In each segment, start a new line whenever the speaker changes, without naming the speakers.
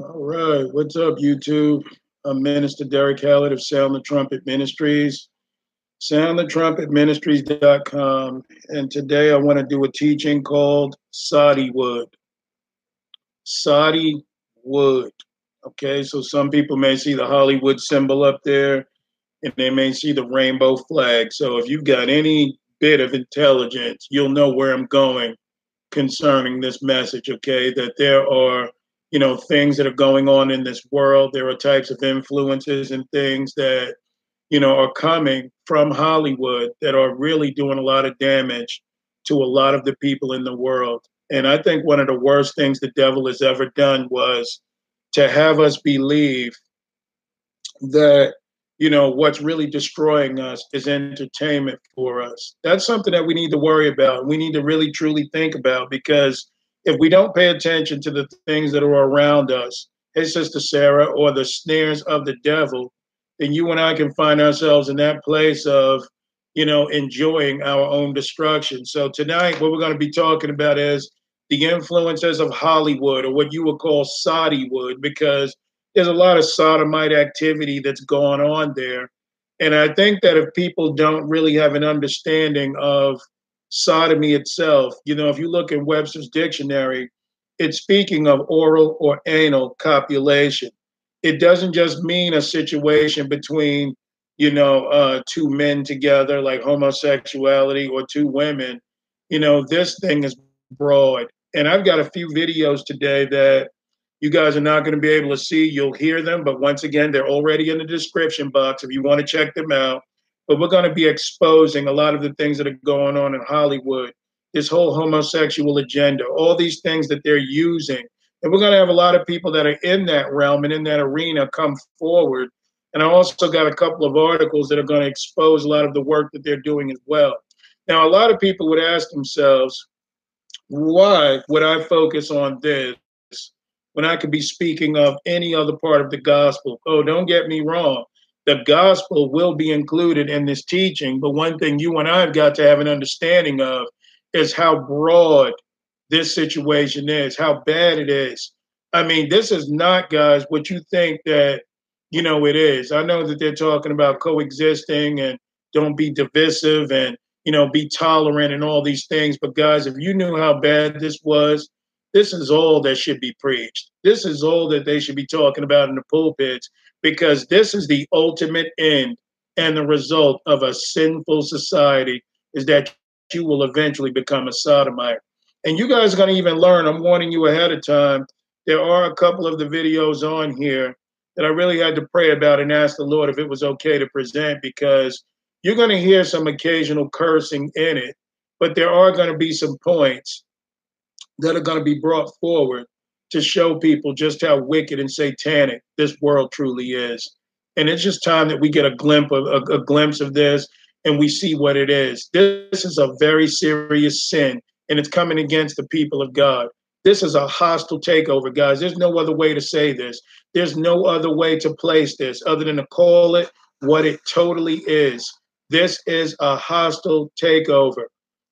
All right. What's up, YouTube? I'm Minister Derek Hallett of Sound the Trumpet Ministries, soundthetrumpetministries.com. And today I want to do a teaching called Soddywood. Sadi Wood. Okay, so some people may see the Hollywood symbol up there and they may see the rainbow flag. So if you've got any bit of intelligence, you'll know where I'm going concerning this message, okay? That there are you know things that are going on in this world there are types of influences and things that you know are coming from hollywood that are really doing a lot of damage to a lot of the people in the world and i think one of the worst things the devil has ever done was to have us believe that you know what's really destroying us is entertainment for us that's something that we need to worry about we need to really truly think about because if we don't pay attention to the things that are around us, hey, Sister Sarah, or the snares of the devil, then you and I can find ourselves in that place of, you know, enjoying our own destruction. So tonight, what we're going to be talking about is the influences of Hollywood, or what you would call wood, because there's a lot of sodomite activity that's going on there. And I think that if people don't really have an understanding of sodomy itself. You know, if you look in Webster's dictionary, it's speaking of oral or anal copulation. It doesn't just mean a situation between, you know, uh, two men together, like homosexuality, or two women. You know, this thing is broad. And I've got a few videos today that you guys are not going to be able to see. You'll hear them, but once again, they're already in the description box if you want to check them out but we're going to be exposing a lot of the things that are going on in Hollywood, this whole homosexual agenda, all these things that they're using. And we're going to have a lot of people that are in that realm and in that arena come forward. And I also got a couple of articles that are going to expose a lot of the work that they're doing as well. Now, a lot of people would ask themselves, why would I focus on this when I could be speaking of any other part of the gospel? Oh, don't get me wrong the gospel will be included in this teaching. But one thing you and I have got to have an understanding of is how broad this situation is, how bad it is. I mean, this is not, guys, what you think that, you know, it is. I know that they're talking about coexisting and don't be divisive and, you know, be tolerant and all these things. But, guys, if you knew how bad this was, this is all that should be preached. This is all that they should be talking about in the pulpits because this is the ultimate end and the result of a sinful society is that you will eventually become a sodomite. And you guys are going to even learn, I'm warning you ahead of time, there are a couple of the videos on here that I really had to pray about and ask the Lord if it was okay to present because you're going to hear some occasional cursing in it, but there are going to be some points that are going to be brought forward to show people just how wicked and satanic this world truly is. And it's just time that we get a glimpse of a, a glimpse of this and we see what it is. This is a very serious sin and it's coming against the people of God. This is a hostile takeover, guys. There's no other way to say this. There's no other way to place this other than to call it what it totally is. This is a hostile takeover.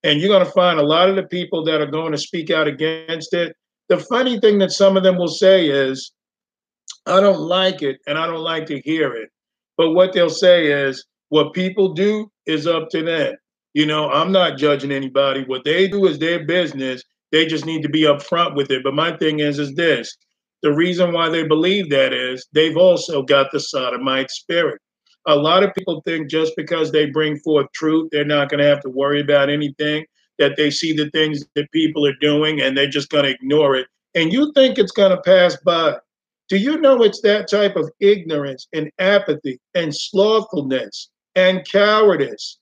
And you're going to find a lot of the people that are going to speak out against it the funny thing that some of them will say is, I don't like it and I don't like to hear it. But what they'll say is, what people do is up to them. You know, I'm not judging anybody. What they do is their business. They just need to be upfront with it. But my thing is, is this the reason why they believe that is they've also got the sodomite spirit. A lot of people think just because they bring forth truth, they're not going to have to worry about anything that they see the things that people are doing and they're just going to ignore it. And you think it's going to pass by. Do you know it's that type of ignorance and apathy and slothfulness and cowardice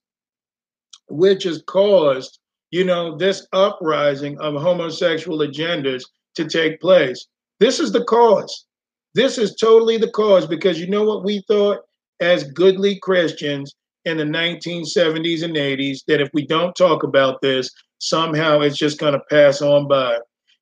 which has caused, you know, this uprising of homosexual agendas to take place? This is the cause. This is totally the cause because you know what we thought as goodly Christians in the 1970s and 80s that if we don't talk about this, somehow it's just going to pass on by.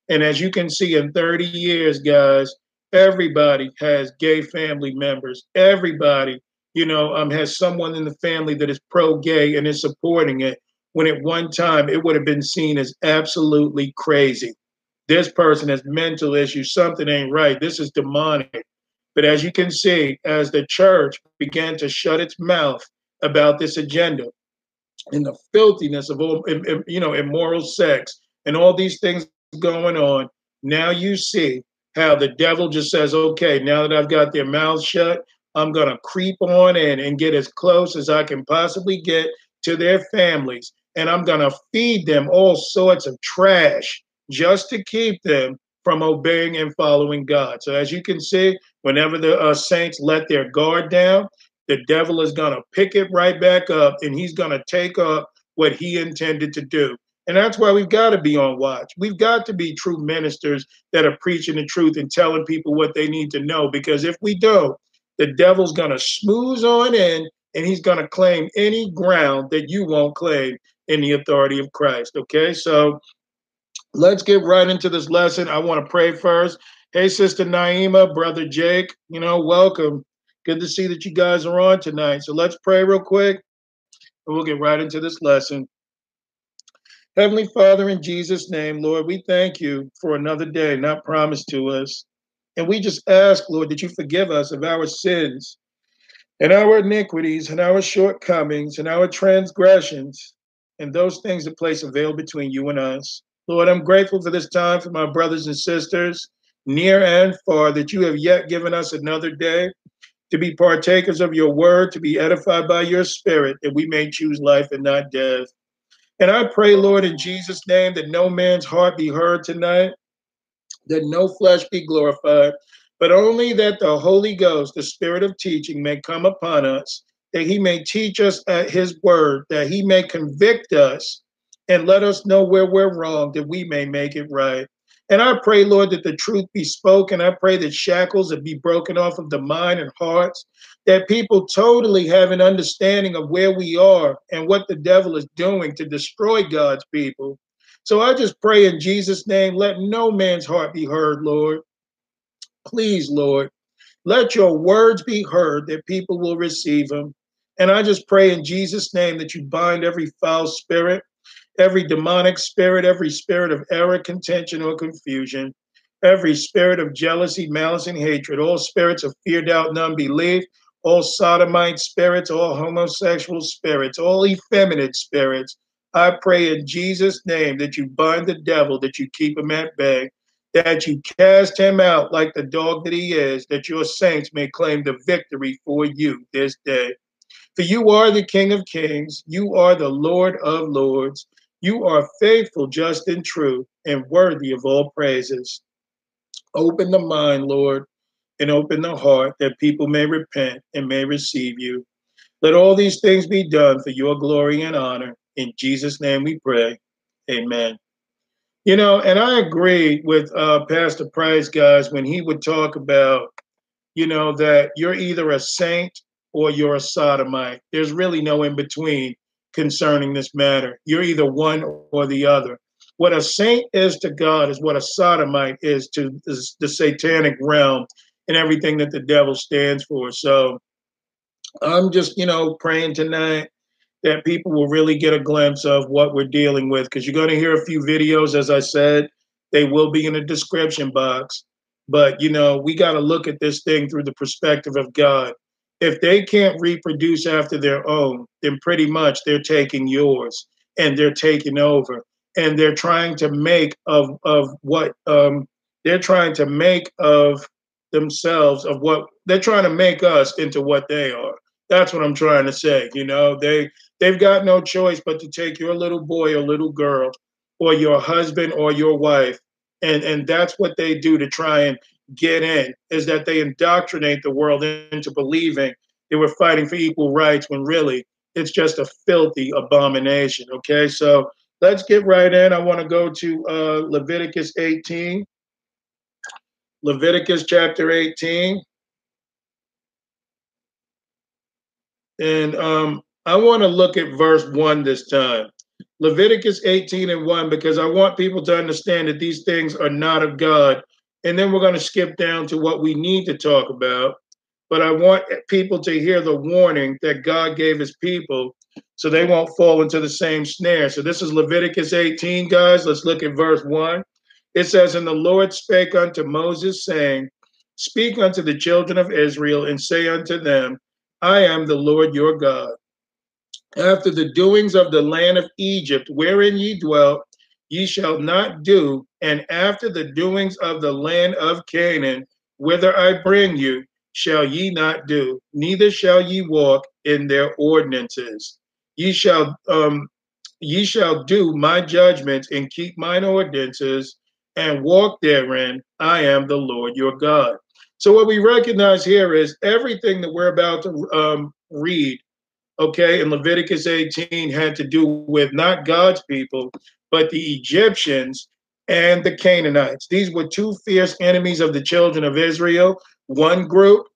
And as you can see, in 30 years, guys, everybody has gay family members. Everybody, you know, um, has someone in the family that is pro gay and is supporting it. When at one time it would have been seen as absolutely crazy. This person has mental issues. Something ain't right. This is demonic. But as you can see, as the church began to shut its mouth about this agenda and the filthiness of all, you know, immoral sex and all these things going on. Now you see how the devil just says, okay, now that I've got their mouths shut, I'm going to creep on in and get as close as I can possibly get to their families. And I'm going to feed them all sorts of trash just to keep them from obeying and following God. So, as you can see, whenever the uh, saints let their guard down, the devil is going to pick it right back up and he's going to take up what he intended to do. And that's why we've got to be on watch. We've got to be true ministers that are preaching the truth and telling people what they need to know. Because if we don't, the devil's going to smooth on in and he's going to claim any ground that you won't claim in the authority of Christ. Okay, so let's get right into this lesson. I want to pray first. Hey, Sister Naima, Brother Jake, you know, welcome. Good to see that you guys are on tonight. So let's pray real quick and we'll get right into this lesson. Heavenly Father, in Jesus' name, Lord, we thank you for another day not promised to us. And we just ask, Lord, that you forgive us of our sins and our iniquities and our shortcomings and our transgressions and those things that place a veil between you and us. Lord, I'm grateful for this time for my brothers and sisters, near and far, that you have yet given us another day to be partakers of your word, to be edified by your spirit, that we may choose life and not death. And I pray, Lord, in Jesus' name, that no man's heart be heard tonight, that no flesh be glorified, but only that the Holy Ghost, the spirit of teaching, may come upon us, that he may teach us at uh, his word, that he may convict us and let us know where we're wrong, that we may make it right. And I pray, Lord, that the truth be spoken. I pray that shackles would be broken off of the mind and hearts, that people totally have an understanding of where we are and what the devil is doing to destroy God's people. So I just pray in Jesus' name, let no man's heart be heard, Lord. Please, Lord, let your words be heard that people will receive them. And I just pray in Jesus' name that you bind every foul spirit every demonic spirit, every spirit of error, contention, or confusion, every spirit of jealousy, malice, and hatred, all spirits of fear, doubt, and unbelief, all sodomite spirits, all homosexual spirits, all effeminate spirits. I pray in Jesus' name that you bind the devil, that you keep him at bay, that you cast him out like the dog that he is, that your saints may claim the victory for you this day. For you are the King of kings, you are the Lord of lords, you are faithful, just, and true, and worthy of all praises. Open the mind, Lord, and open the heart that people may repent and may receive you. Let all these things be done for your glory and honor. In Jesus' name we pray. Amen. You know, and I agree with uh, Pastor Price, guys, when he would talk about, you know, that you're either a saint or you're a sodomite. There's really no in between concerning this matter. You're either one or the other. What a saint is to God is what a sodomite is to the satanic realm and everything that the devil stands for. So I'm just, you know, praying tonight that people will really get a glimpse of what we're dealing with because you're going to hear a few videos, as I said, they will be in the description box. But, you know, we got to look at this thing through the perspective of God if they can't reproduce after their own, then pretty much they're taking yours and they're taking over and they're trying to make of of what um, they're trying to make of themselves of what they're trying to make us into what they are. That's what I'm trying to say. You know, they they've got no choice but to take your little boy or little girl or your husband or your wife and and that's what they do to try and get in is that they indoctrinate the world into believing they were fighting for equal rights when really it's just a filthy abomination. Okay, so let's get right in. I want to go to uh, Leviticus 18. Leviticus chapter 18. And um, I want to look at verse 1 this time. Leviticus 18 and 1, because I want people to understand that these things are not of God and then we're going to skip down to what we need to talk about. But I want people to hear the warning that God gave his people so they won't fall into the same snare. So this is Leviticus 18, guys. Let's look at verse 1. It says, And the Lord spake unto Moses, saying, Speak unto the children of Israel, and say unto them, I am the Lord your God. After the doings of the land of Egypt, wherein ye dwelt, ye shall not do, and after the doings of the land of Canaan, whither I bring you, shall ye not do, neither shall ye walk in their ordinances. Ye shall um, ye shall do my judgments and keep mine ordinances and walk therein. I am the Lord your God. So what we recognize here is everything that we're about to um, read, okay, in Leviticus 18 had to do with not God's people, but the Egyptians and the Canaanites. These were two fierce enemies of the children of Israel. One group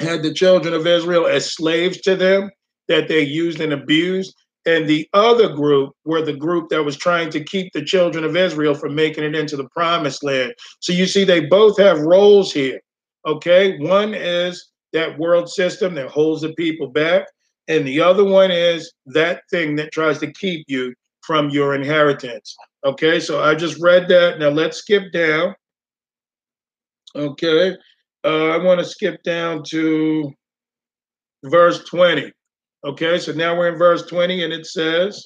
had the children of Israel as slaves to them that they used and abused. And the other group were the group that was trying to keep the children of Israel from making it into the promised land. So you see, they both have roles here. Okay. One is that world system that holds the people back. And the other one is that thing that tries to keep you from your inheritance. Okay, so I just read that. Now let's skip down. Okay, uh, I want to skip down to verse 20. Okay, so now we're in verse 20 and it says,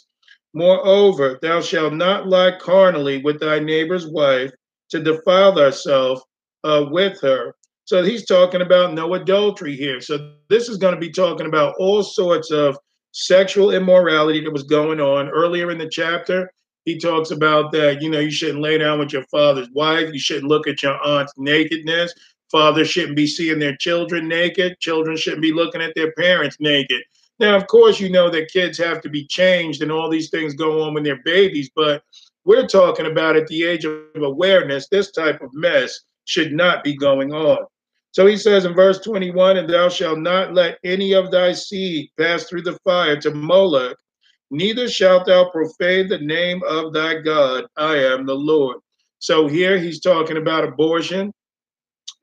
Moreover, thou shalt not lie carnally with thy neighbor's wife to defile thyself uh, with her. So he's talking about no adultery here. So this is going to be talking about all sorts of sexual immorality that was going on earlier in the chapter. He talks about that, you know, you shouldn't lay down with your father's wife. You shouldn't look at your aunt's nakedness. Fathers shouldn't be seeing their children naked. Children shouldn't be looking at their parents naked. Now, of course, you know that kids have to be changed and all these things go on when they're babies, but we're talking about at the age of awareness, this type of mess should not be going on. So he says in verse 21 And thou shalt not let any of thy seed pass through the fire to Moloch, neither shalt thou profane the name of thy God. I am the Lord. So here he's talking about abortion.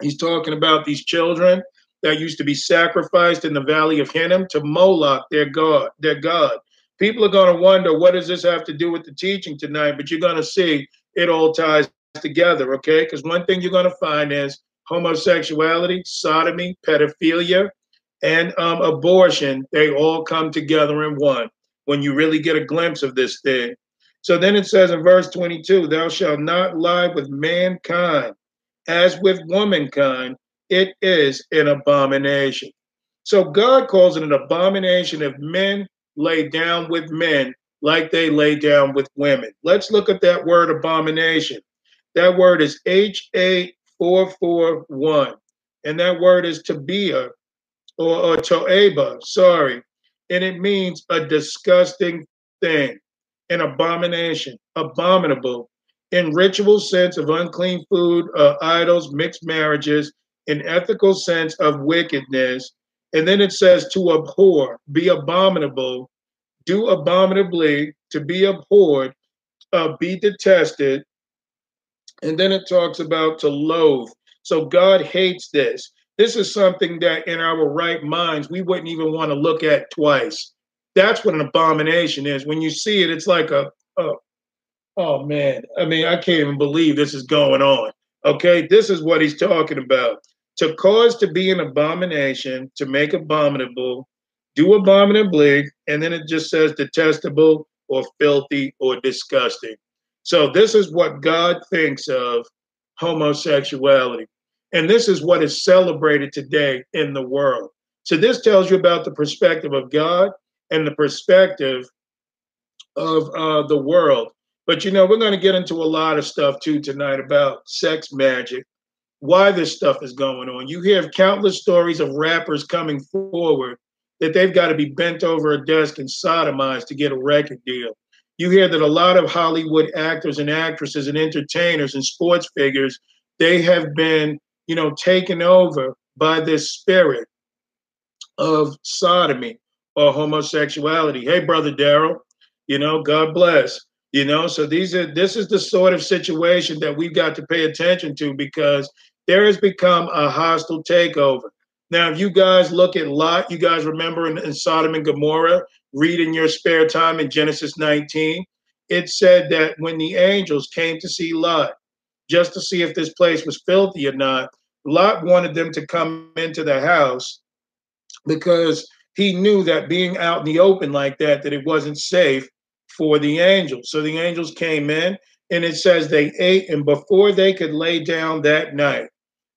He's talking about these children that used to be sacrificed in the valley of Hinnom to Moloch, their god, their god. People are going to wonder what does this have to do with the teaching tonight, but you're going to see it all ties together, okay? Cuz one thing you're going to find is homosexuality, sodomy, pedophilia, and um, abortion, they all come together in one when you really get a glimpse of this thing. So then it says in verse 22 Thou shalt not lie with mankind, as with womankind, it is an abomination. So God calls it an abomination if men lay down with men like they lay down with women. Let's look at that word abomination. That word is H A 441. And that word is Tabia or, or Toeba, sorry. And it means a disgusting thing, an abomination, abominable, in ritual sense of unclean food, uh, idols, mixed marriages, in ethical sense of wickedness. And then it says to abhor, be abominable, do abominably, to be abhorred, uh, be detested, and then it talks about to loathe. So God hates this. This is something that in our right minds, we wouldn't even want to look at twice. That's what an abomination is. When you see it, it's like a, oh man, I mean, I can't even believe this is going on. Okay, this is what he's talking about. To cause to be an abomination, to make abominable, do abominably, and then it just says detestable or filthy or disgusting. So this is what God thinks of homosexuality. And this is what is celebrated today in the world. So this tells you about the perspective of God and the perspective of uh, the world. But you know, we're going to get into a lot of stuff too tonight about sex magic, why this stuff is going on. You hear countless stories of rappers coming forward that they've got to be bent over a desk and sodomized to get a record deal you hear that a lot of Hollywood actors and actresses and entertainers and sports figures, they have been, you know, taken over by this spirit of sodomy or homosexuality. Hey, brother Daryl, you know, God bless. You know, so these are this is the sort of situation that we've got to pay attention to because there has become a hostile takeover. Now, if you guys look at Lot, you guys remember in, in Sodom and Gomorrah, read in your spare time in Genesis 19, it said that when the angels came to see Lot, just to see if this place was filthy or not, Lot wanted them to come into the house because he knew that being out in the open like that, that it wasn't safe for the angels. So the angels came in and it says they ate, and before they could lay down that night,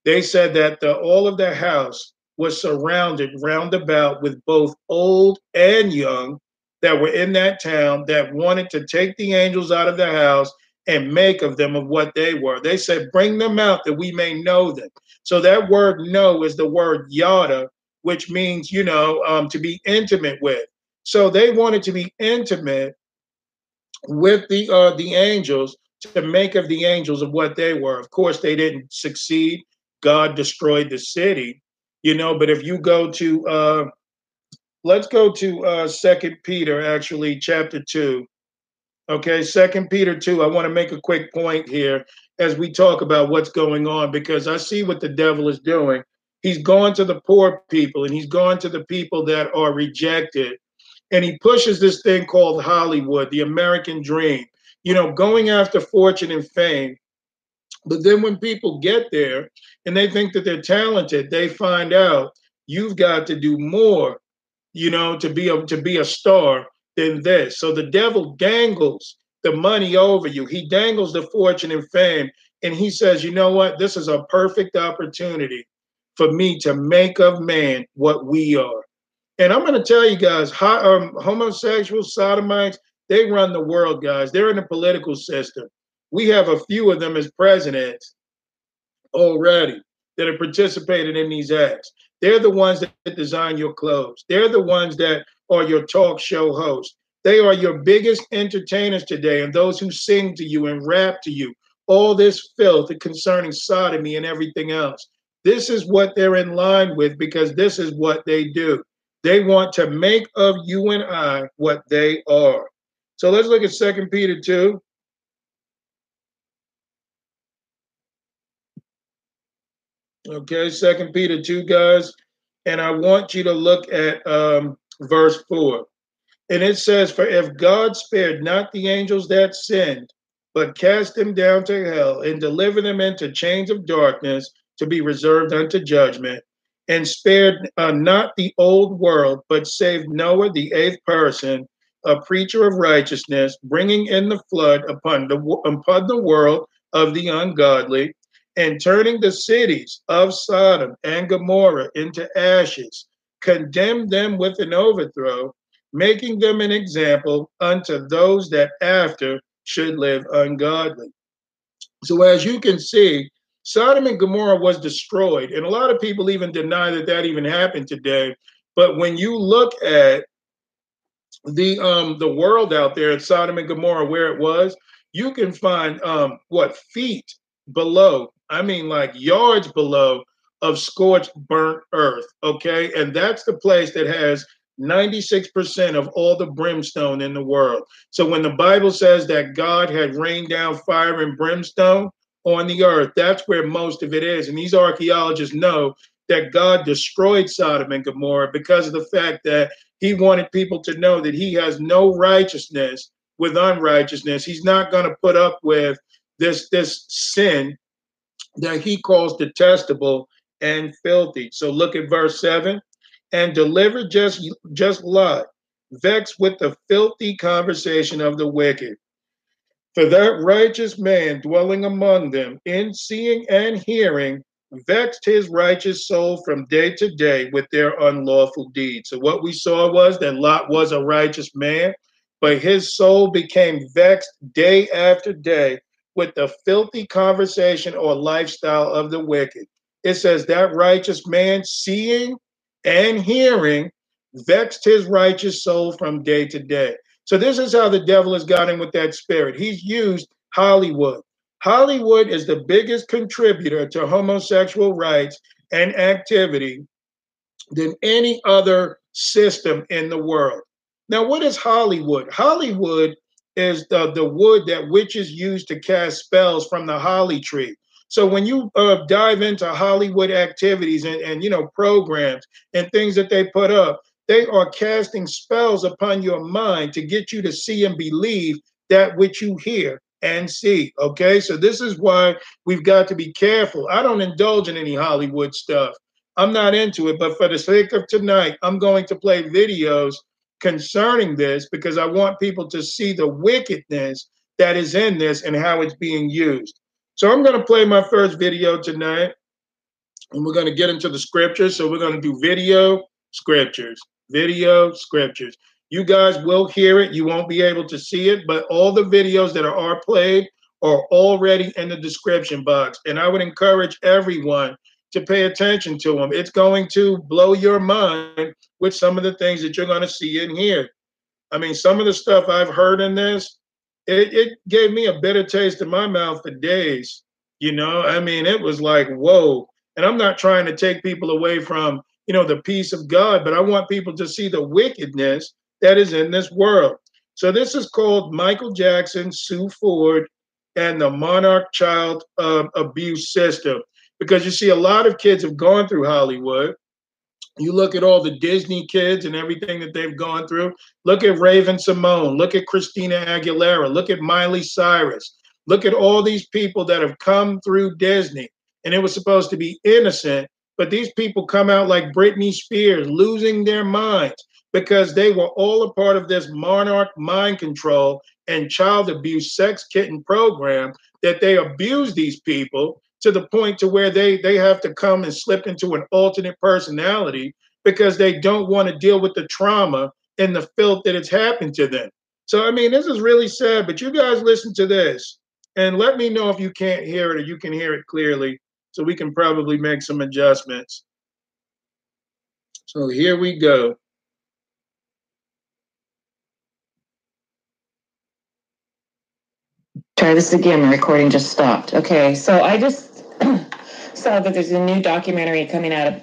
they said that the, all of the house was surrounded roundabout with both old and young that were in that town that wanted to take the angels out of the house and make of them of what they were. They said, Bring them out that we may know them. So that word know is the word yada, which means, you know, um, to be intimate with. So they wanted to be intimate with the uh, the angels to make of the angels of what they were. Of course, they didn't succeed. God destroyed the city you know. But if you go to, uh, let's go to uh, Second Peter, actually, chapter two. Okay, Second Peter two. I want to make a quick point here as we talk about what's going on because I see what the devil is doing. He's gone to the poor people and he's gone to the people that are rejected. And he pushes this thing called Hollywood, the American dream, you know, going after fortune and fame but then when people get there and they think that they're talented, they find out you've got to do more, you know, to be a, to be a star than this. So the devil dangles the money over you. He dangles the fortune and fame and he says, "You know what? This is a perfect opportunity for me to make of man what we are." And I'm going to tell you guys, um, homosexuals, sodomites, they run the world, guys. They're in the political system we have a few of them as presidents already that have participated in these acts. They're the ones that design your clothes. They're the ones that are your talk show hosts. They are your biggest entertainers today and those who sing to you and rap to you. All this filth concerning sodomy and everything else. This is what they're in line with because this is what they do. They want to make of you and I what they are. So let's look at Second Peter 2 Okay, Second Peter 2, guys. And I want you to look at um, verse 4. And it says, For if God spared not the angels that sinned, but cast them down to hell and delivered them into chains of darkness to be reserved unto judgment, and spared uh, not the old world, but saved Noah, the eighth person, a preacher of righteousness, bringing in the flood upon the, upon the world of the ungodly and turning the cities of Sodom and Gomorrah into ashes, condemned them with an overthrow, making them an example unto those that after should live ungodly. So, as you can see, Sodom and Gomorrah was destroyed. And a lot of people even deny that that even happened today. But when you look at the um the world out there at Sodom and Gomorrah where it was, you can find um what feet below, I mean like yards below of scorched burnt earth. Okay. And that's the place that has 96% of all the brimstone in the world. So when the Bible says that God had rained down fire and brimstone on the earth, that's where most of it is. And these archaeologists know that God destroyed Sodom and Gomorrah because of the fact that he wanted people to know that he has no righteousness with unrighteousness. He's not going to put up with this this sin that he calls detestable and filthy. So look at verse 7 and deliver just just Lot, vexed with the filthy conversation of the wicked. For that righteous man dwelling among them, in seeing and hearing, vexed his righteous soul from day to day with their unlawful deeds. So what we saw was that Lot was a righteous man, but his soul became vexed day after day with the filthy conversation or lifestyle of the wicked. It says that righteous man, seeing and hearing, vexed his righteous soul from day to day. So, this is how the devil has gotten with that spirit. He's used Hollywood. Hollywood is the biggest contributor to homosexual rights and activity than any other system in the world. Now, what is Hollywood? Hollywood is the, the wood that witches use to cast spells from the holly tree. So when you uh, dive into Hollywood activities and, and you know programs and things that they put up, they are casting spells upon your mind to get you to see and believe that which you hear and see. Okay, so this is why we've got to be careful. I don't indulge in any Hollywood stuff. I'm not into it, but for the sake of tonight, I'm going to play videos concerning this because I want people to see the wickedness that is in this and how it's being used. So I'm going to play my first video tonight and we're going to get into the scriptures. So we're going to do video scriptures, video scriptures. You guys will hear it. You won't be able to see it, but all the videos that are played are already in the description box. And I would encourage everyone to pay attention to them. It's going to blow your mind with some of the things that you're going to see in here. I mean, some of the stuff I've heard in this, it, it gave me a bitter taste in my mouth for days. You know, I mean, it was like, whoa. And I'm not trying to take people away from, you know, the peace of God, but I want people to see the wickedness that is in this world. So this is called Michael Jackson, Sue Ford, and the Monarch Child uh, Abuse System because you see a lot of kids have gone through Hollywood. You look at all the Disney kids and everything that they've gone through. Look at Raven-Symoné. Look at Christina Aguilera. Look at Miley Cyrus. Look at all these people that have come through Disney. And it was supposed to be innocent, but these people come out like Britney Spears, losing their minds because they were all a part of this monarch mind control and child abuse sex kitten program that they abuse these people to the point to where they they have to come and slip into an alternate personality because they don't want to deal with the trauma and the filth that has happened to them. So I mean, this is really sad, but you guys listen to this and let me know if you can't hear it or you can hear it clearly so we can probably make some adjustments. So here we
go. Try this again. The recording just stopped. Okay, so I just saw that there's a new documentary coming out, of,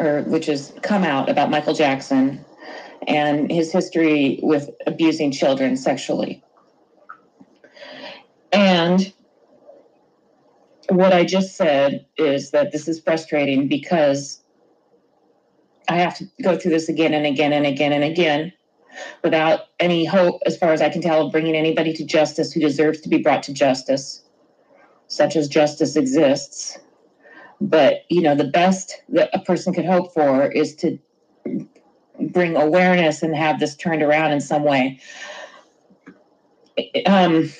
or which has come out about Michael Jackson and his history with abusing children sexually. And what I just said is that this is frustrating because I have to go through this again and again and again and again without any hope, as far as I can tell, of bringing anybody to justice who deserves to be brought to justice such as justice exists. But, you know, the best that a person could hope for is to bring awareness and have this turned around in some way. Um,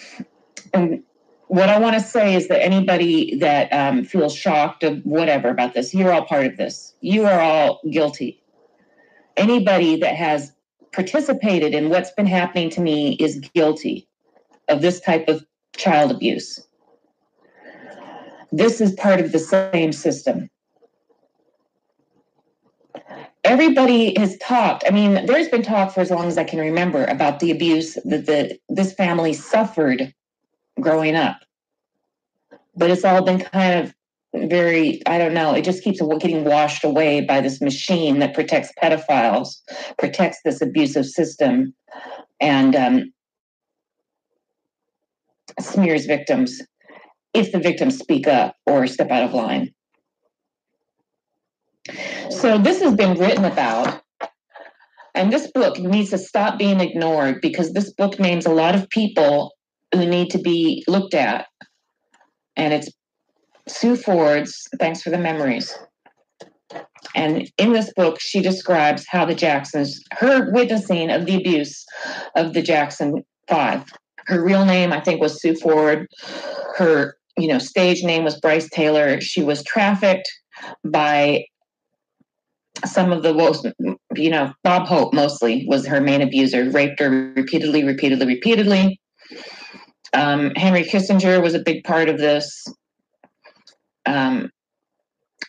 and what I want to say is that anybody that um, feels shocked or whatever about this, you're all part of this. You are all guilty. Anybody that has participated in what's been happening to me is guilty of this type of child abuse. This is part of the same system. Everybody has talked. I mean, there's been talk for as long as I can remember about the abuse that the this family suffered growing up. But it's all been kind of very i don't know it just keeps getting washed away by this machine that protects pedophiles protects this abusive system and um, smears victims if the victims speak up or step out of line. So this has been written about. And this book needs to stop being ignored because this book names a lot of people who need to be looked at. And it's Sue Ford's Thanks for the Memories. And in this book, she describes how the Jacksons, her witnessing of the abuse of the Jackson Five. Her real name, I think, was Sue Ford. Her you know, stage name was Brice Taylor. She was trafficked by some of the most, you know, Bob Hope mostly was her main abuser, raped her repeatedly, repeatedly, repeatedly. Um, Henry Kissinger was a big part of this. Um,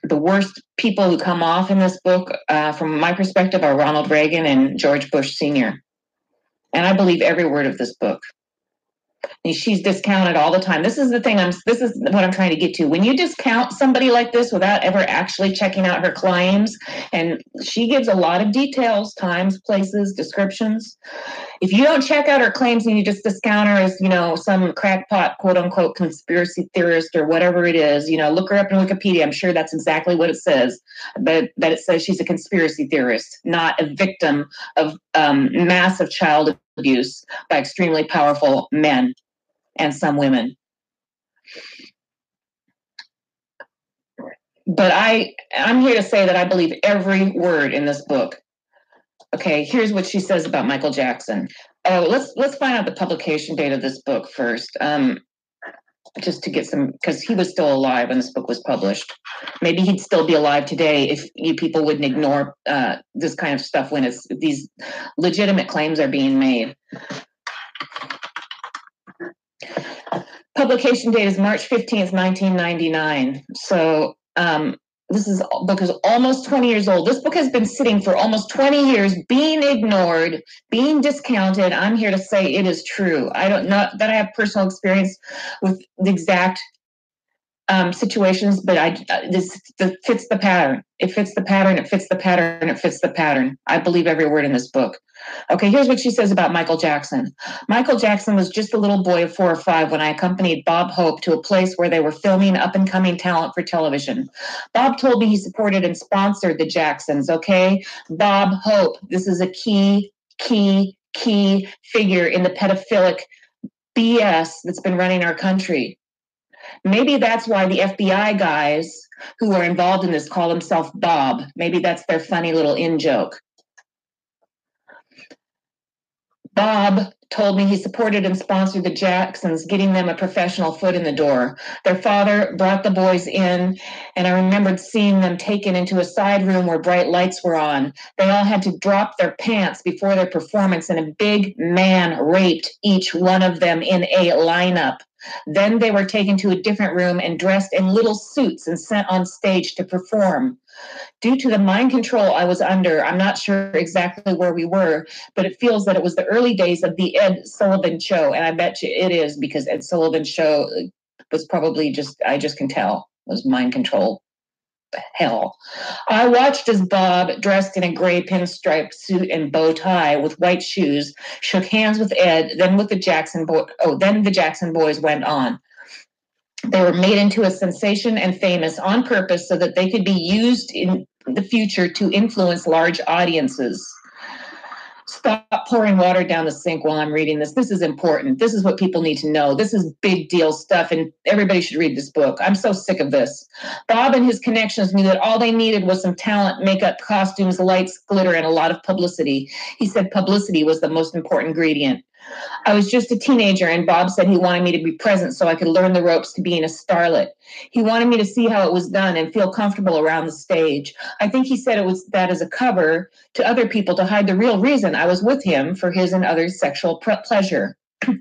the worst people who come off in this book, uh, from my perspective, are Ronald Reagan and George Bush Sr. And I believe every word of this book she's discounted all the time. This is the thing I'm this is what I'm trying to get to. When you discount somebody like this without ever actually checking out her claims and she gives a lot of details, times, places, descriptions. If you don't check out her claims and you just discount her as, you know, some crackpot quote unquote conspiracy theorist or whatever it is, you know, look her up in Wikipedia. I'm sure that's exactly what it says. But that it says she's a conspiracy theorist, not a victim of um, massive child abuse by extremely powerful men and some women. But I, I'm here to say that I believe every word in this book. Okay, here's what she says about Michael Jackson. Oh, let's let's find out the publication date of this book first. Um, just to get some because he was still alive when this book was published maybe he'd still be alive today if you people wouldn't ignore uh, this kind of stuff when it's these legitimate claims are being made publication date is march 15th 1999 so um, this is book is almost 20 years old. This book has been sitting for almost 20 years, being ignored, being discounted. I'm here to say it is true. I don't know that I have personal experience with the exact um, situations, but I uh, this, this fits the pattern. It fits the pattern. It fits the pattern. It fits the pattern. I believe every word in this book. Okay, here's what she says about Michael Jackson. Michael Jackson was just a little boy of four or five when I accompanied Bob Hope to a place where they were filming up and coming talent for television. Bob told me he supported and sponsored the Jacksons. Okay, Bob Hope. This is a key, key, key figure in the pedophilic BS that's been running our country. Maybe that's why the FBI guys who are involved in this call himself Bob. Maybe that's their funny little in joke. Bob told me he supported and sponsored the Jacksons, getting them a professional foot in the door. Their father brought the boys in, and I remembered seeing them taken into a side room where bright lights were on. They all had to drop their pants before their performance, and a big man raped each one of them in a lineup. Then they were taken to a different room and dressed in little suits and sent on stage to perform. Due to the mind control I was under, I'm not sure exactly where we were, but it feels that it was the early days of the Ed Sullivan show. And I bet you it is because Ed Sullivan show was probably just, I just can tell, was mind control hell. I watched as Bob, dressed in a gray pinstripe suit and bow tie with white shoes, shook hands with Ed, then with the Jackson boy oh, then the Jackson boys went on. They were made into a sensation and famous on purpose so that they could be used in the future to influence large audiences stop pouring water down the sink while I'm reading this. This is important. This is what people need to know. This is big deal stuff, and everybody should read this book. I'm so sick of this. Bob and his connections knew that all they needed was some talent, makeup, costumes, lights, glitter, and a lot of publicity. He said publicity was the most important ingredient. I was just a teenager, and Bob said he wanted me to be present so I could learn the ropes to being a starlet. He wanted me to see how it was done and feel comfortable around the stage. I think he said it was that as a cover to other people to hide the real reason I was with him for his and others' sexual pre- pleasure.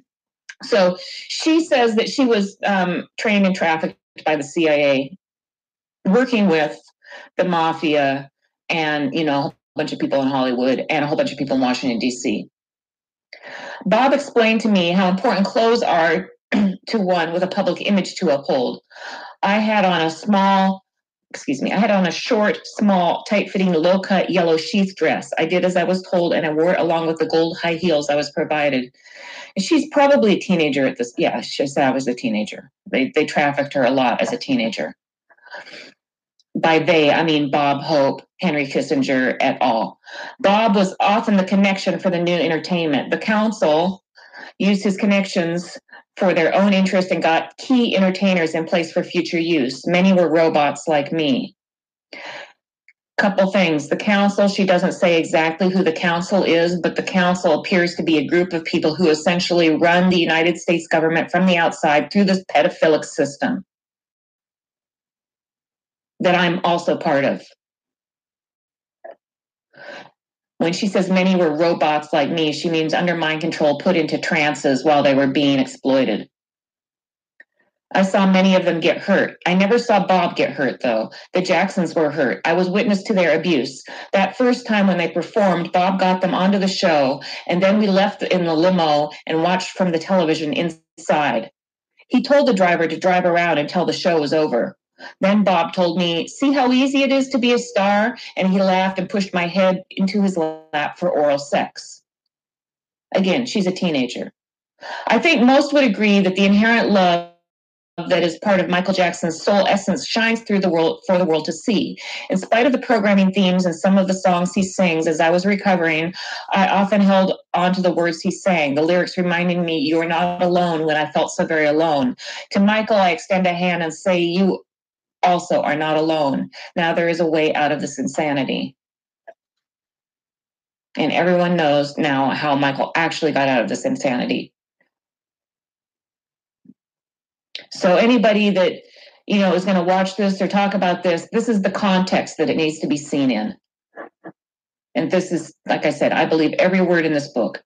so she says that she was um, trained and trafficked by the CIA, working with the mafia and, you know, a bunch of people in Hollywood and a whole bunch of people in Washington, D.C. Bob explained to me how important clothes are to one with a public image to uphold. I had on a small, excuse me, I had on a short, small, tight fitting, low cut yellow sheath dress. I did as I was told and I wore it along with the gold high heels I was provided. And she's probably a teenager at this. Yeah, she said I was a teenager. They, they trafficked her a lot as a teenager by they, I mean Bob Hope, Henry Kissinger et al. Bob was often the connection for the new entertainment. The council used his connections for their own interest and got key entertainers in place for future use. Many were robots like me. Couple things. The council, she doesn't say exactly who the council is, but the council appears to be a group of people who essentially run the United States government from the outside through this pedophilic system that I'm also part of. When she says many were robots like me, she means under mind control, put into trances while they were being exploited. I saw many of them get hurt. I never saw Bob get hurt, though. The Jacksons were hurt. I was witness to their abuse. That first time when they performed, Bob got them onto the show, and then we left in the limo and watched from the television inside. He told the driver to drive around until the show was over. Then Bob told me, See how easy it is to be a star? And he laughed and pushed my head into his lap for oral sex. Again, she's a teenager. I think most would agree that the inherent love that is part of Michael Jackson's soul essence shines through the world for the world to see. In spite of the programming themes and some of the songs he sings, as I was recovering, I often held on to the words he sang. The lyrics reminding me, You are not alone when I felt so very alone. To Michael, I extend a hand and say, You also are not alone. Now there is a way out of this insanity. And everyone knows now how Michael actually got out of this insanity. So anybody that you know is going to watch this or talk about this, this is the context that it needs to be seen in. And this is, like I said, I believe every word in this book.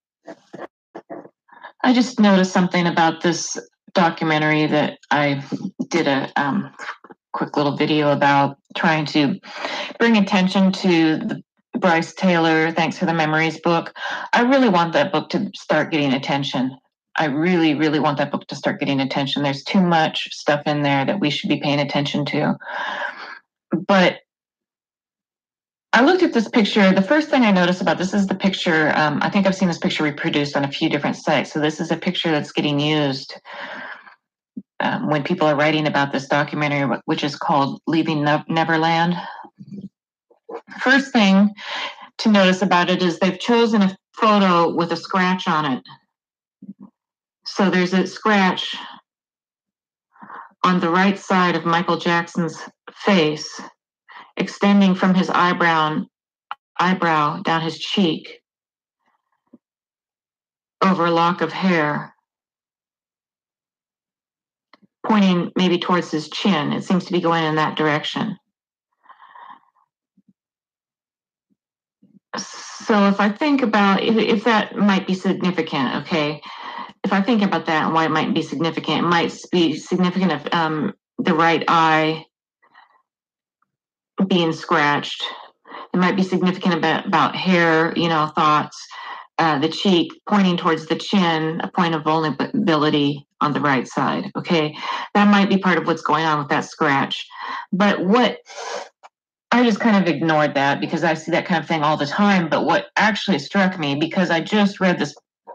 I just noticed something about this documentary that I did a um, quick little video about trying to bring attention to the Brice Taylor, Thanks for the Memories book. I really want that book to start getting attention. I really, really want that book to start getting attention. There's too much stuff in there that we should be paying attention to. But I looked at this picture. The first thing I noticed about this is the picture. Um, I think I've seen this picture reproduced on a few different sites. So this is a picture that's getting used um, when people are writing about this documentary, which is called Leaving Neverland. First thing to notice about it is they've chosen a photo with a scratch on it. So there's a scratch on the right side of Michael Jackson's face, extending from his eyebrow, eyebrow down his cheek over a lock of hair pointing maybe towards his chin. It seems to be going in that direction. So if I think about if, if that might be significant, okay, if I think about that and why it might be significant, it might be significant if um, the right eye being scratched. It might be significant about, about hair, you know, thoughts uh, the cheek, pointing towards the chin, a point of vulnerability on the right side. Okay, that might be part of what's going on with that scratch. But what I just kind of ignored that because I see that kind of thing all the time. But what actually struck me, because I just read this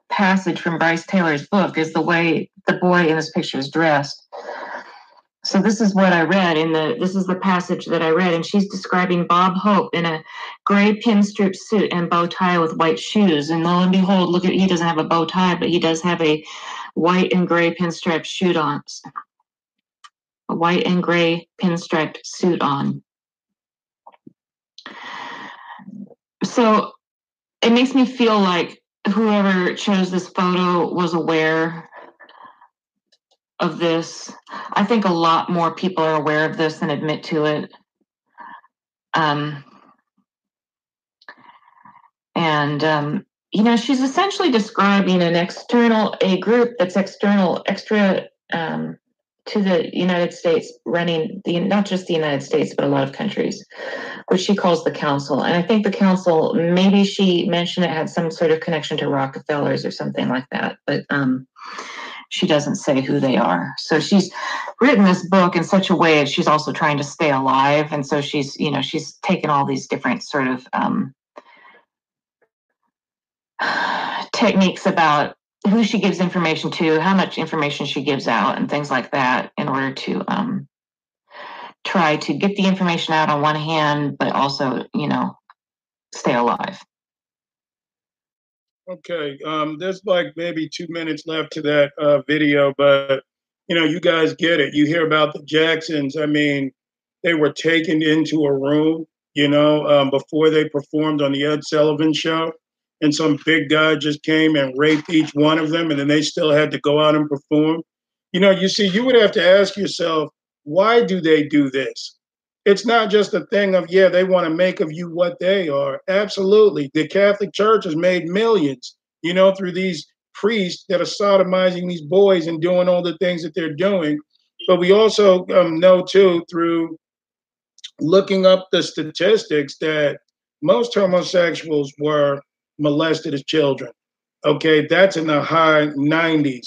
passage from Brice Taylor's book, is the way the boy in this picture is dressed. So this is what I read in the this is the passage that I read, and she's describing Bob Hope in a gray pinstripe suit and bow tie with white shoes. And lo and behold, look at he doesn't have a bow tie, but he does have a white and gray pinstripe suit on. A white and gray pinstriped suit on. So it makes me feel like whoever chose this photo was aware of this. I think a lot more people are aware of this and admit to it. Um, and um, you know, she's essentially describing an external a group that's external, extra um, to the United States, running the not just the United States but a lot of countries, which she calls the Council. And I think the Council, maybe she mentioned it had some sort of connection to Rockefellers or something like that, but. Um, she doesn't say who they are. So she's written this book in such a way that she's also trying to stay alive. And so she's, you know, she's taken all these different sort of um, techniques about who she gives information to, how much information she gives out, and things like that in order to um, try to get the information out on one hand, but also, you know, stay alive.
Okay, um, there's like maybe two minutes left to that uh, video, but you know, you guys get it. You hear about the Jacksons. I mean, they were taken into a room, you know, um, before they performed on the Ed Sullivan Show, and some big guy just came and raped each one of them, and then they still had to go out and perform. You know, you see, you would have to ask yourself, why do they do this? it's not just a thing of yeah they want to make of you what they are absolutely the catholic church has made millions you know through these priests that are sodomizing these boys and doing all the things that they're doing but we also um, know too through looking up the statistics that most homosexuals were molested as children okay that's in the high 90s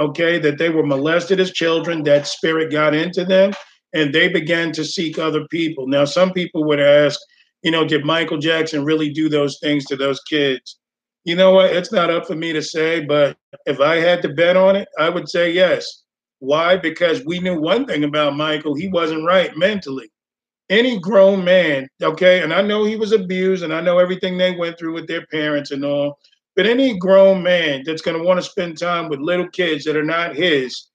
okay that they were molested as children that spirit got into them and they began to seek other people. Now, some people would ask, you know, did Michael Jackson really do those things to those kids? You know what? It's not up for me to say, but if I had to bet on it, I would say yes. Why? Because we knew one thing about Michael he wasn't right mentally. Any grown man, okay, and I know he was abused and I know everything they went through with their parents and all, but any grown man that's going to want to spend time with little kids that are not his,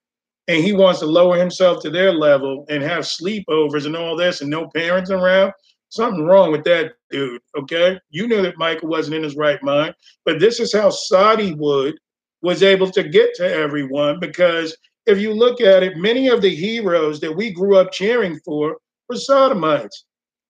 and he wants to lower himself to their level and have sleepovers and all this and no parents around. Something wrong with that dude, okay? You knew that Michael wasn't in his right mind, but this is how Soddywood was able to get to everyone because if you look at it, many of the heroes that we grew up cheering for were sodomites.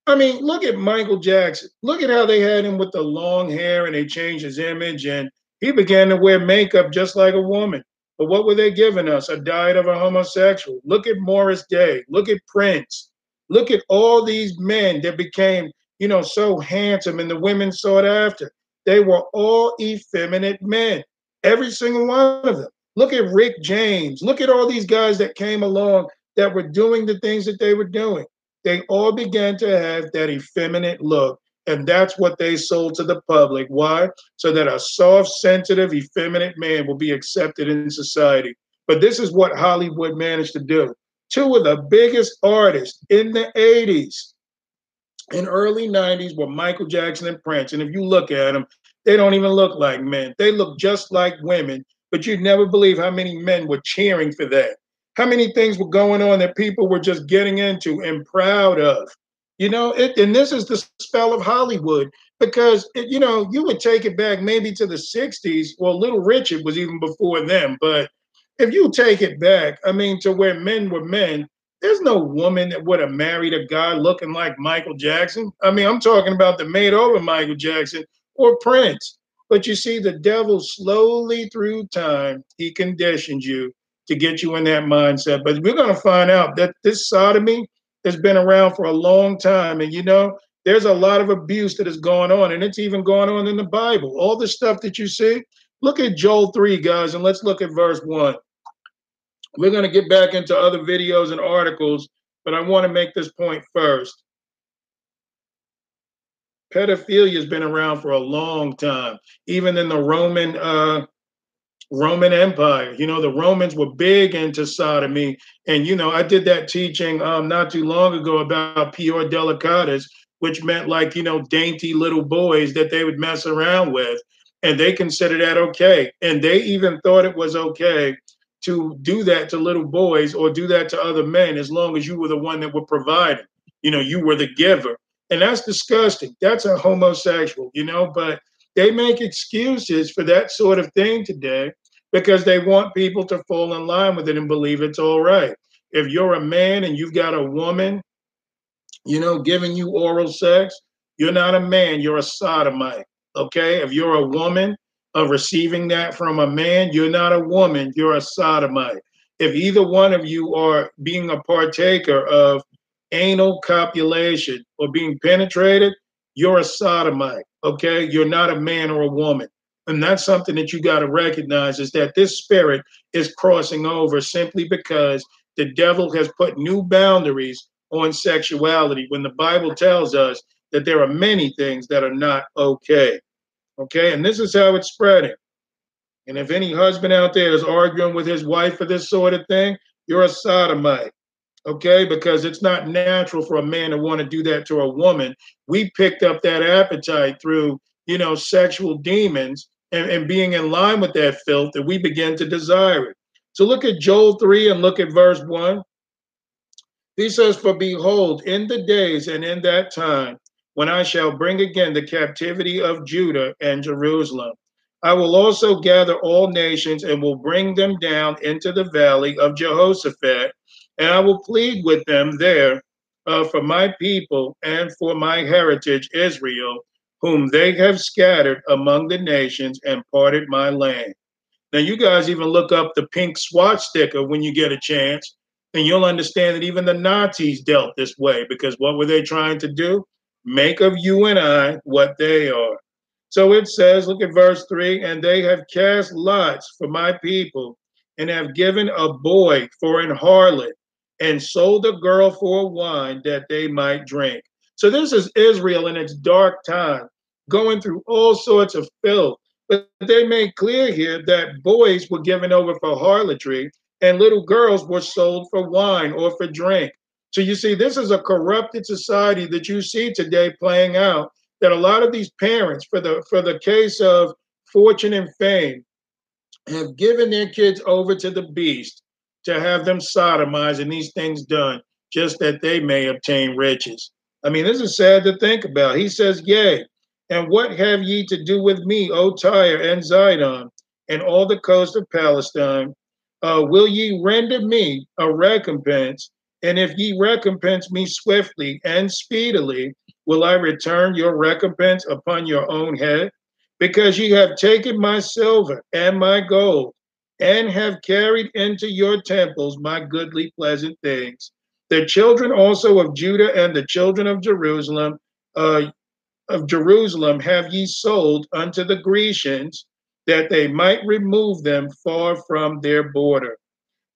I mean, look at Michael Jackson. Look at how they had him with the long hair and they changed his image and he began to wear makeup just like a woman. But what were they giving us? A diet of a homosexual. Look at Morris Day. Look at Prince. Look at all these men that became, you know, so handsome and the women sought after. They were all effeminate men, every single one of them. Look at Rick James. Look at all these guys that came along that were doing the things that they were doing. They all began to have that effeminate look and that's what they sold to the public. Why? So that a soft, sensitive, effeminate man will be accepted in society. But this is what Hollywood managed to do. Two of the biggest artists in the 80s and early 90s were Michael Jackson and Prince. And if you look at them, they don't even look like men. They look just like women, but you'd never believe how many men were cheering for that. How many things were going on that people were just getting into and proud of. You know, it, and this is the spell of Hollywood because, it, you know, you would take it back maybe to the 60s. Well, Little Richard was even before them. But if you take it back, I mean, to where men were men, there's no woman that would have married a guy looking like Michael Jackson. I mean, I'm talking about the made over Michael Jackson or Prince. But you see, the devil slowly through time, he conditioned you to get you in that mindset. But we're going to find out that this sodomy that's been around for a long time. And you know, there's a lot of abuse that is going on, and it's even going on in the Bible. All the stuff that you see, look at Joel 3, guys, and let's look at verse 1. We're going to get back into other videos and articles, but I want to make this point first. Pedophilia has been around for a long time, even in the Roman uh, Roman Empire. You know, the Romans were big into sodomy. And, you know, I did that teaching um, not too long ago about pior delicatas, which meant like, you know, dainty little boys that they would mess around with. And they considered that okay. And they even thought it was okay to do that to little boys or do that to other men as long as you were the one that were providing. You know, you were the giver. And that's disgusting. That's a homosexual, you know, but they make excuses for that sort of thing today because they want people to fall in line with it and believe it's all right. If you're a man and you've got a woman, you know, giving you oral sex, you're not a man, you're a sodomite. Okay. If you're a woman of uh, receiving that from a man, you're not a woman, you're a sodomite. If either one of you are being a partaker of anal copulation or being penetrated, you're a sodomite. Okay, you're not a man or a woman. And that's something that you got to recognize is that this spirit is crossing over simply because the devil has put new boundaries on sexuality when the Bible tells us that there are many things that are not okay. Okay, and this is how it's spreading. And if any husband out there is arguing with his wife for this sort of thing, you're a sodomite okay? Because it's not natural for a man to want to do that to a woman. We picked up that appetite through, you know, sexual demons and, and being in line with that filth that we begin to desire it. So look at Joel 3 and look at verse 1. He says, For behold, in the days and in that time, when I shall bring again the captivity of Judah and Jerusalem, I will also gather all nations and will bring them down into the valley of Jehoshaphat and I will plead with them there uh, for my people and for my heritage, Israel, whom they have scattered among the nations and parted my land. Now, you guys even look up the pink swastika when you get a chance, and you'll understand that even the Nazis dealt this way because what were they trying to do? Make of you and I what they are. So it says, look at verse 3 and they have cast lots for my people and have given a boy for an harlot and sold the girl for wine that they might drink. So this is Israel in its dark time, going through all sorts of filth. But they made clear here that boys were given over for harlotry and little girls were sold for wine or for drink. So you see, this is a corrupted society that you see today playing out. That a lot of these parents, for the for the case of fortune and fame, have given their kids over to the beast to have them sodomized and these things done, just that they may obtain riches. I mean, this is sad to think about. He says, Yea, and what have ye to do with me, O Tyre and Zidon, and all the coast of Palestine? Uh, will ye render me a recompense? And if ye recompense me swiftly and speedily, will I return your recompense upon your own head? Because ye have taken my silver and my gold, and have carried into your temples my goodly pleasant things. The children also of Judah and the children of Jerusalem, uh, of Jerusalem, have ye sold unto the Grecians, that they might remove them far from their border.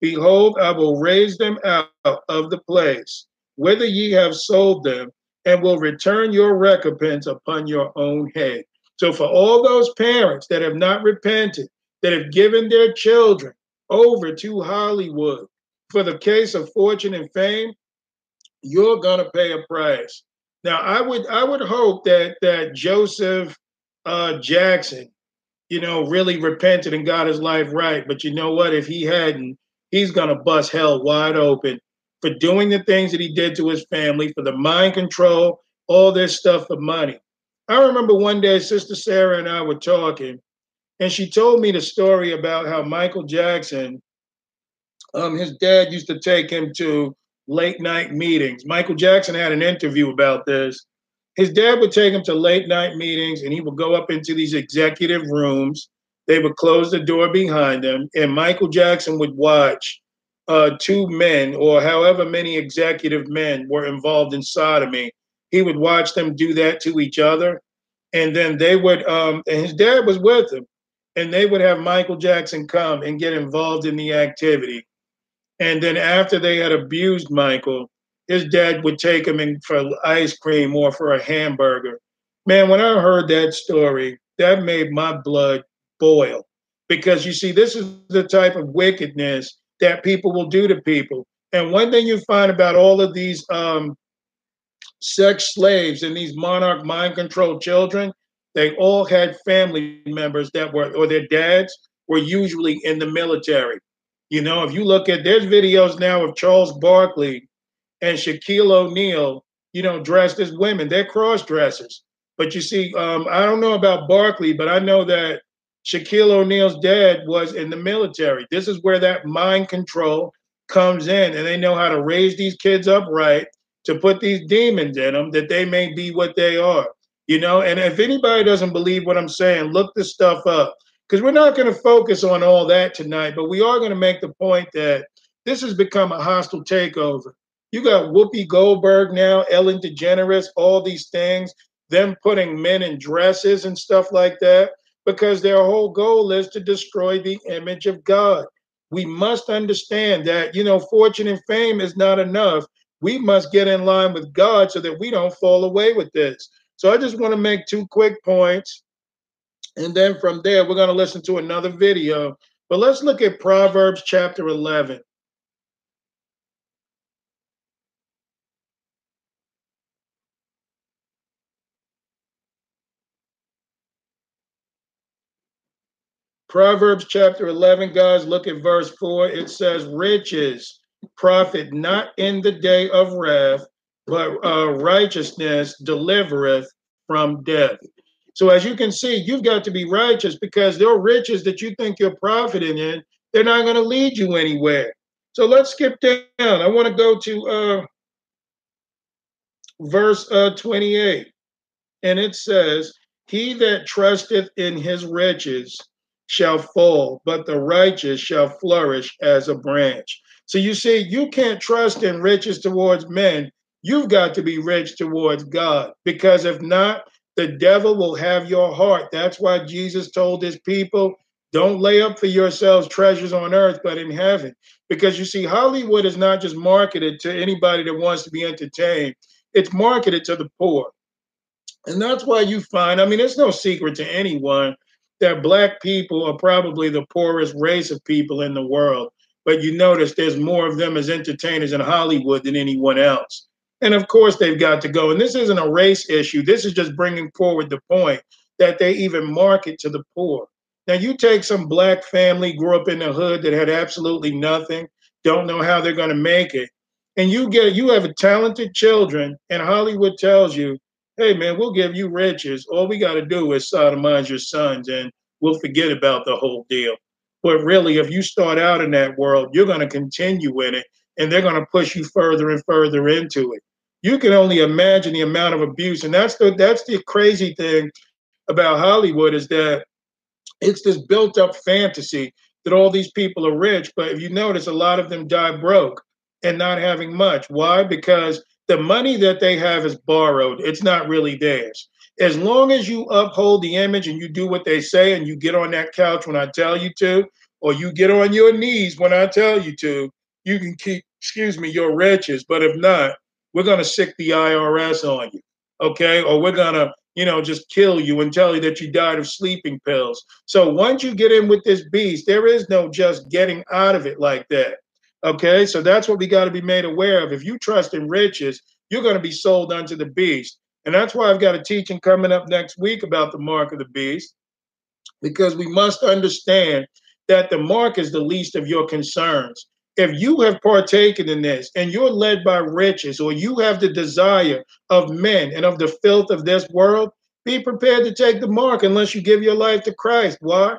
Behold, I will raise them out of the place whither ye have sold them, and will return your recompense upon your own head. So, for all those parents that have not repented, that have given their children over to Hollywood for the case of fortune and fame, you're gonna pay a price. Now, I would I would hope that that Joseph uh, Jackson, you know, really repented and got his life right. But you know what? If he hadn't, he's gonna bust hell wide open for doing the things that he did to his family, for the mind control, all this stuff for money. I remember one day, Sister Sarah and I were talking, and she told me the story about how Michael Jackson, um, his dad used to take him to late night meetings. Michael Jackson had an interview about this. His dad would take him to late night meetings, and he would go up into these executive rooms. They would close the door behind him, and Michael Jackson would watch uh, two men or however many executive men were involved in sodomy. He would watch them do that to each other, and then they would. Um, and his dad was with him and they would have Michael Jackson come and get involved in the activity. And then after they had abused Michael, his dad would take him in for ice cream or for a hamburger. Man, when I heard that story, that made my blood boil because you see, this is the type of wickedness that people will do to people. And one thing you find about all of these um, sex slaves and these monarch mind control children they all had family members that were, or their dads were usually in the military. You know, if you look at, there's videos now of Charles Barkley and Shaquille O'Neal, you know, dressed as women. They're cross dressers. But you see, um, I don't know about Barkley, but I know that Shaquille O'Neal's dad was in the military. This is where that mind control comes in, and they know how to raise these kids up right to put these demons in them that they may be what they are. You know, and if anybody doesn't believe what I'm saying, look this stuff up because we're not going to focus on all that tonight, but we are going to make the point that this has become a hostile takeover. You got Whoopi Goldberg now, Ellen DeGeneres, all these things, them putting men in dresses and stuff like that, because their whole goal is to destroy the image of God. We must understand that, you know, fortune and fame is not enough. We must get in line with God so that we don't fall away with this. So I just want to make two quick points. And then from there, we're going to listen to another video. But let's look at Proverbs chapter 11. Proverbs chapter 11, guys, look at verse 4. It says, Riches profit not in the day of wrath, but uh, righteousness delivereth from death. So as you can see, you've got to be righteous because their riches that you think you're profiting in, they're not going to lead you anywhere. So let's skip down. I want to go to uh, verse uh, 28, and it says, "He that trusteth in his riches shall fall, but the righteous shall flourish as a branch." So you see, you can't trust in riches towards men You've got to be rich towards God because if not, the devil will have your heart. That's why Jesus told his people, don't lay up for yourselves treasures on earth, but in heaven. Because you see, Hollywood is not just marketed to anybody that wants to be entertained, it's marketed to the poor. And that's why you find, I mean, it's no secret to anyone that black people are probably the poorest race of people in the world. But you notice there's more of them as entertainers in Hollywood than anyone else. And of course, they've got to go. And this isn't a race issue. This is just bringing forward the point that they even market to the poor. Now, you take some black family, grew up in the hood that had absolutely nothing, don't know how they're going to make it. And you get you have talented children, and Hollywood tells you, "Hey, man, we'll give you riches. All we got to do is sodomize your sons, and we'll forget about the whole deal." But really, if you start out in that world, you're going to continue in it and they're going to push you further and further into it. You can only imagine the amount of abuse, and that's the that's the crazy thing about Hollywood is that it's this built up fantasy that all these people are rich, but if you notice, a lot of them die broke and not having much. Why? Because the money that they have is borrowed. It's not really theirs. As long as you uphold the image and you do what they say and you get on that couch when I tell you to, or you get on your knees when I tell you to, you can keep, excuse me, your riches. But if not, we're going to sick the IRS on you, okay? Or we're going to, you know, just kill you and tell you that you died of sleeping pills. So once you get in with this beast, there is no just getting out of it like that, okay? So that's what we got to be made aware of. If you trust in riches, you're going to be sold unto the beast. And that's why I've got a teaching coming up next week about the mark of the beast, because we must understand that the mark is the least of your concerns if you have partaken in this and you're led by riches or you have the desire of men and of the filth of this world, be prepared to take the mark unless you give your life to Christ. Why?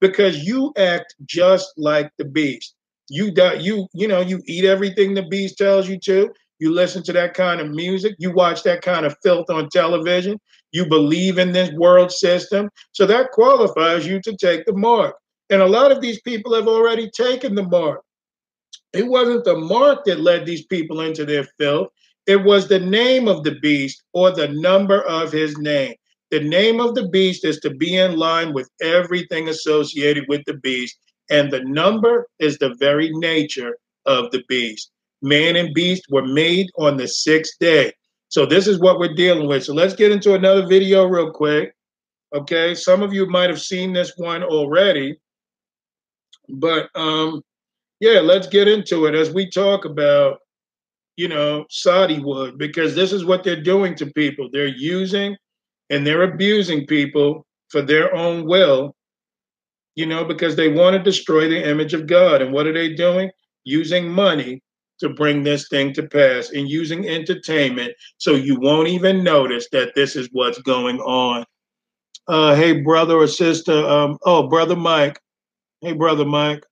Because you act just like the beast. You die, you you know you eat everything the beast tells you to. You listen to that kind of music. You watch that kind of filth on television. You believe in this world system. So that qualifies you to take the mark. And a lot of these people have already taken the mark. It wasn't the mark that led these people into their filth. It was the name of the beast or the number of his name. The name of the beast is to be in line with everything associated with the beast, and the number is the very nature of the beast. Man and beast were made on the sixth day. So, this is what we're dealing with. So, let's get into another video real quick. Okay, some of you might have seen this one already, but um, yeah, let's get into it as we talk about, you know, Soddywood, because this is what they're doing to people. They're using and they're abusing people for their own will, you know, because they want to destroy the image of God. And what are they doing? Using money to bring this thing to pass and using entertainment so you won't even notice that this is what's going on. Uh, hey, brother or sister. Um, oh, brother Mike. Hey, brother Mike.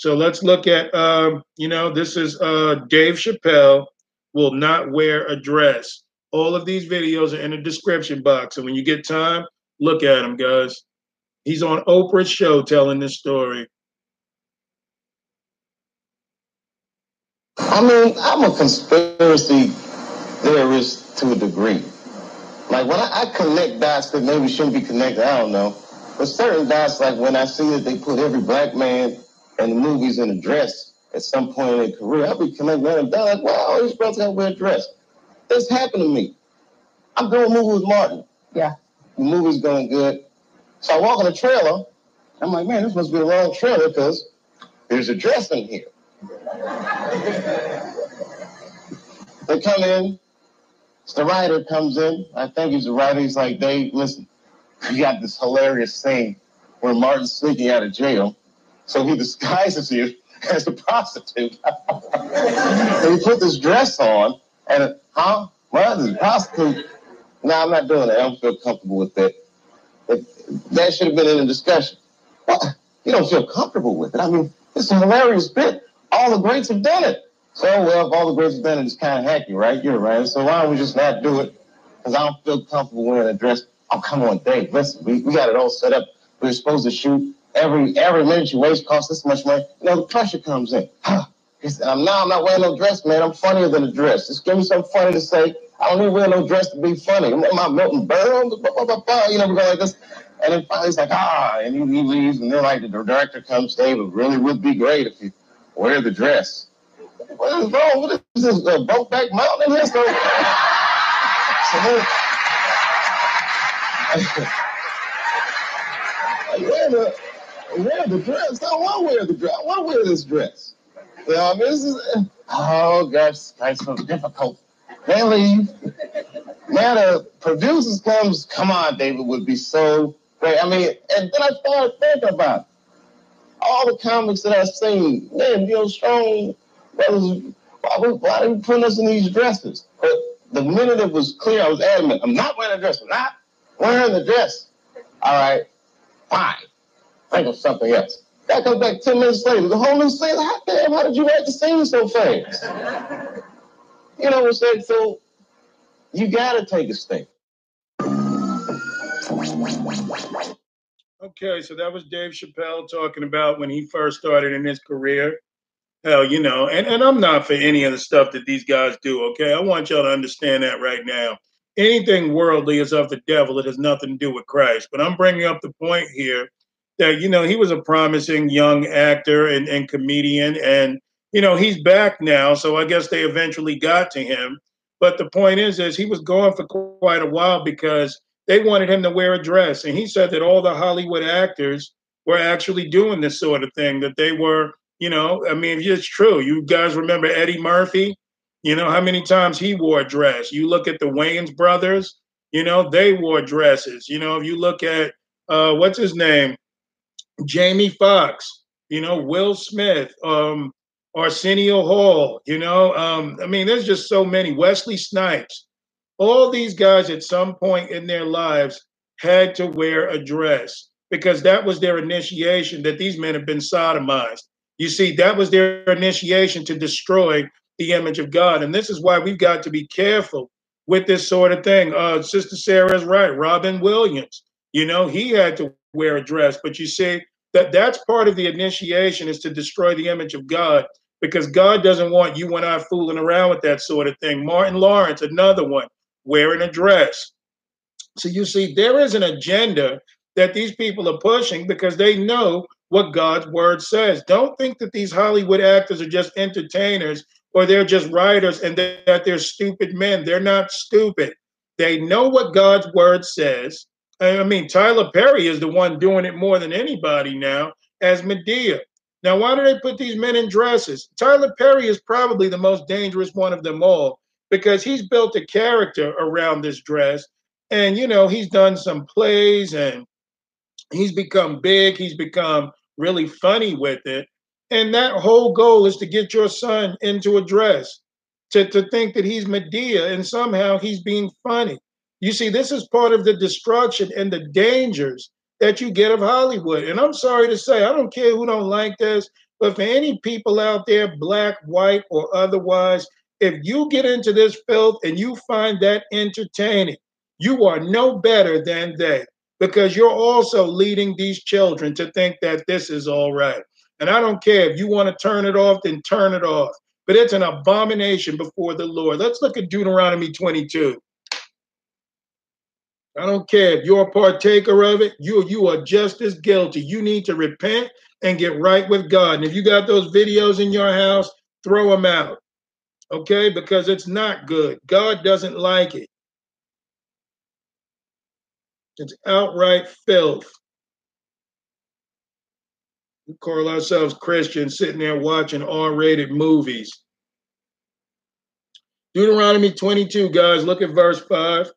So let's look at, um, you know, this is uh, Dave Chappelle will not wear a dress. All of these videos are in the description box. And when you get time, look at them, guys. He's on Oprah's show telling this story.
I mean, I'm a conspiracy theorist to a degree. Like when I, I connect dots that maybe shouldn't be connected, I don't know. But certain dots, like when I see that they put every black man and the movies and the dress at some point in their career. I'll be connecting them down like, wow, these brothers gotta wear a dress. This happened to me. I'm doing a movie with Martin. Yeah. The movie's going good. So I walk in the trailer. I'm like, man, this must be the wrong trailer because there's a dress in here. they come in. So the writer comes in. I think he's the writer. He's like, Dave, listen, you got this hilarious scene where Martin's sneaking out of jail so he disguises you as a prostitute. and you put this dress on, and huh? Well, this prostitute. No, I'm not doing that. I don't feel comfortable with that. that should have been in the discussion. What? you don't feel comfortable with it. I mean, it's a hilarious bit. All the greats have done it. So, well, if all the greats have done it, it's kind of hacky, right? You're right. So why don't we just not do it? Because I don't feel comfortable wearing a dress. Oh, come on, Dave. Listen, we, we got it all set up. We are supposed to shoot every every minute you waste costs this much money, you know, the pressure comes in. I'm uh, now I'm not wearing no dress, man. I'm funnier than a dress. Just give me something funny to say. I don't even wear no dress to be funny. Am I Milton Berle? Blah, blah, blah, blah. You know, we go like this. And then finally he's like, ah, and he, he leaves. And then like the director comes, David it really would be great if you wear the dress. What is wrong? What is this? Brokeback Mountain? Here? So, so then, I, I, wear the dress. I want to wear the dress. I want to wear this dress. You know, this is, oh gosh, that's so difficult. They leave. Now the producers comes, come on, David would be so great. I mean, and then I started thinking about it. all the comics that I've seen. Man, you know, strong brothers, why, why are they putting us in these dresses? But the minute it was clear, I was adamant, I'm not wearing a dress. I'm not wearing the dress. All right, fine. Think of something else. That comes back 10 minutes later. The whole new scene. How, damn, how did you write the scene so fast? you know what I'm saying? So you got to take a stink.
Okay, so that was Dave Chappelle talking about when he first started in his career. Hell, you know, and, and I'm not for any of the stuff that these guys do, okay? I want y'all to understand that right now. Anything worldly is of the devil. It has nothing to do with Christ. But I'm bringing up the point here that you know he was a promising young actor and, and comedian, and you know he's back now, so I guess they eventually got to him. But the point is, is he was gone for quite a while because they wanted him to wear a dress, and he said that all the Hollywood actors were actually doing this sort of thing. That they were, you know, I mean, it's true. You guys remember Eddie Murphy? You know how many times he wore a dress. You look at the Wayans brothers. You know they wore dresses. You know if you look at uh, what's his name, Jamie Foxx, you know, Will Smith, um, Arsenio Hall, you know, um, I mean, there's just so many. Wesley Snipes, all these guys at some point in their lives had to wear a dress because that was their initiation that these men have been sodomized. You see, that was their initiation to destroy the image of God. And this is why we've got to be careful with this sort of thing. Uh, Sister Sarah is right. Robin Williams, you know, he had to wear a dress. But you see, that that's part of the initiation is to destroy the image of God because God doesn't want you and I fooling around with that sort of thing. Martin Lawrence, another one, wearing a dress. So you see, there is an agenda that these people are pushing because they know what God's word says. Don't think that these Hollywood actors are just entertainers or they're just writers and that they're stupid men. They're not stupid. They know what God's word says. I mean, Tyler Perry is the one doing it more than anybody now as Madea. Now, why do they put these men in dresses? Tyler Perry is probably the most dangerous one of them all because he's built a character around this dress. And, you know, he's done some plays and he's become big. He's become really funny with it. And that whole goal is to get your son into a dress, to, to think that he's Madea and somehow he's being funny. You see, this is part of the destruction and the dangers that you get of Hollywood. And I'm sorry to say, I don't care who don't like this, but for any people out there, black, white, or otherwise, if you get into this filth and you find that entertaining, you are no better than they because you're also leading these children to think that this is all right. And I don't care if you want to turn it off, then turn it off. But it's an abomination before the Lord. Let's look at Deuteronomy 22. I don't care if you're a partaker of it, you you are just as guilty. You need to repent and get right with God. And if you got those videos in your house, throw them out. Okay? Because it's not good. God doesn't like it. It's outright filth. We call ourselves Christians sitting there watching R rated movies. Deuteronomy 22, guys, look at verse 5.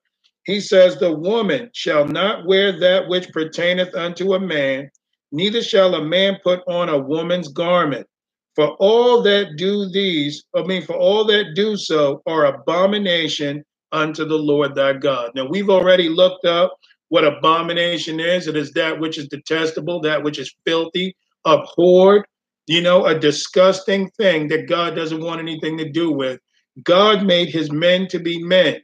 He says, The woman shall not wear that which pertaineth unto a man, neither shall a man put on a woman's garment. For all that do these, I mean, for all that do so are abomination unto the Lord thy God. Now, we've already looked up what abomination is it is that which is detestable, that which is filthy, abhorred, you know, a disgusting thing that God doesn't want anything to do with. God made his men to be men.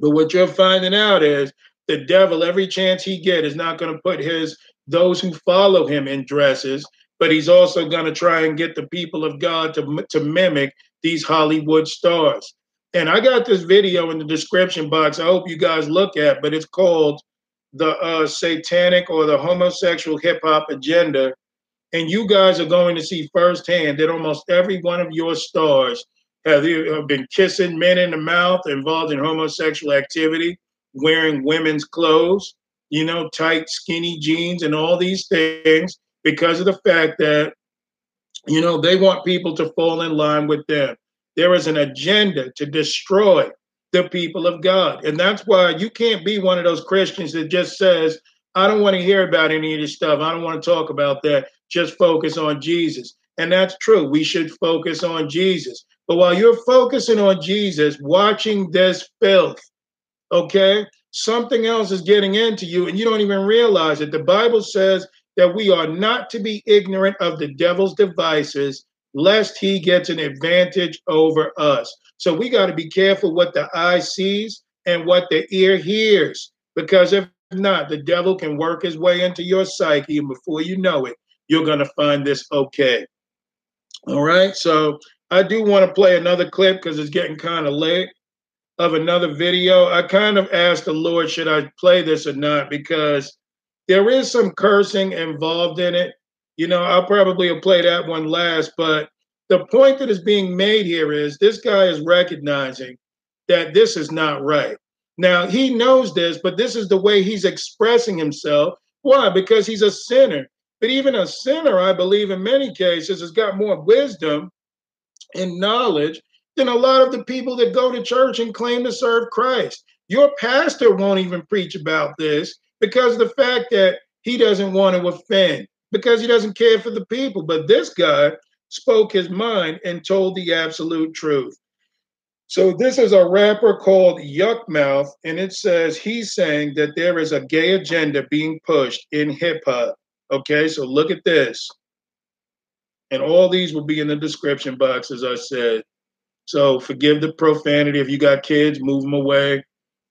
But what you're finding out is the devil, every chance he get, is not going to put his those who follow him in dresses, but he's also going to try and get the people of God to to mimic these Hollywood stars. And I got this video in the description box. I hope you guys look at, but it's called the uh, satanic or the homosexual hip hop agenda. And you guys are going to see firsthand that almost every one of your stars have you uh, been kissing men in the mouth, involved in homosexual activity, wearing women's clothes, you know, tight, skinny jeans, and all these things because of the fact that, you know, they want people to fall in line with them. There is an agenda to destroy the people of God. And that's why you can't be one of those Christians that just says, I don't want to hear about any of this stuff. I don't want to talk about that. Just focus on Jesus. And that's true. We should focus on Jesus. But while you're focusing on Jesus, watching this filth, okay, something else is getting into you and you don't even realize it. The Bible says that we are not to be ignorant of the devil's devices, lest he gets an advantage over us. So we got to be careful what the eye sees and what the ear hears, because if not, the devil can work his way into your psyche. And before you know it, you're going to find this okay. All right. So I do want to play another clip because it's getting kind of late of another video. I kind of asked the Lord, should I play this or not? Because there is some cursing involved in it. You know, I'll probably will play that one last, but the point that is being made here is this guy is recognizing that this is not right. Now, he knows this, but this is the way he's expressing himself. Why? Because he's a sinner. But even a sinner, I believe, in many cases, has got more wisdom and knowledge than a lot of the people that go to church and claim to serve Christ. Your pastor won't even preach about this because the fact that he doesn't want to offend, because he doesn't care for the people. But this guy spoke his mind and told the absolute truth. So this is a rapper called Yukmouth, and it says he's saying that there is a gay agenda being pushed in hip hop. Okay, so look at this. And all these will be in the description box, as I said. So forgive the profanity. If you got kids, move them away,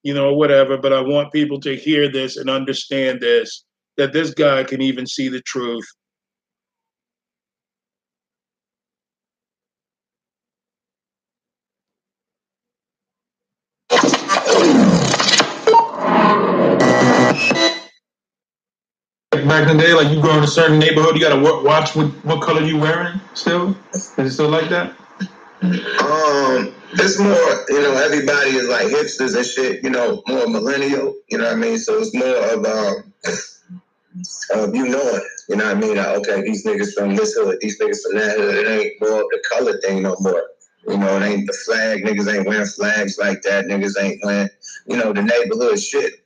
you know, whatever. But I want people to hear this and understand this that this guy can even see the truth Like back in the day, like you grow in a certain neighborhood, you gotta w- watch what, what color you wearing. Still, is it still like that?
Um, it's more, you know, everybody is like hipsters and shit. You know, more millennial. You know what I mean? So it's more of um, of you know it. You know what I mean? Like, okay, these niggas from this hood, these niggas from that hood. It ain't more of the color thing no more. You know, it ain't the flag. Niggas ain't wearing flags like that. Niggas ain't wearing, you know, the neighborhood shit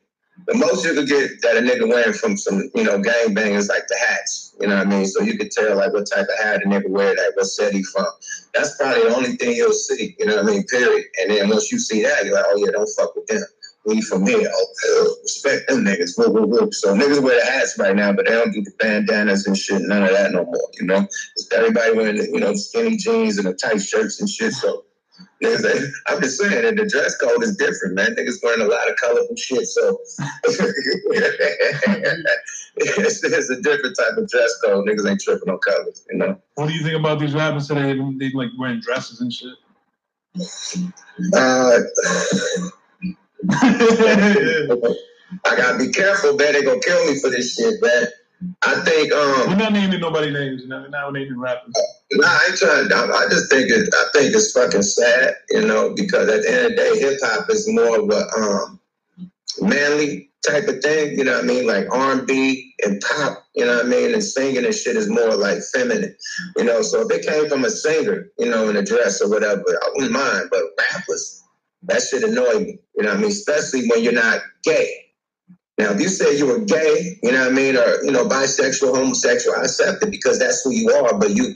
the most you could get that a nigga wearing from some, you know, gang bangers like the hats. You know what I mean? So you could tell like what type of hat a nigga wear, that what set he from. That's probably the only thing you'll see. You know what I mean? Period. And then once you see that, you're like, oh yeah, don't fuck with them. We from here. Oh, respect them niggas. Woo, woo, woo. So niggas wear the hats right now, but they don't do the bandanas and shit. None of that no more. You know, everybody wearing you know skinny jeans and the tight shirts and shit. So I'm just saying, and the dress code is different, man. Niggas wearing a lot of colorful shit, so it's, it's, a different type of dress code. Niggas ain't tripping on colors, you know.
What do you think about these rappers today? They, they like wearing dresses and shit. Uh,
I gotta be careful, man. They gonna kill me for this shit, man. I think um, we're not naming nobody names. You know, we're not naming
rappers. Nah, I
trying.
I
just think it. I think it's fucking sad, you know, because at the end of the day, hip hop is more of a um, manly type of thing. You know what I mean? Like R and B and pop. You know what I mean? And singing and shit is more like feminine. You know, so if it came from a singer, you know, in a dress or whatever, I wouldn't mind. But rappers, that should annoy me. You know what I mean? Especially when you're not gay. Now, if you say you were gay, you know what I mean, or you know, bisexual, homosexual, I accept it because that's who you are. But you,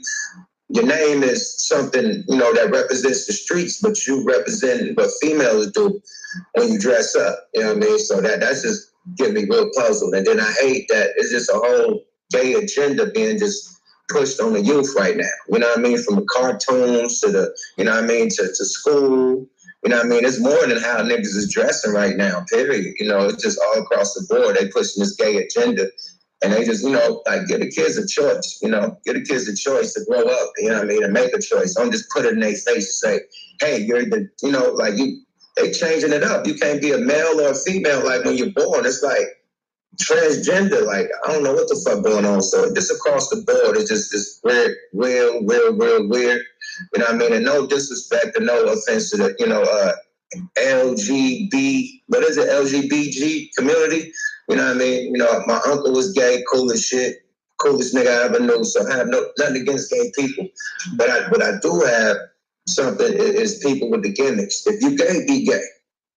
your name is something you know that represents the streets, but you represent what females do when you dress up. You know what I mean? So that that's just getting me real puzzled. And then I hate that it's just a whole gay agenda being just pushed on the youth right now. You know what I mean? From the cartoons to the, you know what I mean, to, to school, you know what I mean? It's more than how niggas is dressing right now, period. You know, it's just all across the board. They pushing this gay agenda. And they just, you know, like give the kids a choice, you know, give the kids a choice to grow up, you know what I mean, to make a choice. Don't just put it in their face and say, hey, you're the, you know, like you, they changing it up. You can't be a male or a female like when you're born. It's like transgender. Like I don't know what the fuck going on. So just across the board, it's just this weird, weird, weird, weird, weird. You know what I mean? And no disrespect and no offense to the, you know, uh, LGB, what is it, LGBG community? You know what I mean? You know, my uncle was gay, cool as shit, coolest nigga I ever knew. So I have no nothing against gay people, but I but I do have something is people with the gimmicks. If you gay, be gay.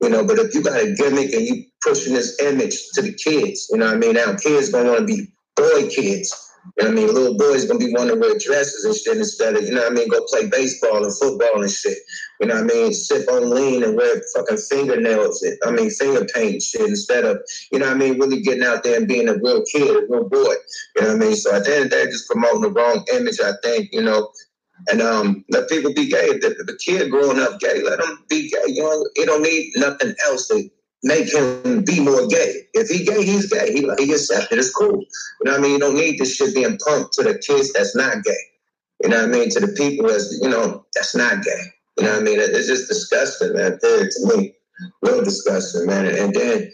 You know, but if you got a gimmick and you pushing this image to the kids, you know what I mean? Now kids gonna want to be boy kids. You know I mean? Little boys gonna be wanting to wear dresses and shit instead of, you know I mean, go play baseball and football and shit. You know I mean? Sip on lean and wear fucking fingernails, and, I mean, finger paint shit instead of, you know I mean, really getting out there and being a real kid, a real boy. You know I mean? So at the end of the day, just promoting the wrong image, I think, you know, and um, let people be gay. the, the kid growing up gay, let them be gay. You know, it don't need nothing else They, make him be more gay. If he gay, he's gay. He he accepted. It's cool. You know what I mean? You don't need this shit being pumped to the kids that's not gay. You know what I mean? To the people that's you know that's not gay. You know what I mean? It's just disgusting, man. to me, real disgusting, man. And then.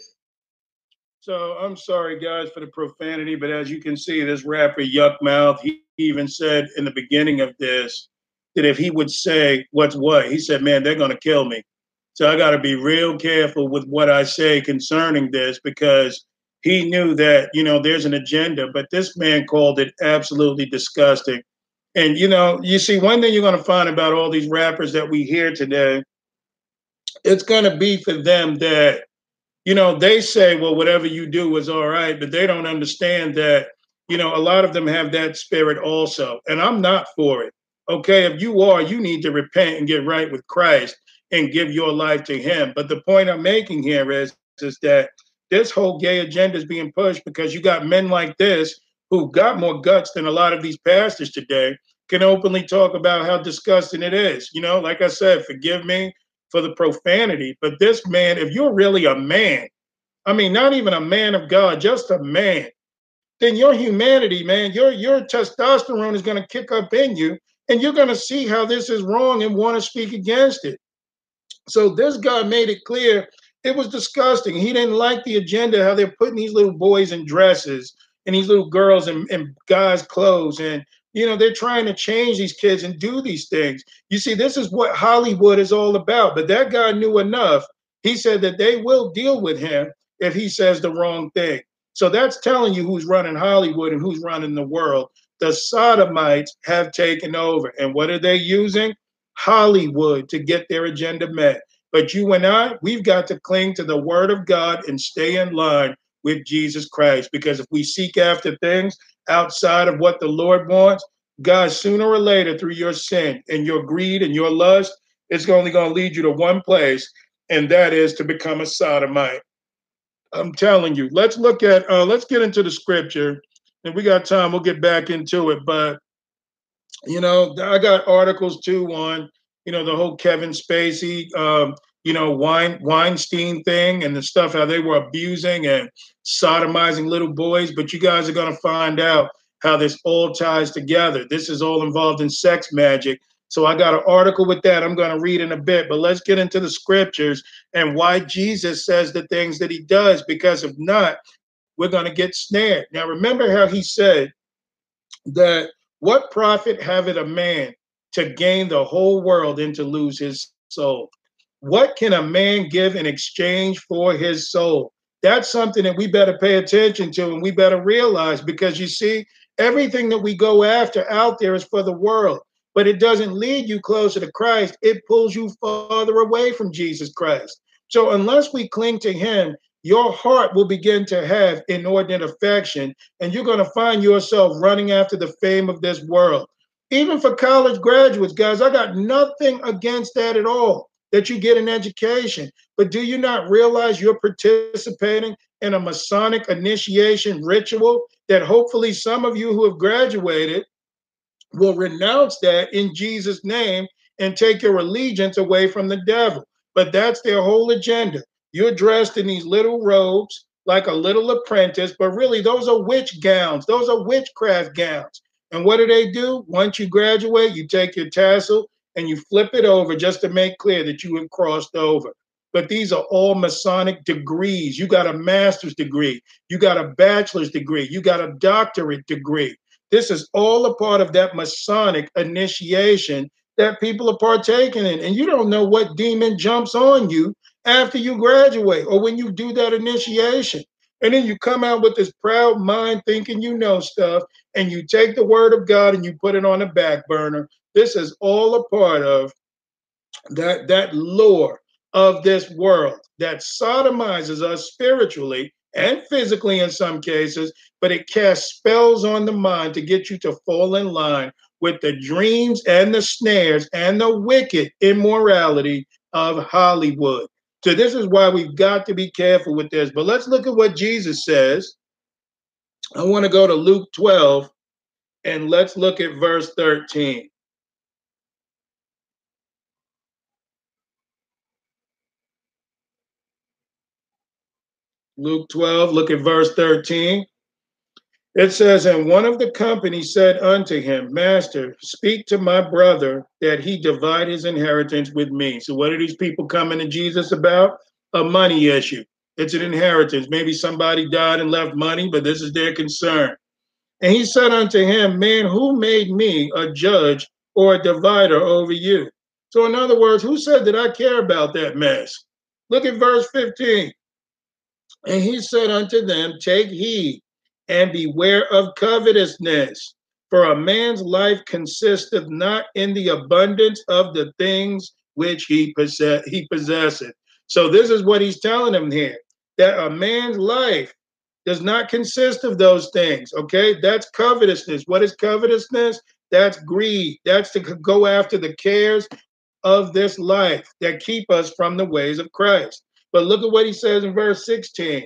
So I'm sorry, guys, for the profanity, but as you can see, this rapper Yukmouth, he even said in the beginning of this that if he would say what's what, he said, "Man, they're gonna kill me." So I got to be real careful with what I say concerning this because he knew that, you know, there's an agenda, but this man called it absolutely disgusting. And, you know, you see, one thing you're going to find about all these rappers that we hear today, it's going to be for them that, you know, they say, well, whatever you do is all right, but they don't understand that, you know, a lot of them have that spirit also. And I'm not for it. Okay. If you are, you need to repent and get right with Christ and give your life to him. But the point I'm making here is, is that this whole gay agenda is being pushed because you got men like this who got more guts than a lot of these pastors today can openly talk about how disgusting it is. You know, like I said, forgive me for the profanity, but this man, if you're really a man, I mean, not even a man of God, just a man, then your humanity, man, your your testosterone is going to kick up in you, and you're going to see how this is wrong and want to speak against it. So this guy made it clear it was disgusting. He didn't like the agenda, how they're putting these little boys in dresses and these little girls in, in guys' clothes. And, you know, they're trying to change these kids and do these things. You see, this is what Hollywood is all about. But that guy knew enough. He said that they will deal with him if he says the wrong thing. So that's telling you who's running Hollywood and who's running the world. The sodomites have taken over. And what are they using? Hollywood to get their agenda met. But you and I, we've got to cling to the word of God and stay in line with Jesus Christ. Because if we seek after things outside of what the Lord wants, God, sooner or later, through your sin and your greed and your lust, it's only going to lead you to one place, and that is to become a sodomite. I'm telling you. Let's look at. Uh, let's get into the scripture, and we got time. We'll get back into it, but you know, I got articles too on, you know, the whole Kevin Spacey, um, you know, Weinstein thing and the stuff how they were abusing and sodomizing little boys. But you guys are going to find out how this all ties together. This is all involved in sex magic. So I got an article with that I'm going to read in a bit, but let's get into the scriptures and why Jesus says the things that he does, because if not, we're going to get snared. Now, remember how he said that what profit have it a man to gain the whole world and to lose his soul? What can a man give in exchange for his soul? That's something that we better pay attention to and we better realize because you see, everything that we go after out there is for the world, but it doesn't lead you closer to Christ. It pulls you farther away from Jesus Christ. So unless we cling to him your heart will begin to have inordinate affection, and you're going to find yourself running after the fame of this world. Even for college graduates, guys, I got nothing against that at all, that you get an education. But do you not realize you're participating in a Masonic initiation ritual that hopefully some of you who have graduated will renounce that in Jesus' name and take your allegiance away from the devil? But that's their whole agenda. You're dressed in these little robes like a little apprentice, but really those are witch gowns. Those are witchcraft gowns. And what do they do? Once you graduate, you take your tassel and you flip it over just to make clear that you have crossed over. But these are all Masonic degrees. You got a master's degree, you got a bachelor's degree, you got a doctorate degree. This is all a part of that Masonic initiation that people are partaking in. And you don't know what demon jumps on you after you graduate or when you do that initiation. And then you come out with this proud mind thinking you know stuff, and you take the word of God and you put it on the back burner. This is all a part of that, that lore of this world that sodomizes us spiritually and physically in some cases, but it casts spells on the mind to get you to fall in line with the dreams and the snares and the wicked immorality of Hollywood. So this is why we've got to be careful with this. But let's look at what Jesus says. I want to go to Luke 12 and let's look at verse 13. Luke 12, look at verse 13. It says, And one of the company said unto him, Master, speak to my brother that he divide his inheritance with me. So, what are these people coming to Jesus about? A money issue. It's an inheritance. Maybe somebody died and left money, but this is their concern. And he said unto him, Man, who made me a judge or a divider over you? So, in other words, who said that I care about that mess? Look at verse 15. And he said unto them, Take heed and beware of covetousness. For a man's life consisteth not in the abundance of the things which he possess he possesseth. So this is what he's telling him here that a man's life does not consist of those things. Okay, that's covetousness. What is covetousness? That's greed. That's to go after the cares of this life that keep us from the ways of Christ. But look at what he says in verse 16.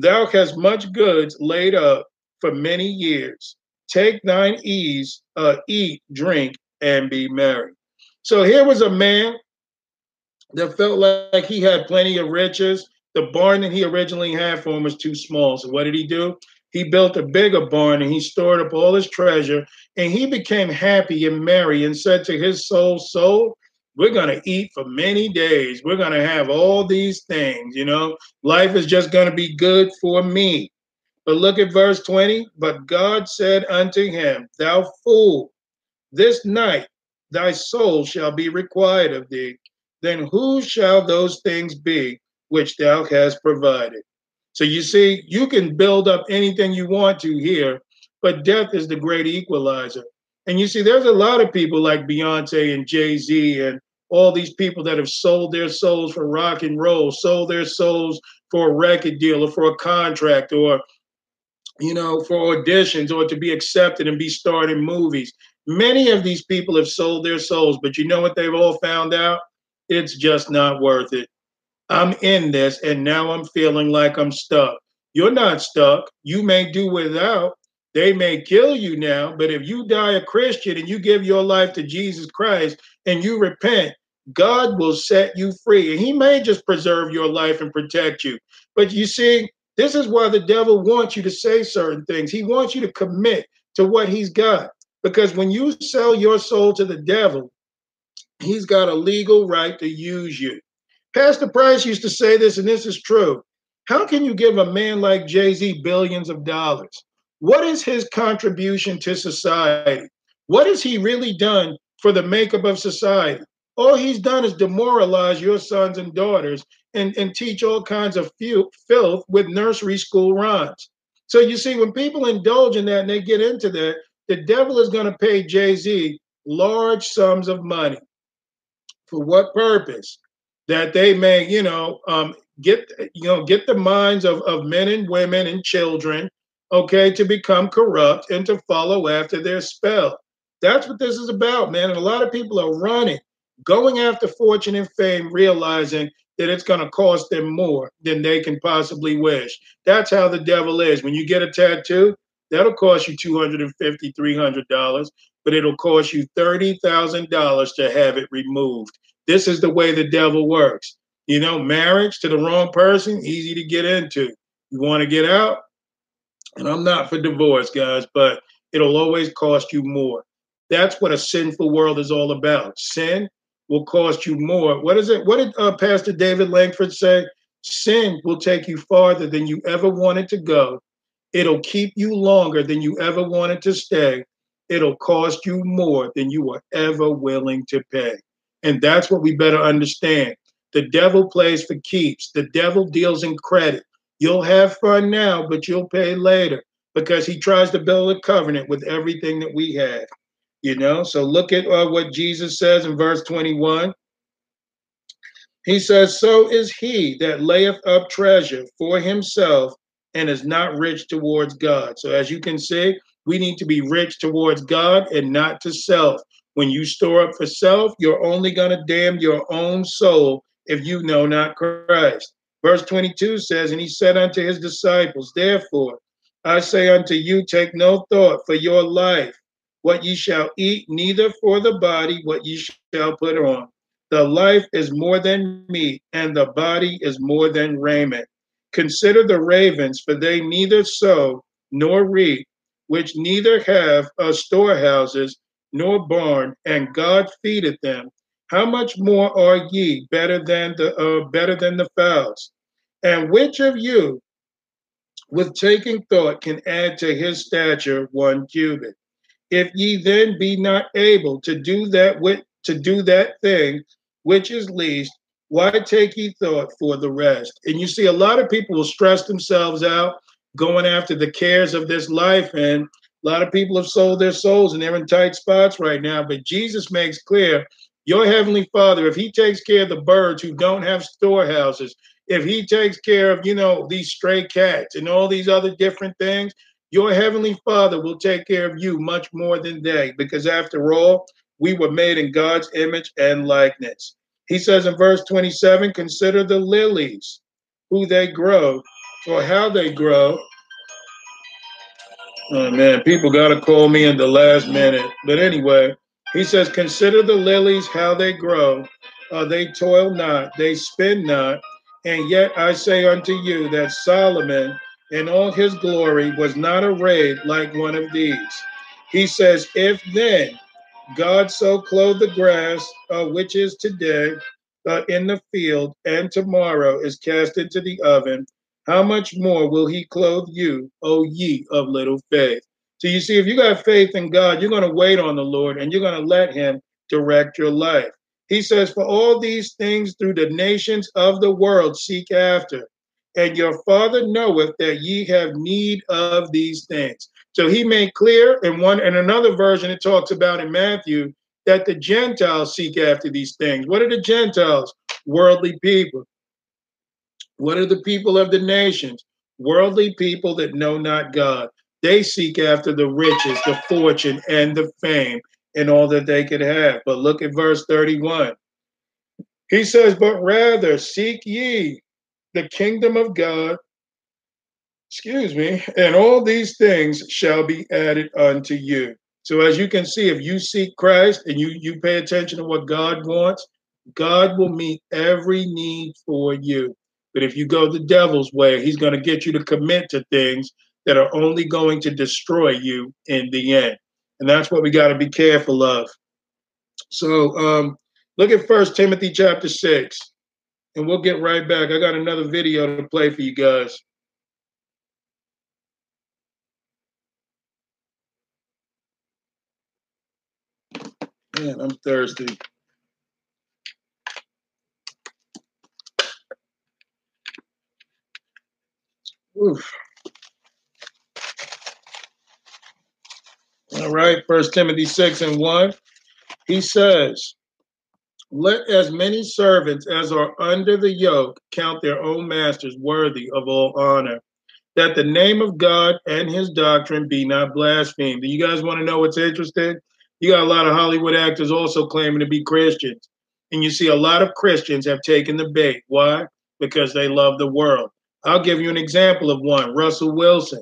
Thou hast much goods laid up for many years. Take thine ease, uh, eat, drink, and be merry. So here was a man that felt like he had plenty of riches. The barn that he originally had for him was too small. So what did he do? He built a bigger barn and he stored up all his treasure and he became happy and merry and said to his soul, Soul, we're going to eat for many days. We're going to have all these things, you know. Life is just going to be good for me. But look at verse 20. But God said unto him, Thou fool, this night thy soul shall be required of thee. Then who shall those things be which thou hast provided? So you see, you can build up anything you want to here, but death is the great equalizer. And you see, there's a lot of people like Beyonce and Jay Z and all these people that have sold their souls for rock and roll, sold their souls for a record deal or for a contract or, you know, for auditions or to be accepted and be starred in movies. Many of these people have sold their souls, but you know what they've all found out? It's just not worth it. I'm in this and now I'm feeling like I'm stuck. You're not stuck. You may do without, they may kill you now, but if you die a Christian and you give your life to Jesus Christ and you repent, God will set you free. And He may just preserve your life and protect you. But you see, this is why the devil wants you to say certain things. He wants you to commit to what he's got. Because when you sell your soul to the devil, he's got a legal right to use you. Pastor Price used to say this, and this is true. How can you give a man like Jay Z billions of dollars? What is his contribution to society? What has he really done for the makeup of society? All he's done is demoralize your sons and daughters and, and teach all kinds of filth with nursery school rhymes. So you see, when people indulge in that and they get into that, the devil is going to pay Jay Z large sums of money. For what purpose? That they may, you know, um, get you know get the minds of, of men and women and children okay, to become corrupt and to follow after their spell. That's what this is about, man. And a lot of people are running, going after fortune and fame, realizing that it's going to cost them more than they can possibly wish. That's how the devil is. When you get a tattoo, that'll cost you $250, $300, but it'll cost you $30,000 to have it removed. This is the way the devil works. You know, marriage to the wrong person, easy to get into. You want to get out, and I'm not for divorce, guys, but it'll always cost you more. That's what a sinful world is all about. Sin will cost you more. What is it? What did uh, Pastor David Langford say? Sin will take you farther than you ever wanted to go. It'll keep you longer than you ever wanted to stay. It'll cost you more than you were ever willing to pay. And that's what we better understand. The devil plays for keeps, the devil deals in credit. You'll have fun now, but you'll pay later because he tries to build a covenant with everything that we have. You know, so look at uh, what Jesus says in verse 21. He says, So is he that layeth up treasure for himself and is not rich towards God. So, as you can see, we need to be rich towards God and not to self. When you store up for self, you're only going to damn your own soul if you know not Christ. Verse 22 says, And he said unto his disciples, Therefore I say unto you, take no thought for your life, what ye shall eat, neither for the body, what ye shall put on. The life is more than meat, and the body is more than raiment. Consider the ravens, for they neither sow nor reap, which neither have a storehouses nor barn, and God feedeth them. How much more are ye better than the uh, better than the fowls? And which of you, with taking thought, can add to his stature one cubit? If ye then be not able to do that with to do that thing which is least, why take ye thought for the rest? And you see, a lot of people will stress themselves out going after the cares of this life. And a lot of people have sold their souls and they're in tight spots right now. But Jesus makes clear your heavenly Father, if He takes care of the birds who don't have storehouses, if He takes care of, you know, these stray cats and all these other different things, your heavenly Father will take care of you much more than they, because after all, we were made in God's image and likeness. He says in verse 27 Consider the lilies, who they grow, for how they grow. Oh man, people got to call me in the last minute. But anyway, he says, Consider the lilies, how they grow. Uh, they toil not, they spin not. And yet I say unto you that Solomon in all his glory was not arrayed like one of these. He says, If then God so clothe the grass, uh, which is today uh, in the field, and tomorrow is cast into the oven, how much more will he clothe you, O ye of little faith? So you see, if you got faith in God, you're going to wait on the Lord and you're going to let Him direct your life. He says, For all these things through the nations of the world seek after, and your Father knoweth that ye have need of these things. So he made clear in one and another version it talks about in Matthew that the Gentiles seek after these things. What are the Gentiles? Worldly people. What are the people of the nations? Worldly people that know not God. They seek after the riches, the fortune, and the fame, and all that they could have. But look at verse 31. He says, But rather seek ye the kingdom of God, excuse me, and all these things shall be added unto you. So as you can see, if you seek Christ and you you pay attention to what God wants, God will meet every need for you. But if you go the devil's way, he's going to get you to commit to things that are only going to destroy you in the end. And that's what we got to be careful of. So um, look at First Timothy chapter 6, and we'll get right back. I got another video to play for you guys. Man, I'm thirsty. Oof. All right, First Timothy 6 and 1. He says, Let as many servants as are under the yoke count their own masters worthy of all honor, that the name of God and his doctrine be not blasphemed. Do you guys want to know what's interesting? You got a lot of Hollywood actors also claiming to be Christians. And you see a lot of Christians have taken the bait. Why? Because they love the world. I'll give you an example of one Russell Wilson.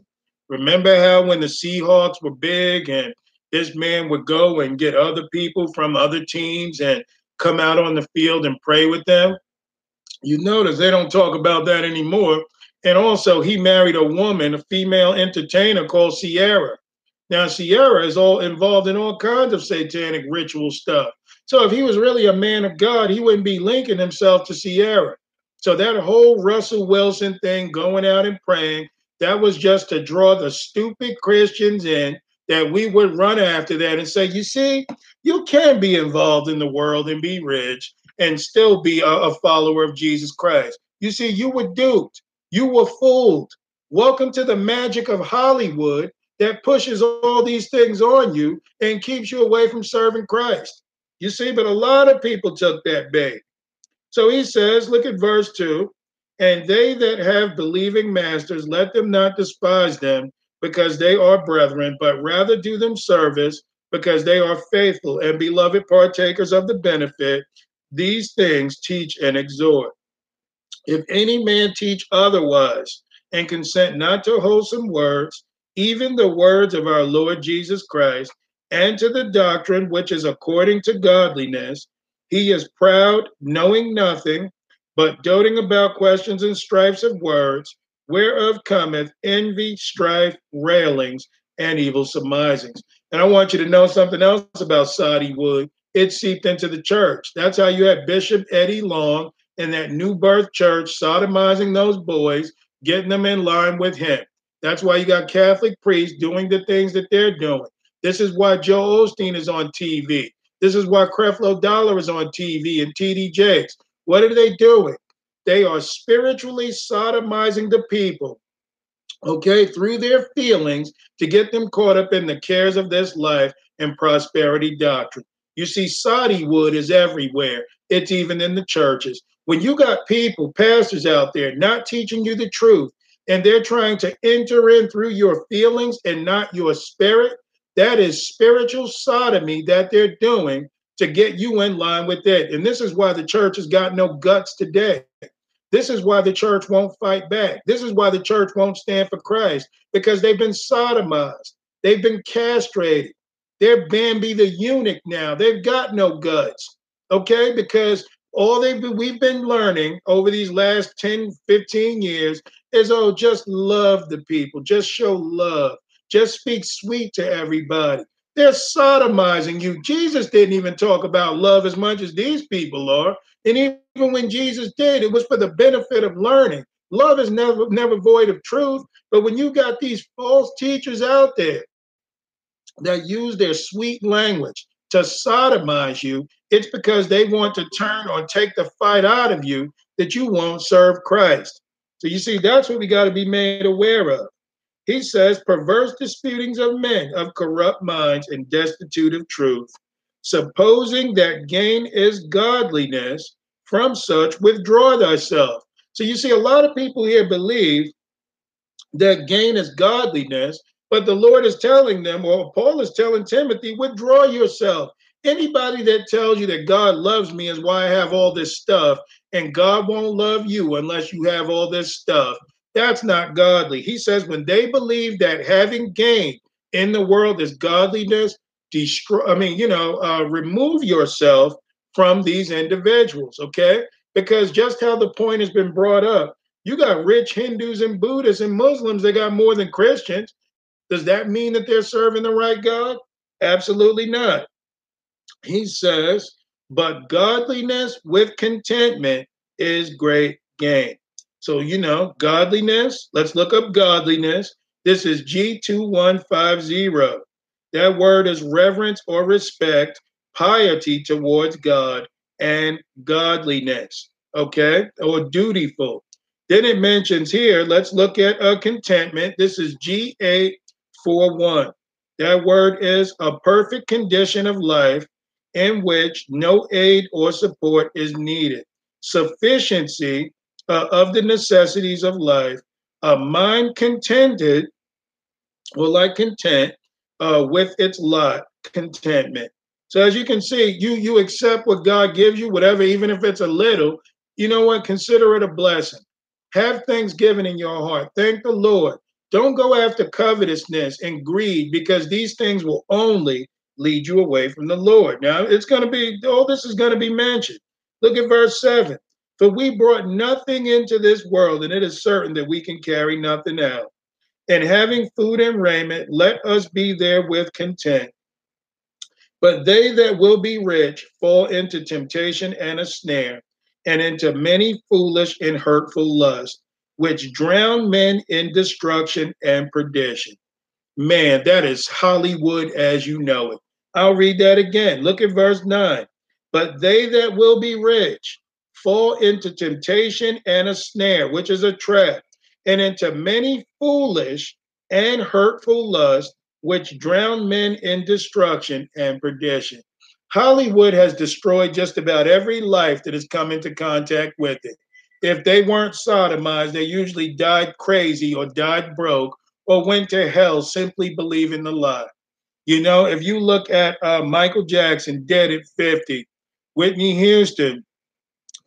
Remember how when the Seahawks were big and this man would go and get other people from other teams and come out on the field and pray with them? You notice they don't talk about that anymore. And also, he married a woman, a female entertainer called Ciara. Now, Ciara is all involved in all kinds of satanic ritual stuff. So, if he was really a man of God, he wouldn't be linking himself to Ciara. So, that whole Russell Wilson thing, going out and praying, that was just to draw the stupid Christians in that we would run after that and say, you see, you can be involved in the world and be rich and still be a, a follower of Jesus Christ. You see, you were duped, you were fooled. Welcome to the magic of Hollywood that pushes all these things on you and keeps you away from serving Christ. You see, but a lot of people took that bait. So he says, look at verse 2 and they that have believing masters, let them not despise them because they are brethren, but rather do them service because they are faithful and beloved partakers of the benefit. These things teach and exhort. If any man teach otherwise and consent not to wholesome words, even the words of our Lord Jesus Christ, and to the doctrine which is according to godliness, he is proud, knowing nothing, but doting about questions and strifes of words, whereof cometh envy, strife, railings, and evil surmisings. And I want you to know something else about Soddywood. It seeped into the church. That's how you had Bishop Eddie Long in that new birth church sodomizing those boys, getting them in line with him. That's why you got Catholic priests doing the things that they're doing. This is why Joel Osteen is on TV. This is why Creflo Dollar is on TV and TD Jakes. What are they doing? They are spiritually sodomizing the people, okay, through their feelings to get them caught up in the cares of this life and prosperity doctrine. You see, Soddywood is everywhere, it's even in the churches. When you got people, pastors out there, not teaching you the truth, and they're trying to enter in through your feelings and not your spirit, that is spiritual sodomy that they're doing to get you in line with it. And this is why the church has got no guts today. This is why the church won't fight back. This is why the church won't stand for Christ because they've been sodomized, they've been castrated, they're Bambi the eunuch now. They've got no guts, okay? Because all they've been, we've been learning over these last 10, 15 years is oh, just love the people, just show love, just speak sweet to everybody. They're sodomizing you. Jesus didn't even talk about love as much as these people are. And even when Jesus did, it was for the benefit of learning. Love is never never void of truth. But when you got these false teachers out there that use their sweet language to sodomize you, it's because they want to turn or take the fight out of you that you won't serve Christ. So you see, that's what we got to be made aware of. He says, perverse disputings of men of corrupt minds and destitute of truth, supposing that gain is godliness, from such withdraw thyself. So you see, a lot of people here believe that gain is godliness, but the Lord is telling them, or Paul is telling Timothy, withdraw yourself. Anybody that tells you that God loves me is why I have all this stuff, and God won't love you unless you have all this stuff. That's not godly. He says, when they believe that having gain in the world is godliness, destroy, I mean, you know, uh, remove yourself from these individuals, okay? Because just how the point has been brought up, you got rich Hindus and Buddhists and Muslims that got more than Christians. Does that mean that they're serving the right God? Absolutely not. He says, but godliness with contentment is great gain. So, you know, godliness, let's look up godliness. This is G2150. That word is reverence or respect, piety towards God, and godliness, okay, or dutiful. Then it mentions here, let's look at a uh, contentment. This is G841. That word is a perfect condition of life in which no aid or support is needed. Sufficiency uh, of the necessities of life, a mind contented, will like content uh, with its lot, contentment. So as you can see, you you accept what God gives you, whatever, even if it's a little. You know what? Consider it a blessing. Have thanksgiving in your heart. Thank the Lord. Don't go after covetousness and greed because these things will only lead you away from the Lord. Now, it's going to be, all this is going to be mentioned. Look at verse 7. For we brought nothing into this world, and it is certain that we can carry nothing out. And having food and raiment, let us be therewith content. But they that will be rich fall into temptation and a snare, and into many foolish and hurtful lusts, which drown men in destruction and perdition. Man, that is Hollywood as you know it. I'll read that again. Look at verse 9. But they that will be rich fall into temptation and a snare, which is a trap, and into many foolish and hurtful lusts, which drown men in destruction and perdition. Hollywood has destroyed just about every life that has come into contact with it. If they weren't sodomized, they usually died crazy or died broke or went to hell simply believing the lie. You know, if you look at uh, Michael Jackson, dead at 50, Whitney Houston,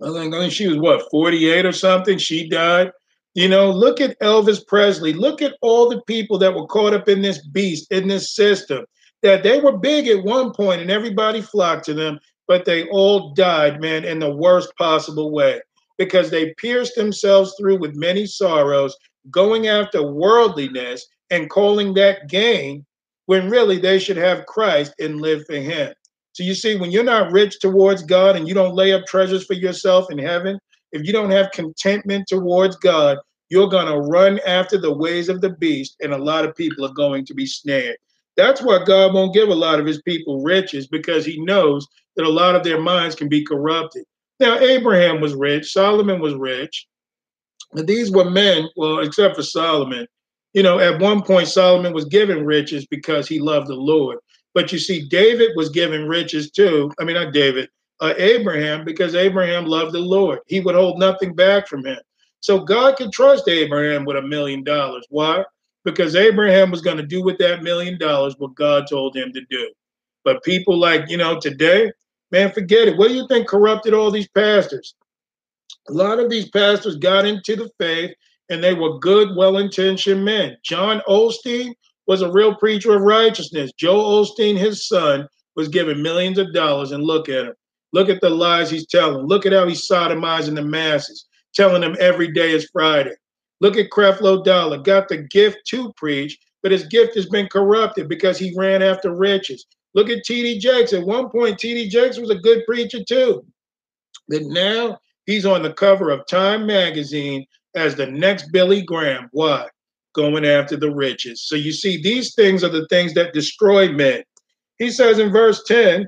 I think she was what 48 or something. She died. You know, look at Elvis Presley. Look at all the people that were caught up in this beast, in this system, that they were big at one point and everybody flocked to them, but they all died, man, in the worst possible way because they pierced themselves through with many sorrows, going after worldliness and calling that gain when really they should have Christ and live for him. So you see, when you're not rich towards God and you don't lay up treasures for yourself in heaven, if you don't have contentment towards God, you're going to run after the ways of the beast, and a lot of people are going to be snared. That's why God won't give a lot of his people riches because he knows that a lot of their minds can be corrupted. Now, Abraham was rich, Solomon was rich. And these were men, well, except for Solomon. You know, at one point, Solomon was given riches because he loved the Lord. But you see, David was given riches too. I mean, not David, uh, Abraham, because Abraham loved the Lord. He would hold nothing back from him. So God could trust Abraham with a million dollars. Why? Because Abraham was going to do with that million dollars what God told him to do. But people like, you know, today, man, forget it. What do you think corrupted all these pastors? A lot of these pastors got into the faith and they were good, well intentioned men. John Osteen was a real preacher of righteousness. Joel Osteen, his son, was given millions of dollars. And look at him. Look at the lies he's telling. Look at how he's sodomizing the masses, telling them every day is Friday. Look at Creflo Dollar, got the gift to preach, but his gift has been corrupted because he ran after riches. Look at T.D. Jakes. At one point, T.D. Jakes was a good preacher too. But now he's on the cover of Time magazine as the next Billy Graham. Why? going after the riches. So you see, these things are the things that destroy men. He says in verse 10,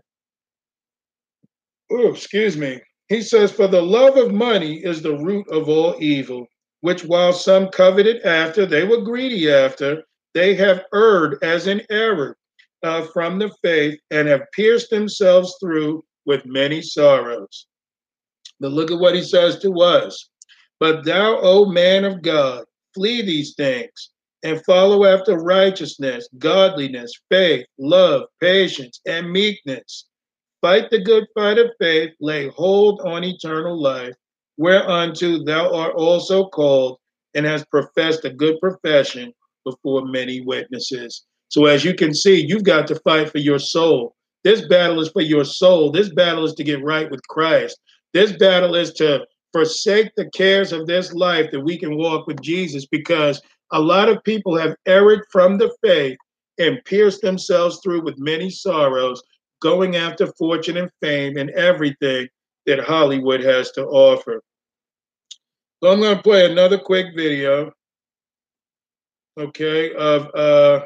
oh, excuse me. He says, For the love of money is the root of all evil, which while some coveted after, they were greedy after, they have erred as in error uh, from the faith and have pierced themselves through with many sorrows. But look at what he says to us. But thou, O man of God, Flee these things and follow after righteousness, godliness, faith, love, patience, and meekness. Fight the good fight of faith, lay hold on eternal life, whereunto thou art also called and has professed a good profession before many witnesses. So, as you can see, you've got to fight for your soul. This battle is for your soul. This battle is to get right with Christ. This battle is to forsake the cares of this life that we can walk with Jesus because a lot of people have erred from the faith and pierced themselves through with many sorrows, going after fortune and fame and everything that Hollywood has to offer. So I'm going to play another quick video, okay, of, uh,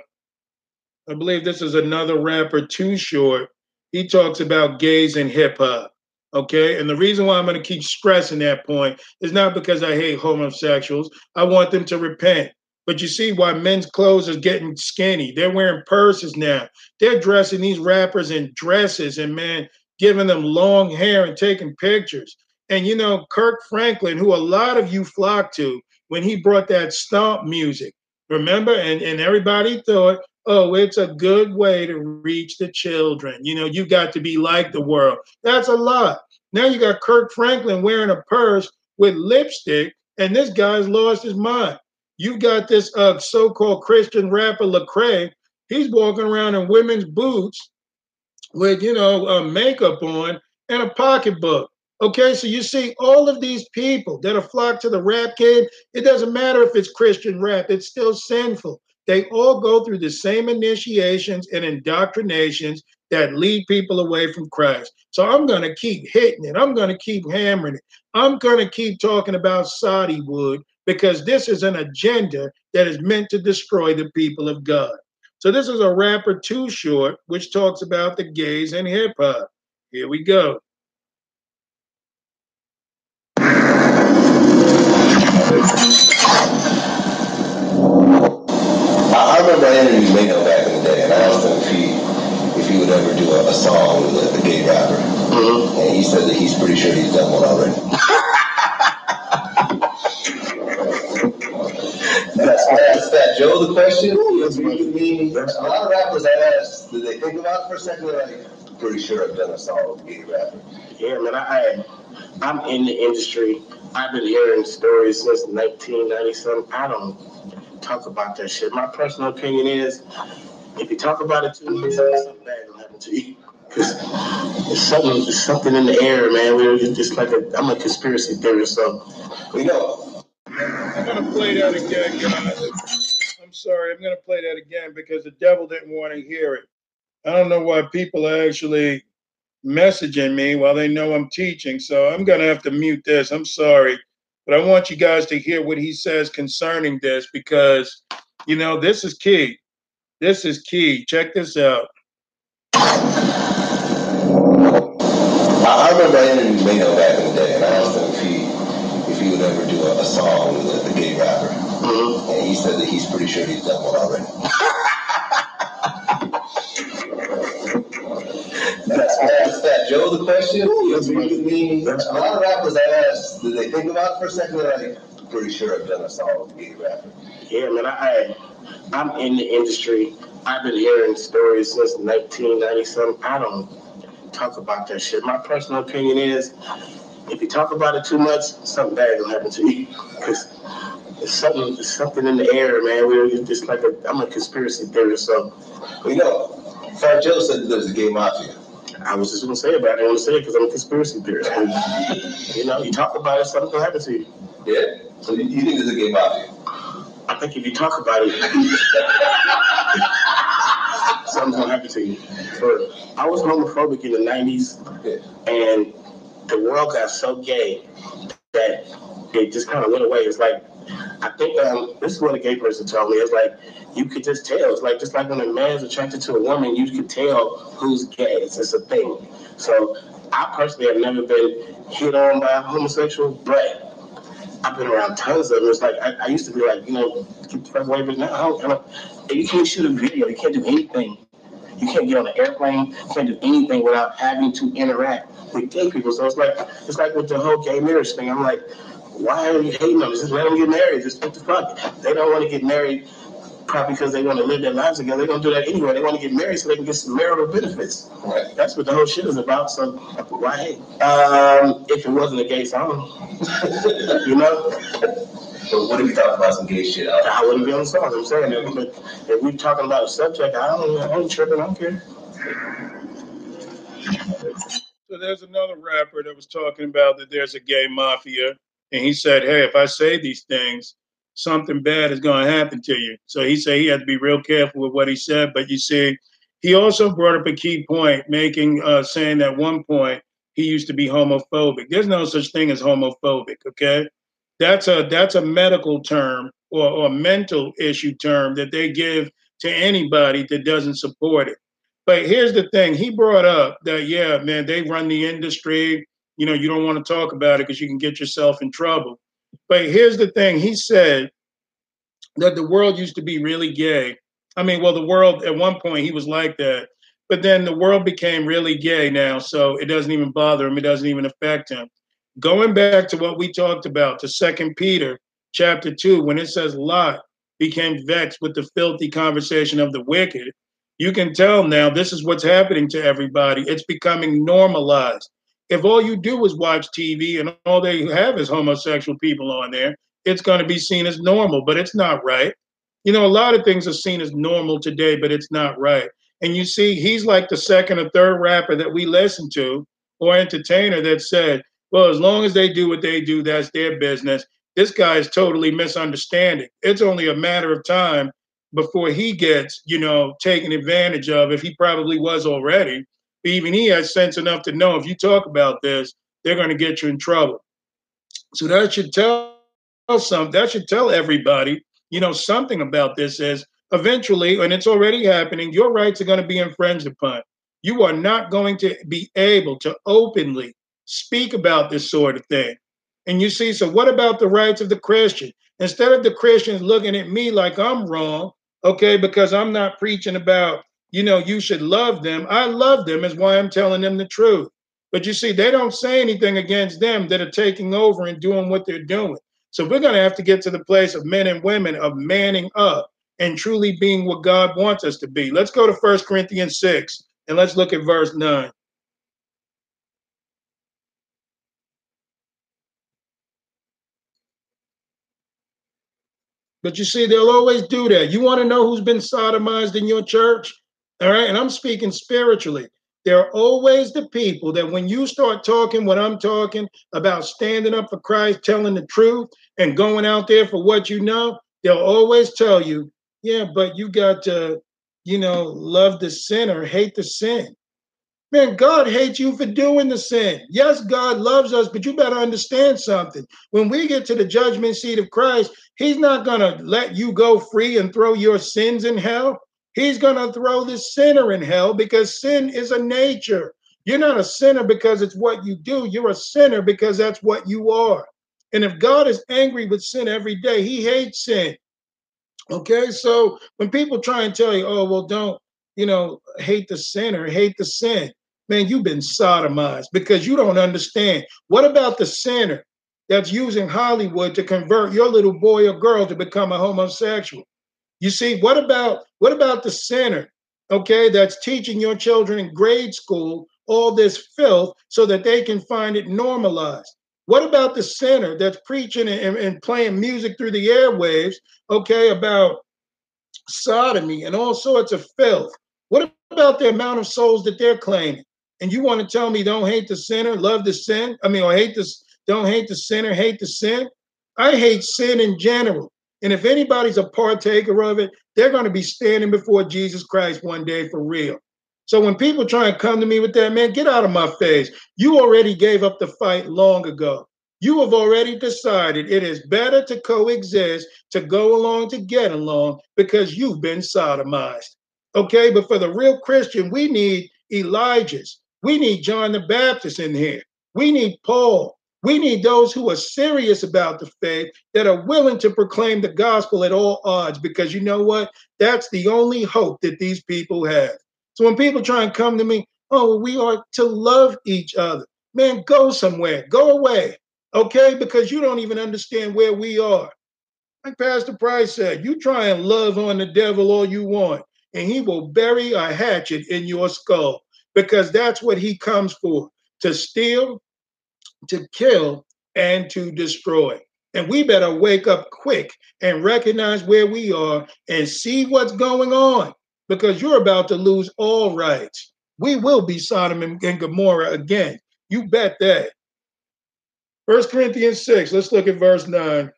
I believe this is another rapper, Too Short. He talks about gays and hip hop. Okay. And the reason why I'm going to keep stressing that point is not because I hate homosexuals. I want them to repent. But you see why men's clothes is getting skinny. They're wearing purses now. They're dressing these rappers in dresses and, man, giving them long hair and taking pictures. And, you know, Kirk Franklin, who a lot of you flock to when he brought that stomp music, remember? And, and everybody thought oh, it's a good way to reach the children. You know, you got to be like the world. That's a lot. Now you got Kirk Franklin wearing a purse with lipstick, and this guy's lost his mind. You've got this uh, so-called Christian rapper Lecrae. He's walking around in women's boots with, you know, uh, makeup on and a pocketbook. Okay, so you see all of these people that are flocked to the rap game. It doesn't matter if it's Christian rap, it's still sinful. They all go through the same initiations and indoctrinations that lead people away from Christ. So I'm going to keep hitting it. I'm going to keep hammering it. I'm going to keep talking about Soddywood because this is an agenda that is meant to destroy the people of God. So this is a rapper Too Short, which talks about the gays and hip hop. Here we go.
I, I remember I interviewed Mano back in the day, and I asked him if he if he would ever do a, a song with a, a gay rapper, mm-hmm. and he said that he's pretty sure he's done one already. That's that Joe the question. That's mean A lot of rappers I asked, Do they think about it for a second? They're like, pretty sure I've done a song with a gay rapper. Yeah, man,
I, I'm in the industry. I've been hearing stories since 1997. I don't talk about that shit. My personal opinion is, if you talk about it too much, something bad will happen to you. Cause there's something, there's something in the air, man. We're just like a, I'm a conspiracy theorist, so
we know. I'm gonna play that again, guys. I'm sorry, I'm gonna play that again because the devil didn't want to hear it. I don't know why people are actually messaging me while they know I'm teaching, so I'm gonna have to mute this. I'm sorry. But I want you guys to hear what he says concerning this because, you know, this is key. This is key. Check this out.
I remember I interviewed Mayo back in the day, and I asked him if he if he would ever do a, a song with a, gay rapper, mm-hmm. and he said that he's pretty sure he's done one already. I asked that Joe the question. Ooh, that's me, a lot of rappers I asked, did they think about it for a 2nd i I'm like, pretty sure I've done a song with a rapper. Yeah, man,
I, I'm in the industry. I've been hearing stories since 1997. I don't talk about that shit. My personal opinion is, if you talk about it too much, something bad will happen to you. Because there's something, something in the air, man. We're just like a, I'm a conspiracy theorist, so.
You know, Fat Joe said there's a gay mafia.
I was just gonna say about it. I didn't want to say it because I'm a conspiracy theorist. you know, you talk about it, something gonna happen to
you. Yeah. So you, you think it's a game out
I think if you talk about it, something's gonna happen to you. But I was homophobic in the '90s, and the world got so gay that it just kind of went away. It's like I think um, this is what a gay person told me. It's like you could just tell. It's like just like when a man's attracted to a woman, you could tell who's gay. It's, a thing. So I personally have never been hit on by a homosexual, but I've been around tons of them. It's like I, I used to be like, you know, keep the first away, but now I don't, I don't, you can't shoot a video, you can't do anything. You can't get on an airplane, you can't do anything without having to interact with gay people. So it's like it's like with the whole gay marriage thing. I'm like, why are you hating on this? Just let them get married. Just what the fuck? They don't want to get married probably because they want to live their lives together. They're going to do that anyway. They want to get married so they can get some marital benefits. Right. That's what the whole shit is about. So why hate? Um, if it wasn't a gay song, you know?
But what if we talk about some gay shit? I
wouldn't be on the song. I'm saying, yeah. but if we're talking about a subject, I don't, I ain't tripping. I don't care.
So there's another rapper that was talking about that there's a gay mafia and he said, Hey, if I say these things, something bad is going to happen to you. So he said he had to be real careful with what he said. But you see, he also brought up a key point, making uh, saying at one point he used to be homophobic. There's no such thing as homophobic. Okay, that's a that's a medical term or, or a mental issue term that they give to anybody that doesn't support it. But here's the thing: he brought up that yeah, man, they run the industry you know, you don't want to talk about it because you can get yourself in trouble. But here's the thing he said that the world used to be really gay. I mean, well, the world at one point he was like that, but then the world became really gay now, so it doesn't even bother him, it doesn't even affect him. Going back to what we talked about, to Second Peter chapter two, when it says Lot became vexed with the filthy conversation of the wicked, you can tell now this is what's happening to everybody. It's becoming normalized if all you do is watch TV and all they have is homosexual people on there, it's going to be seen as normal, but it's not right. You know, a lot of things are seen as normal today, but it's not right. And you see, he's like the second or third rapper that we listen to or entertainer that said, well, as long as they do what they do, that's their business. This guy is totally misunderstanding. It's only a matter of time before he gets, you know, taken advantage of if he probably was already even he has sense enough to know if you talk about this, they're going to get you in trouble. So that should tell some. That should tell everybody, you know, something about this is eventually, and it's already happening. Your rights are going to be infringed upon. You are not going to be able to openly speak about this sort of thing. And you see, so what about the rights of the Christian? Instead of the Christians looking at me like I'm wrong, okay, because I'm not preaching about you know, you should love them. I love them, is why I'm telling them the truth. But you see, they don't say anything against them that are taking over and doing what they're doing. So we're going to have to get to the place of men and women of manning up and truly being what God wants us to be. Let's go to First Corinthians 6 and let's look at verse 9. But you see, they'll always do that. You want to know who's been sodomized in your church? All right. And I'm speaking spiritually. There are always the people that when you start talking what I'm talking about, standing up for Christ, telling the truth, and going out there for what you know, they'll always tell you, yeah, but you got to, you know, love the sinner, hate the sin. Man, God hates you for doing the sin. Yes, God loves us, but you better understand something. When we get to the judgment seat of Christ, He's not going to let you go free and throw your sins in hell. He's going to throw the sinner in hell because sin is a nature. You're not a sinner because it's what you do. You're a sinner because that's what you are. And if God is angry with sin every day, he hates sin. Okay, so when people try and tell you, oh, well, don't, you know, hate the sinner, hate the sin, man, you've been sodomized because you don't understand. What about the sinner that's using Hollywood to convert your little boy or girl to become a homosexual? You see, what about what about the center, okay, that's teaching your children in grade school all this filth so that they can find it normalized? What about the center that's preaching and, and playing music through the airwaves, okay, about sodomy and all sorts of filth? What about the amount of souls that they're claiming? And you want to tell me don't hate the sinner, love the sin? I mean, or hate this, don't hate the sinner, hate the sin. I hate sin in general. And if anybody's a partaker of it, they're going to be standing before Jesus Christ one day for real. So when people try and come to me with that, man, get out of my face. You already gave up the fight long ago. You have already decided it is better to coexist, to go along, to get along, because you've been sodomized. Okay, but for the real Christian, we need Elijah's. We need John the Baptist in here. We need Paul. We need those who are serious about the faith that are willing to proclaim the gospel at all odds, because you know what? That's the only hope that these people have. So when people try and come to me, oh, we are to love each other. Man, go somewhere, go away, okay? Because you don't even understand where we are. Like Pastor Price said, you try and love on the devil all you want, and he will bury a hatchet in your skull because that's what he comes for to steal, to kill, and to destroy. And we better wake up quick and recognize where we are and see what's going on because you're about to lose all rights. We will be Sodom and Gomorrah again. You bet that. First Corinthians 6, let's look at verse 9.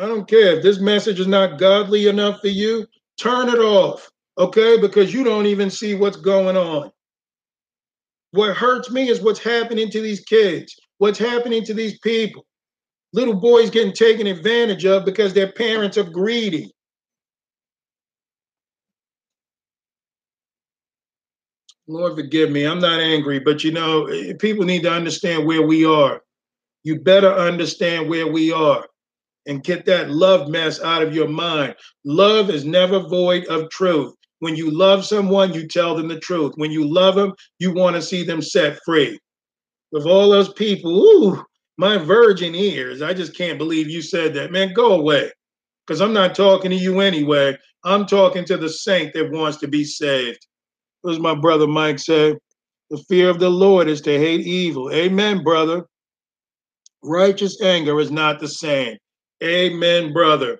I don't care if this message is not godly enough for you, turn it off okay? Because you don't even see what's going on. What hurts me is what's happening to these kids, what's happening to these people. Little boys getting taken advantage of because their parents are greedy. Lord, forgive me. I'm not angry, but you know, eh, people need to understand where we are. You better understand where we are and get that love mess out of your mind. Love is never void of truth. When you love someone, you tell them the truth. When you love them, you want to see them set free. With all those people, ooh, my virgin ears, I just can't believe you said that. Man, go away. Because I'm not talking to you anyway. I'm talking to the saint that wants to be saved. As my brother Mike said, the fear of the Lord is to hate evil. Amen, brother. Righteous anger is not the same. Amen, brother.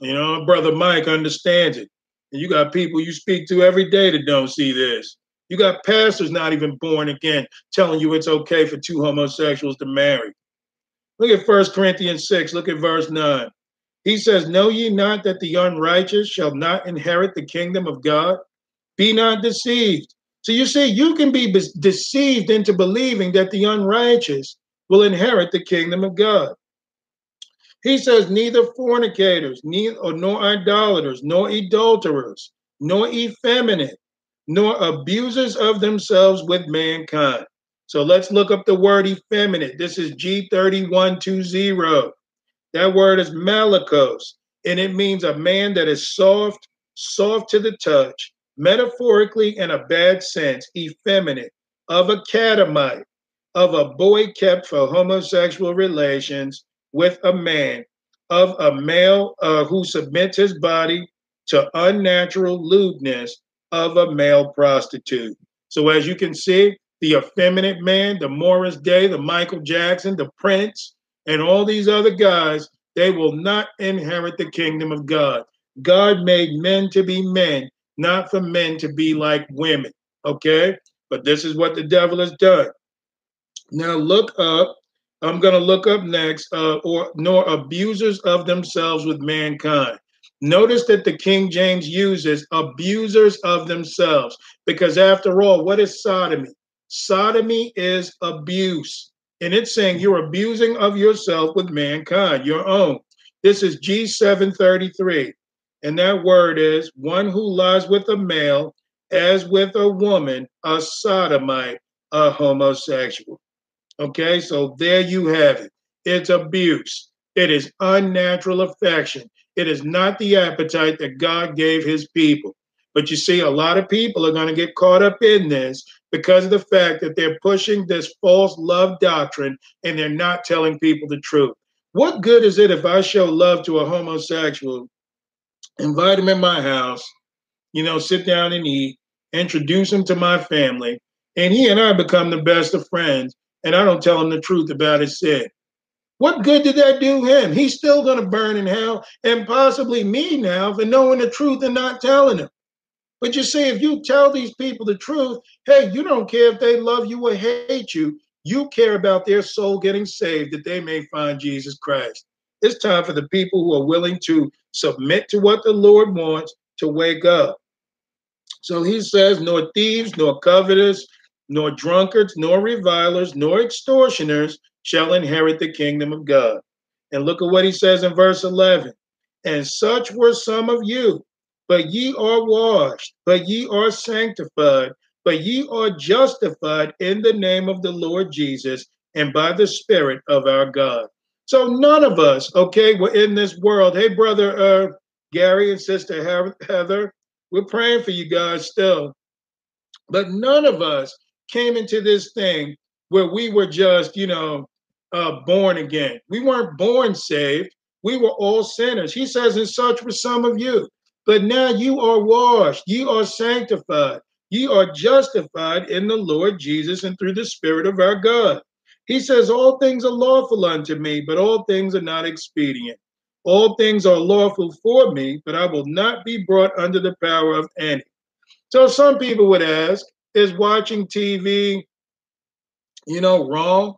You know, brother Mike understands it. And you got people you speak to every day that don't see this. You got pastors not even born again telling you it's okay for two homosexuals to marry. Look at 1 Corinthians 6, look at verse 9. He says, Know ye not that the unrighteous shall not inherit the kingdom of God? Be not deceived. So you see, you can be deceived into believing that the unrighteous will inherit the kingdom of God. He says, neither fornicators, neither, nor idolaters, nor adulterers, nor effeminate, nor abusers of themselves with mankind. So let's look up the word effeminate. This is G3120. That word is malakos, and it means a man that is soft, soft to the touch, metaphorically in a bad sense, effeminate, of a catamite, of a boy kept for homosexual relations, with a man of a male uh, who submits his body to unnatural lewdness of a male prostitute. So, as you can see, the effeminate man, the Morris Day, the Michael Jackson, the Prince, and all these other guys, they will not inherit the kingdom of God. God made men to be men, not for men to be like women. Okay? But this is what the devil has done. Now look up I'm going to look up next, uh, or nor abusers of themselves with mankind. Notice that the King James uses abusers of themselves, because after all, what is sodomy? Sodomy is abuse. And it's saying you're abusing of yourself with mankind, your own. This is G733. And that word is one who lies with a male as with a woman, a sodomite, a homosexual. Okay, so there you have it. It's abuse. It is unnatural affection. It is not the appetite that God gave his people. But you see, a lot of people are going to get caught up in this because of the fact that they're pushing this false love doctrine and they're not telling people the truth. What good is it if I show love to a homosexual, invite him in my house, you know, sit down and eat, introduce him to my family, and he and I become the best of friends, and I don't tell him the truth about his sin. What good did that do him? He's still going to burn in hell and possibly me now for knowing the truth and not telling him. But you see, if you tell these people the truth, hey, you don't care if they love you or hate you. You care about their soul getting saved that they may find Jesus Christ. It's time for the people who are willing to submit to what the Lord wants to wake up. So he says, nor thieves, nor covetous, nor drunkards, nor revilers, nor extortioners shall inherit the kingdom of God. And look at what he says in verse 11. And such were some of you, but ye are washed, but ye are sanctified, but ye are justified in the name of the Lord Jesus and by the Spirit of our God. So none of us, okay, we're in this world. Hey, brother uh, Gary and sister Heather, we're praying for you guys still. But none of us came into this thing where we were just, you know, uh, born again. We weren't born saved. We were all sinners. He says, and such were some of you. But now you are washed, you are sanctified, you are justified in the Lord Jesus and through the Spirit of our God. He says, All things are lawful unto me, but all things are not expedient. All things are lawful for me, but I will not be brought under the power of any. So some people would ask, is watching TV, you know, Raw.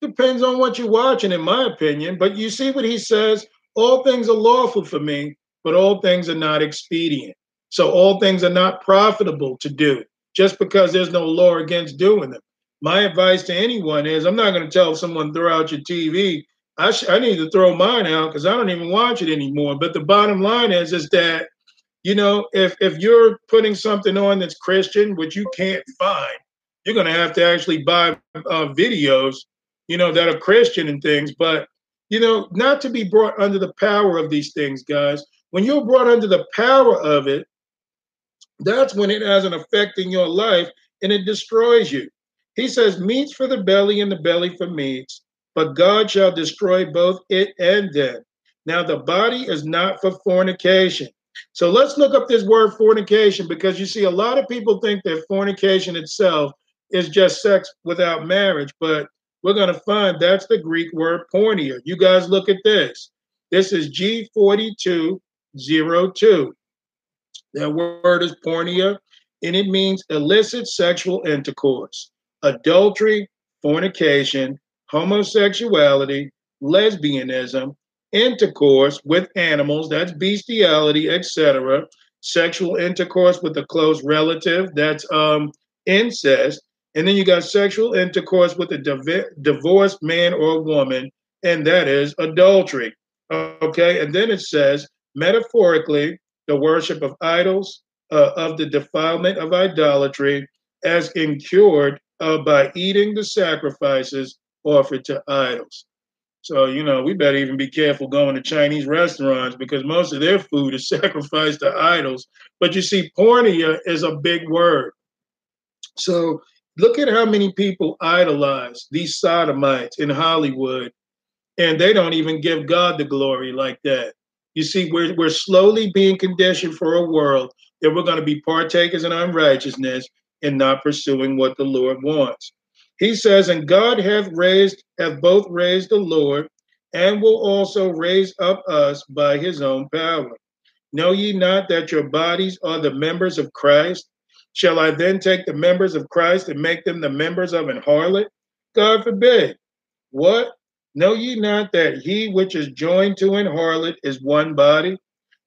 Depends on what you're watching, in my opinion. But you see what he says all things are lawful for me, but all things are not expedient. So all things are not profitable to do just because there's no law against doing them. My advice to anyone is I'm not going to tell someone throw out your TV. I, sh- I need to throw mine out because I don't even watch it anymore. But the bottom line is is that you know, if if you're putting something on that's Christian, which you can't find, you're going to have to actually buy uh, videos, you know, that are Christian and things. But you know, not to be brought under the power of these things, guys. When you're brought under the power of it, that's when it has an effect in your life and it destroys you. He says, "Meats for the belly, and the belly for meats." But God shall destroy both it and them. Now, the body is not for fornication, so let's look up this word fornication because you see, a lot of people think that fornication itself is just sex without marriage, but we're going to find that's the Greek word porneia. You guys look at this. This is G4202. That word is porneia, and it means illicit sexual intercourse, adultery, fornication, homosexuality, lesbianism, intercourse with animals, that's bestiality, etc. Sexual intercourse with a close relative, that's um, incest. And then you got sexual intercourse with a div- divorced man or woman, and that is adultery. Okay, and then it says metaphorically the worship of idols, uh, of the defilement of idolatry, as incurred uh, by eating the sacrifices offered to idols. So, you know, we better even be careful going to Chinese restaurants because most of their food is sacrificed to idols. But you see, porneia is a big word. So look at how many people idolize these sodomites in Hollywood, and they don't even give God the glory like that. You see, we're, we're slowly being conditioned for a world that we're going to be partakers in unrighteousness and not pursuing what the Lord wants. He says, And God hath raised, hath both raised the Lord, and will also raise up us by his own power. Know ye not that your bodies are the members of Christ? Shall I then take the members of Christ and make them the members of an harlot? God forbid. What? Know ye not that he which is joined to an harlot is one body?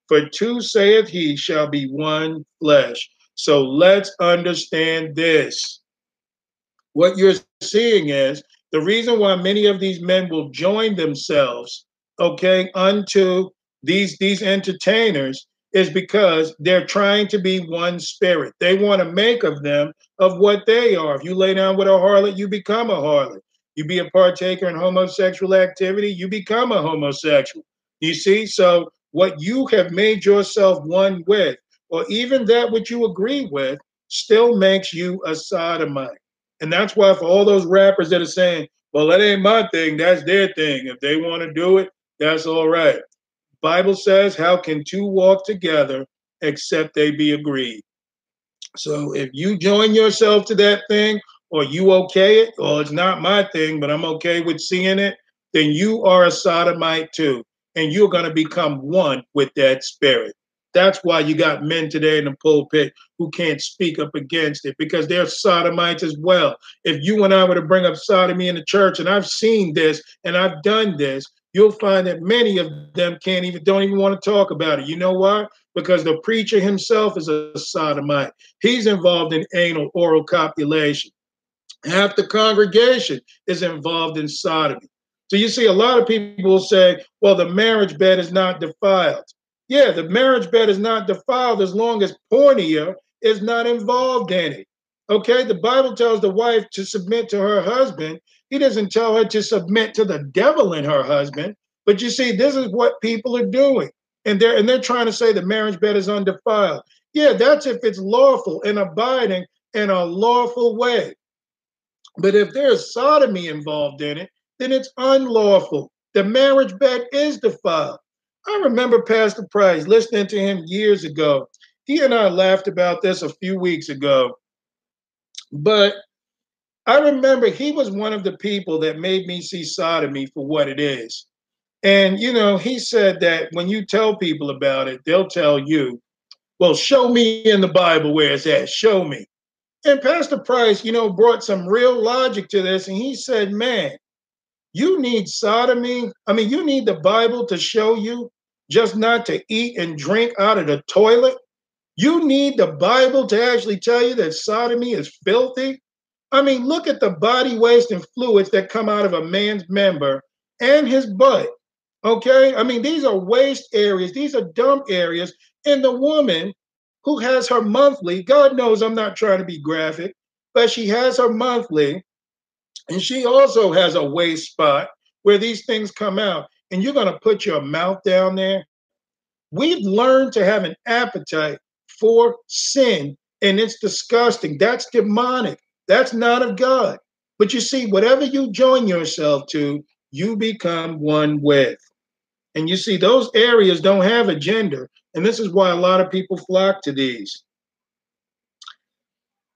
For two saith he shall be one flesh. So let's understand this. What you're seeing is the reason why many of these men will join themselves, okay, unto these these entertainers is because they're trying to be one spirit. They want to make of them of what they are. If you lay down with a harlot, you become a harlot. You be a partaker in homosexual activity, you become a homosexual. You see, so what you have made yourself one with, or even that which you agree with, still makes you a sodomite. And that's why for all those rappers that are saying, well, that ain't my thing, that's their thing. If they want to do it, that's all right. Bible says, how can two walk together except they be agreed? So if you join yourself to that thing, or you okay it, or it's not my thing, but I'm okay with seeing it, then you are a sodomite too. And you're going to become one with that spirit. That's why you got men today in the pulpit who can't speak up against it because they're sodomites as well. If you and I were to bring up sodomy in the church, and I've seen this and I've done this, you'll find that many of them can't even don't even want to talk about it. You know why? Because the preacher himself is a sodomite. He's involved in anal oral copulation. Half the congregation is involved in sodomy. So you see, a lot of people will say, well, the marriage bed is not defiled. Yeah, the marriage bed is not defiled as long as porneia is not involved in it. Okay, the Bible tells the wife to submit to her husband. He doesn't tell her to submit to the devil in her husband. But you see, this is what people are doing. And they're and they're trying to say the marriage bed is undefiled. Yeah, that's if it's lawful and abiding in a lawful way. But if there's sodomy involved in it, then it's unlawful. The marriage bed is defiled. I remember Pastor Price listening to him years ago. He and I laughed about this a few weeks ago. But I remember he was one of the people that made me see sodomy for what it is. And, you know, he said that when you tell people about it, they'll tell you, well, show me in the Bible where it's at. Show me. And Pastor Price, you know, brought some real logic to this. And he said, man, you need sodomy. I mean, you need the Bible to show you just not to eat and drink out of the toilet. You need the Bible to actually tell you that sodomy is filthy. I mean, look at the body waste and fluids that come out of a man's member and his butt. Okay? I mean, these are waste areas, these are dump areas. And the woman who has her monthly, God knows I'm not trying to be graphic, but she has her monthly, and she also has a waste spot where these things come out and you're going to put your mouth down there. We've learned to have an appetite for sin, and it's disgusting. That's demonic. That's not of God. But you see, whatever you join yourself to, you become one with. And you see, those areas don't have a gender. And this is why a lot of people flock to these.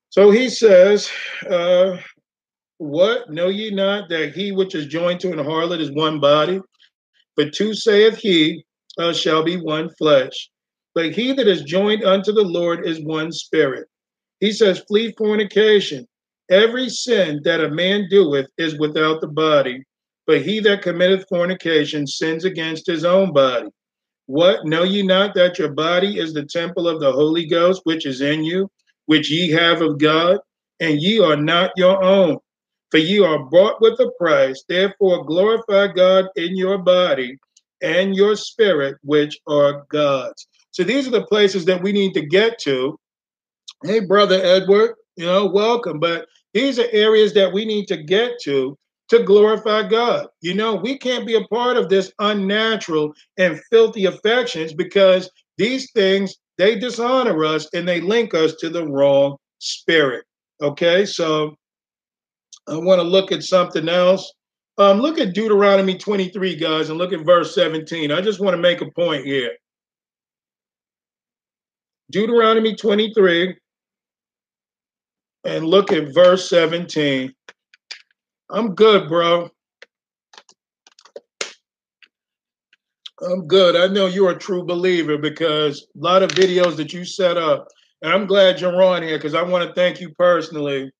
So he says, uh, What? Know ye not that he which is joined to an harlot is one body? But two saith he uh, shall be one flesh. But he that is joined unto the Lord is one spirit. He says, Flee fornication. Every sin that a man doeth is without the body, but he that committeth fornication sins against his own body. What? Know ye not that your body is the temple of the Holy Ghost, which is in you, which ye have of God, and ye are not your own? For you are bought with a price. Therefore, glorify God in your body and your spirit, which are God's. So these are the places that we need to get to. Hey, Brother Edward, you know, welcome. But these are areas that we need to get to to glorify God. You know, we can't be a part of this unnatural and filthy affections because these things, they dishonor us and they link us to the wrong spirit. Okay, so I want to look at something else. Um, look at Deuteronomy 23, guys, and look at verse 17. I just want to make a point here. Deuteronomy 23, and look at verse 17. I'm good, bro. I'm good. I know you're a true believer because a lot of videos that you set up, and I'm glad you're on here because I want to thank you personally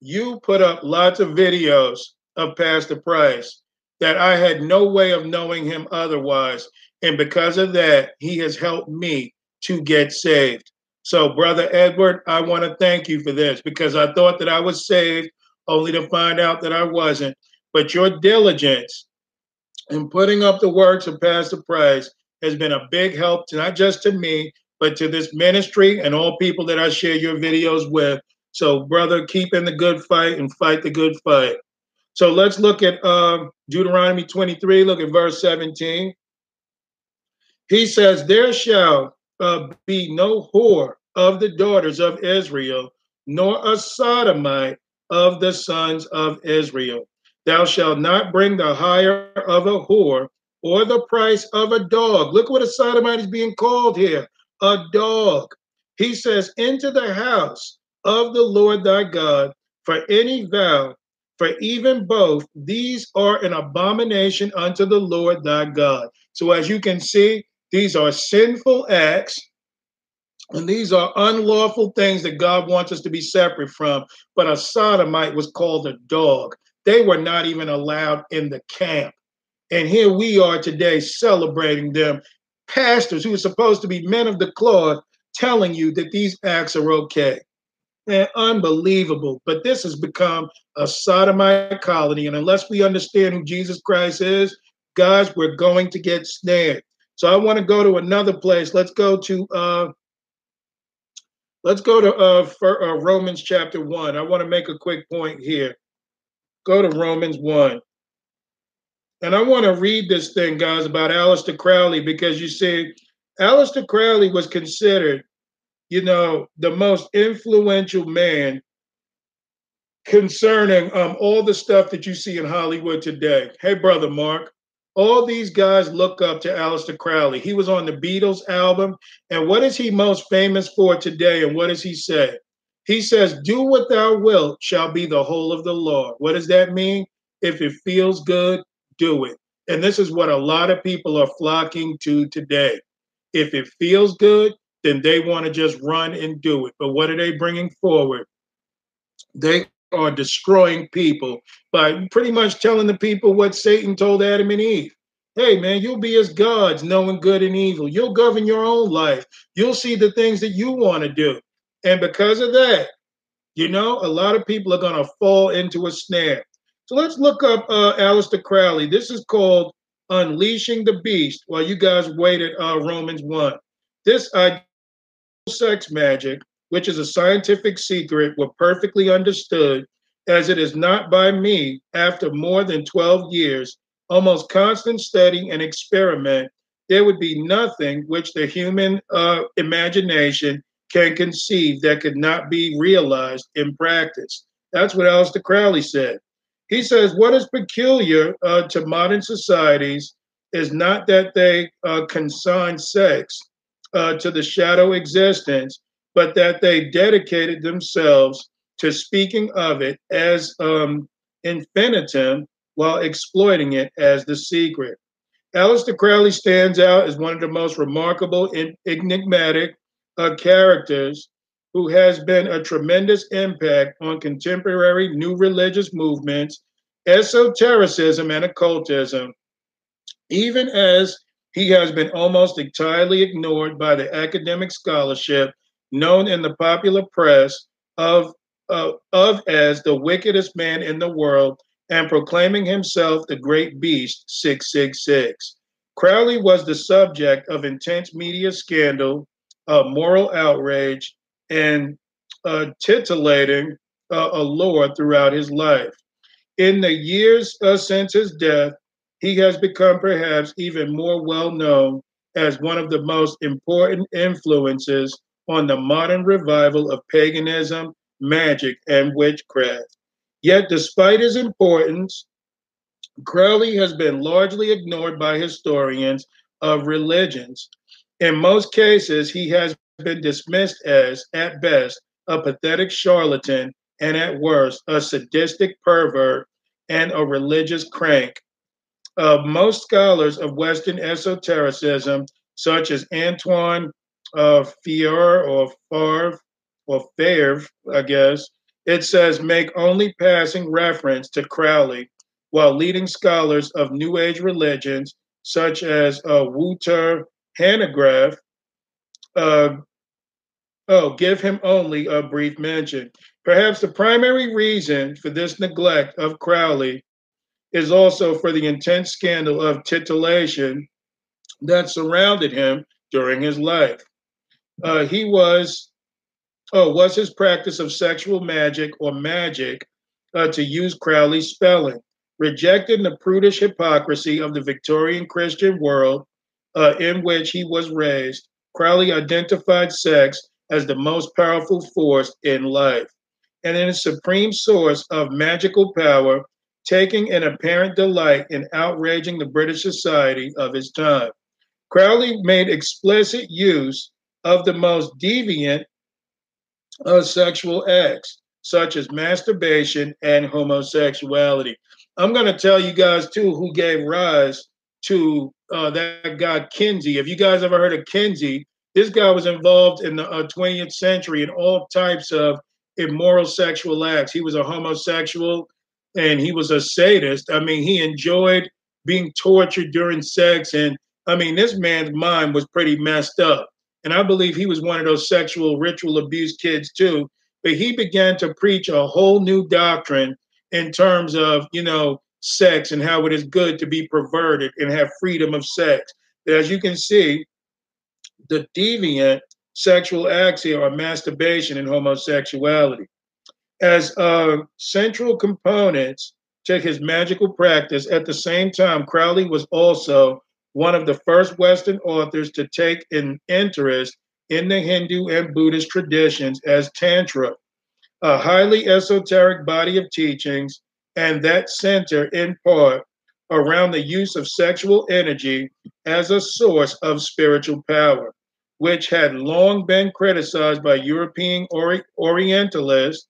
you put up lots of videos of Pastor Price that I had no way of knowing him otherwise. And because of that, he has helped me to get saved. So, Brother Edward, I want to thank you for this because I thought that I was saved only to find out that I wasn't. But your diligence in putting up the works of Pastor Price has been a big help to not just to me, but to this ministry and all people that I share your videos with so, brother, keep in the good fight and fight the good fight. So let's look at uh, Deuteronomy 23, look at verse 17. He says, There shall uh, be no whore of the daughters of Israel, nor a sodomite of the sons of Israel. Thou shalt not bring the hire of a whore or the price of a dog. Look what a sodomite is being called here a dog. He says, Into the house of the Lord thy God for any vow, for even both these are an abomination unto the Lord thy God. So, as you can see, these are sinful acts. And these are unlawful things that God wants us to be separate from. But a sodomite was called a dog. They were not even allowed in the camp. And here we are today celebrating them. Pastors who are supposed to be men of the cloth telling you that these acts are okay. Man, unbelievable. But this has become a sodomite colony. And unless we understand who Jesus Christ is, guys, we're going to get snared. So I want to go to another place. Let's go to uh let's go to uh, for, uh Romans chapter one. I want to make a quick point here. Go to Romans one. And I want to read this thing, guys, about Aleister Crowley, because you see, Aleister Crowley was considered you know, the most influential man concerning um, all the stuff that you see in Hollywood today. Hey, brother Mark, all these guys look up to Aleister Crowley. He was on the Beatles album. And what is he most famous for today? And what does he say? He says, Do what thou wilt shall be the whole of the law. What does that mean? If it feels good, do it. And this is what a lot of people are flocking to today. If it feels good, then they want to just run and do it. But what are they bringing forward? They are destroying people by pretty much telling the people what Satan told Adam and Eve. Hey, man, you'll be as gods, knowing good and evil. You'll govern your own life. You'll see the things that you want to do. And because of that, you know, a lot of people are going to fall into a snare. So let's look up uh, Aleister Crowley. This is called Unleashing the Beast while you guys wait at uh, Romans 1. This I sex magic, which is a scientific secret, were perfectly understood, as it is not by me after more than 12 years, almost constant study and experiment, there would be nothing which the human uh, imagination can conceive that could not be realized in practice. That's what Aleister Crowley said. He says, What is peculiar uh, to modern societies is not that they uh, consign sex, uh, to the shadow existence, but that they dedicated themselves to speaking of it as um, infinitum while exploiting it as the secret. Aleister Crowley stands out as one of the most remarkable and enigmatic uh, characters who has been a tremendous impact on contemporary new religious movements, esotericism, and occultism, even as he has been almost entirely ignored by the academic scholarship known in the popular press of, uh, of as the wickedest man in the world and proclaiming himself the great beast 666. Crowley was the subject of intense media scandal, uh, moral outrage, and uh, titillating uh, allure throughout his life. In the years uh, since his death, he has become perhaps even more well known as one of the most important influences on the modern revival of paganism, magic, and witchcraft. Yet, despite his importance, Crowley has been largely ignored by historians of religions. In most cases, he has been dismissed as, at best, a pathetic charlatan, and at worst, a sadistic pervert and a religious crank of most scholars of Western esotericism, such as Antoine uh, Fier or Faivre or Faivre, I guess, it says make only passing reference to Crowley, while leading scholars of New Age religions, such as uh, Wouter Hanegraaff, uh, oh, give him only a brief mention. Perhaps the primary reason for this neglect of Crowley is also for the intense scandal of titillation that surrounded him during his life. Uh, he was, oh, was his practice of sexual magic or magic, uh, to use Crowley's spelling, rejecting the prudish hypocrisy of the Victorian Christian world uh, in which he was raised. Crowley identified sex as the most powerful force in life and in a supreme source of magical power taking an apparent delight in outraging the British society of his time. Crowley made explicit use of the most deviant of sexual acts, such as masturbation and homosexuality. I'm going to tell you guys, too, who gave rise to uh, that guy, Kinsey. If you guys ever heard of Kinsey, this guy was involved in the uh, 20th century in all types of immoral sexual acts. He was a homosexual and he was a sadist. I mean, he enjoyed being tortured during sex. And I mean, this man's mind was pretty messed up. And I believe he was one of those sexual ritual abuse kids too. But he began to preach a whole new doctrine in terms of, you know, sex and how it is good to be perverted and have freedom of sex. But as you can see, the deviant sexual acts here are masturbation and homosexuality as a uh, central components to his magical practice. At the same time, Crowley was also one of the first Western authors to take an interest in the Hindu and Buddhist traditions as Tantra, a highly esoteric body of teachings, and that center in part around the use of sexual energy as a source of spiritual power, which had long been criticized by European Orientalists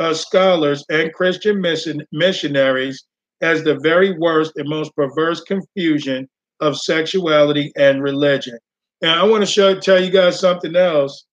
of uh, scholars and Christian mission, missionaries as the very worst and most perverse confusion of sexuality and religion. And I want to show, tell you guys something else.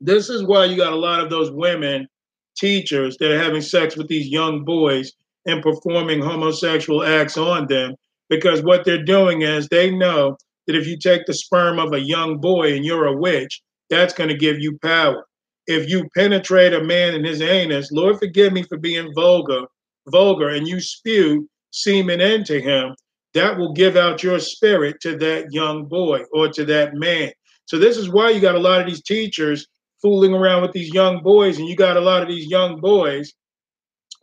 This is why you got a lot of those women teachers that are having sex with these young boys and performing homosexual acts on them because what they're doing is they know that if you take the sperm of a young boy and you're a witch, that's going to give you power if you penetrate a man in his anus, Lord, forgive me for being vulgar, vulgar, and you spew semen into him, that will give out your spirit to that young boy or to that man. So this is why you got a lot of these teachers fooling around with these young boys, and you got a lot of these young boys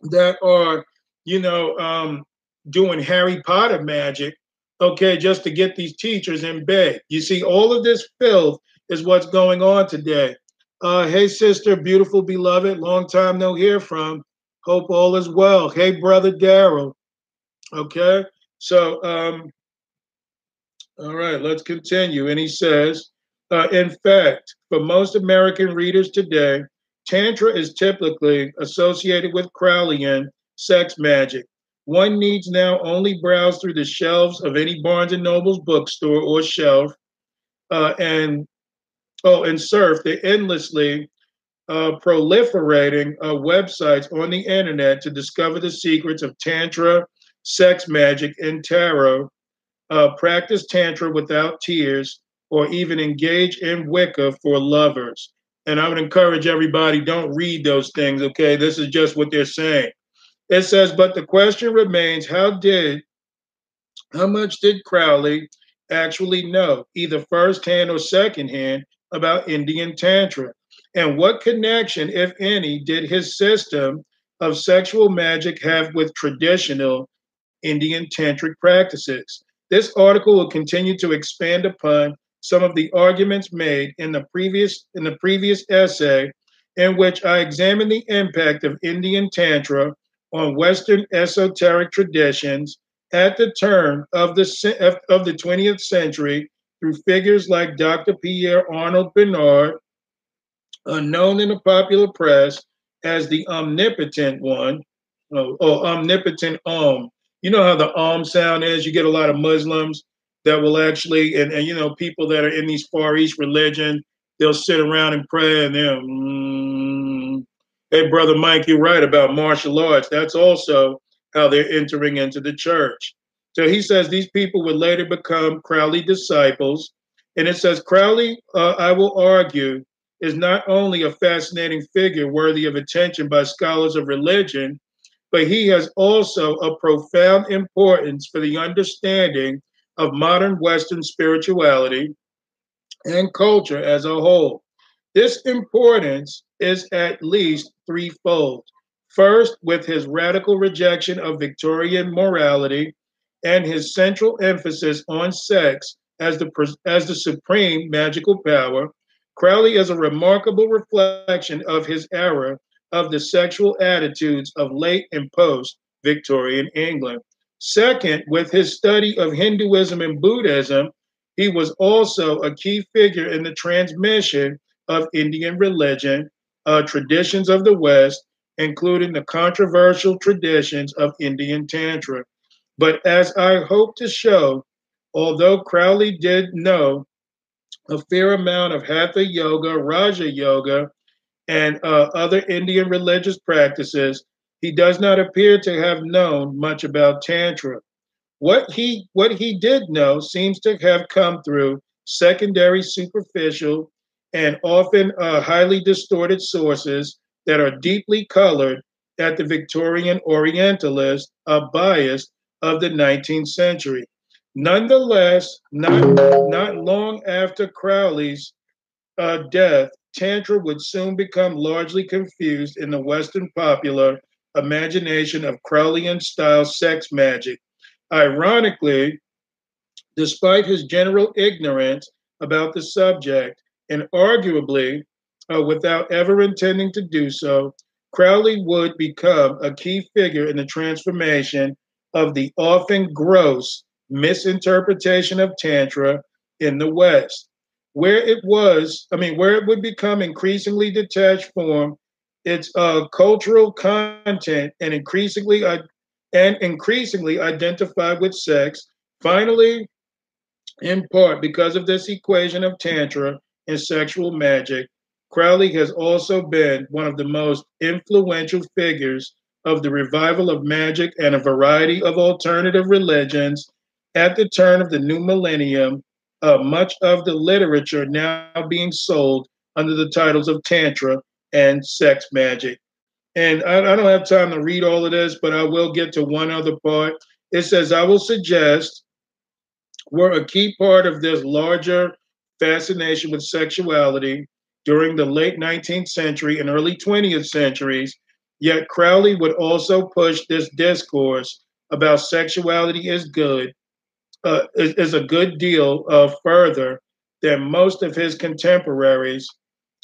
that are, you know, um, doing Harry Potter magic, okay, just to get these teachers in bed. You see, all of this filth is what's going on today. Uh, hey, sister, beautiful beloved, long time no hear from. Hope all is well. Hey, brother Daryl. Okay, so um, all right, let's continue. And he says, uh, in fact, for most American readers today, Tantra is typically associated with Crowleyan sex magic. One needs now only browse through the shelves of any Barnes and Noble's bookstore or shelf uh, and oh, and surf the endlessly uh, proliferating uh, websites on the internet to discover the secrets of Tantra, sex magic, and tarot. Uh, practice Tantra without tears or even engage in Wicca for lovers. And I would encourage everybody don't read those things, okay? This is just what they're saying. It says, but the question remains how did, how much did Crowley actually know, either firsthand or secondhand, about Indian Tantra? And what connection, if any, did his system of sexual magic have with traditional Indian tantric practices? This article will continue to expand upon some of the arguments made in the previous in the previous essay in which I examined the impact of Indian Tantra on Western esoteric traditions at the turn of the, of the 20th century through figures like Dr. Pierre Arnold Bernard, unknown in the popular press as the omnipotent one or, or omnipotent um. You know how the um sound is? You get a lot of Muslims that will actually, and, and you know, people that are in these Far East religion, they'll sit around and pray and they'll, mm. hey, Brother Mike, you're right about martial arts. That's also how they're entering into the church. So he says these people would later become Crowley disciples. And it says Crowley, uh, I will argue, is not only a fascinating figure worthy of attention by scholars of religion, but he has also a profound importance for the understanding of modern Western spirituality and culture as a whole. This importance is at least threefold. First, with his radical rejection of Victorian morality, and his central emphasis on sex as the, as the supreme magical power, Crowley is a remarkable reflection of his era of the sexual attitudes of late and post Victorian England. Second, with his study of Hinduism and Buddhism, he was also a key figure in the transmission of Indian religion, uh, traditions of the West, including the controversial traditions of Indian Tantra. But as I hope to show, although Crowley did know a fair amount of Hatha Yoga, Raja Yoga, and uh, other Indian religious practices, he does not appear to have known much about Tantra. What he, what he did know seems to have come through secondary, superficial, and often uh, highly distorted sources that are deeply colored at the Victorian Orientalist, a bias of the 19th century. Nonetheless, not, not long after Crowley's uh, death, Tantra would soon become largely confused in the Western popular imagination of Crowleyan style sex magic. Ironically, despite his general ignorance about the subject, and arguably uh, without ever intending to do so, Crowley would become a key figure in the transformation of the often gross misinterpretation of Tantra in the West, where it was, I mean, where it would become increasingly detached from its uh, cultural content and increasingly uh, and increasingly identified with sex. Finally, in part because of this equation of Tantra and sexual magic, Crowley has also been one of the most influential figures of the revival of magic and a variety of alternative religions at the turn of the new millennium, uh, much of the literature now being sold under the titles of Tantra and sex magic. And I, I don't have time to read all of this, but I will get to one other part. It says, I will suggest were a key part of this larger fascination with sexuality during the late 19th century and early 20th centuries Yet Crowley would also push this discourse about sexuality is good, uh, is, is, a good deal uh, further than most of his contemporaries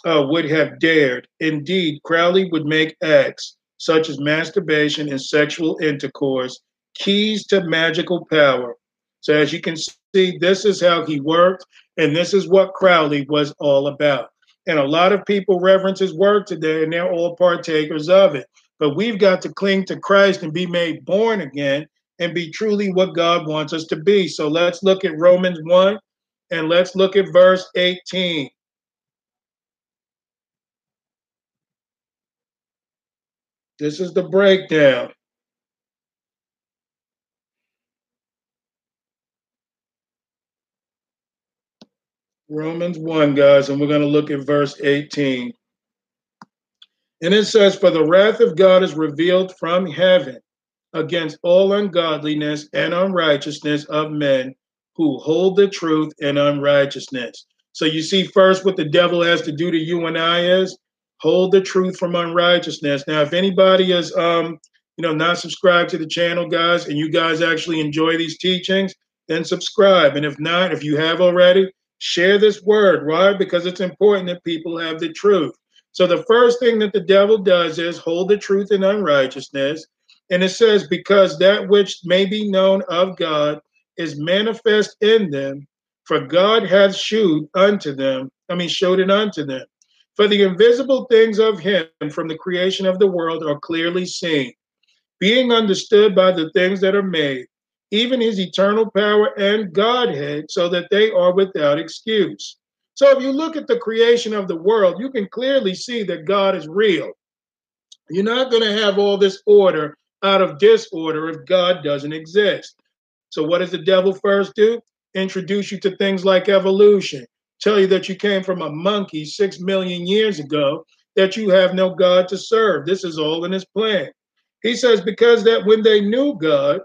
uh, would have dared. Indeed, Crowley would make acts such as masturbation and sexual intercourse keys to magical power. So, as you can see, this is how he worked, and this is what Crowley was all about. And a lot of people reverence his work today and they're all partakers of it. But we've got to cling to Christ and be made born again and be truly what God wants us to be. So let's look at Romans 1 and let's look at verse 18. This is the breakdown. Romans 1, guys, and we're going to look at verse 18. And it says, For the wrath of God is revealed from heaven against all ungodliness and unrighteousness of men who hold the truth in unrighteousness. So you see, first, what the devil has to do to you and I is hold the truth from unrighteousness. Now, if anybody is, um, you know, not subscribed to the channel, guys, and you guys actually enjoy these teachings, then subscribe. And if not, if you have already, Share this word, right? Because it's important that people have the truth. So the first thing that the devil does is hold the truth in unrighteousness. And it says, because that which may be known of God is manifest in them, for God hath shewed unto them, I mean, showed it unto them. For the invisible things of him from the creation of the world are clearly seen, being understood by the things that are made, even his eternal power and Godhead, so that they are without excuse. So if you look at the creation of the world, you can clearly see that God is real. You're not going to have all this order out of disorder if God doesn't exist. So what does the devil first do? Introduce you to things like evolution, tell you that you came from a monkey six million years ago, that you have no God to serve. This is all in his plan. He says, because that when they knew God,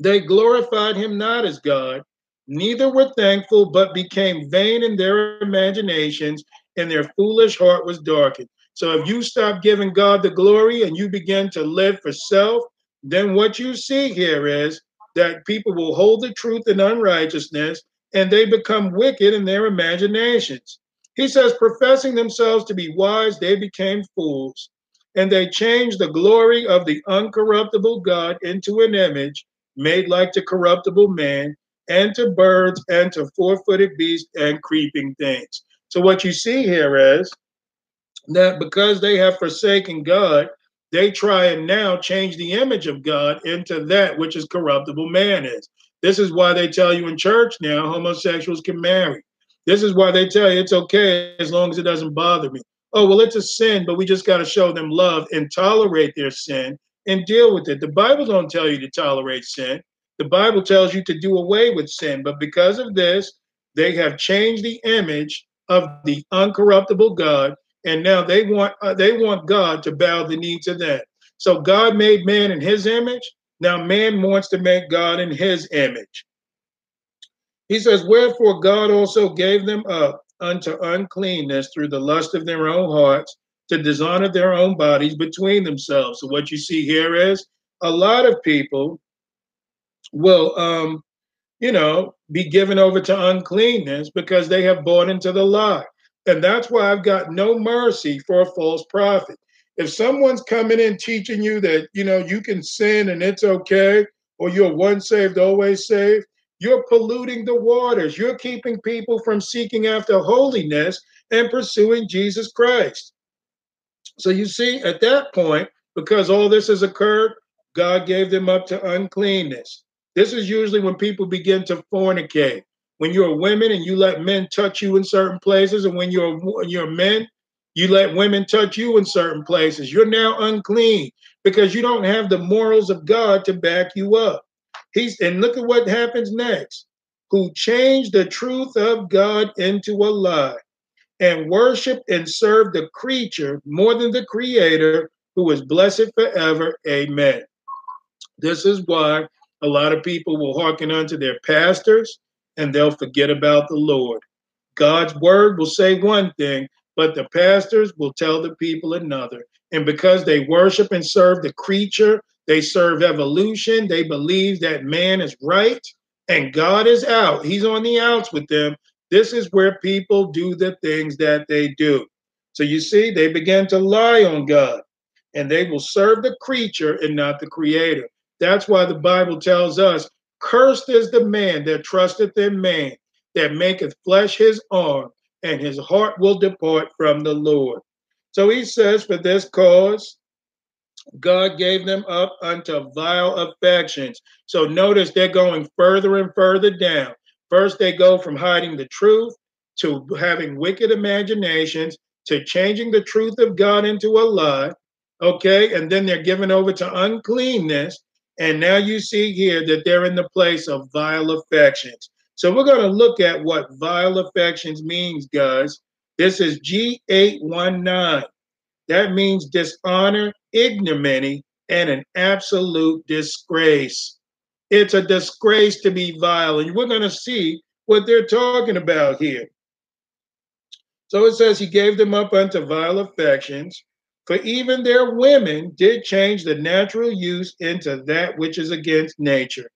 they glorified him not as God, neither were thankful, but became vain in their imaginations, and their foolish heart was darkened. So if you stop giving God the glory and you begin to live for self, then what you see here is that people will hold the truth in unrighteousness and they become wicked in their imaginations. He says, professing themselves to be wise, they became fools, and they changed the glory of the uncorruptible God into an image made like to corruptible man, and to birds, and to four footed beasts, and creeping things. So, what you see here is that because they have forsaken God, they try and now change the image of God into that which is corruptible man is. This is why they tell you in church now homosexuals can marry. This is why they tell you it's okay as long as it doesn't bother me. Oh, well, it's a sin, but we just got to show them love and tolerate their sin and deal with it. The Bible don't tell you to tolerate sin. The Bible tells you to do away with sin. But because of this, they have changed the image of the uncorruptible God, and now they want uh, they want God to bow the knee to them. So God made man in His image. Now man wants to make God in His image. He says, "Wherefore God also gave them up unto uncleanness through the lust of their own hearts." to dishonor their own bodies between themselves. So what you see here is a lot of people will, um, you know, be given over to uncleanness because they have bought into the lie. And that's why I've got no mercy for a false prophet. If someone's coming in teaching you that, you know, you can sin and it's okay, or you're once saved, always saved, you're polluting the waters. You're keeping people from seeking after holiness and pursuing Jesus Christ. So you see, at that point, because all this has occurred, God gave them up to uncleanness. This is usually when people begin to fornicate. When you're women and you let men touch you in certain places, and when you're you're men, you let women touch you in certain places. You're now unclean because you don't have the morals of God to back you up. He's and look at what happens next. Who changed the truth of God into a lie and worship and serve the creature more than the creator who is blessed forever. Amen. This is why a lot of people will hearken unto their pastors and they'll forget about the Lord. God's word will say one thing, but the pastors will tell the people another. And because they worship and serve the creature, they serve evolution, they believe that man is right and God is out. He's on the outs with them. This is where people do the things that they do. So you see, they began to lie on God and they will serve the creature and not the creator. That's why the Bible tells us cursed is the man that trusteth in man, that maketh flesh his arm, and his heart will depart from the Lord. So he says, For this cause God gave them up unto vile affections. So notice they're going further and further down. First, they go from hiding the truth to having wicked imaginations to changing the truth of God into a lie. Okay. And then they're given over to uncleanness. And now you see here that they're in the place of vile affections. So we're going to look at what vile affections means, guys. This is G819. That means dishonor, ignominy, and an absolute disgrace. It's a disgrace to be vile. And we're going to see what they're talking about here. So it says, He gave them up unto vile affections, for even their women did change the natural use into that which is against nature.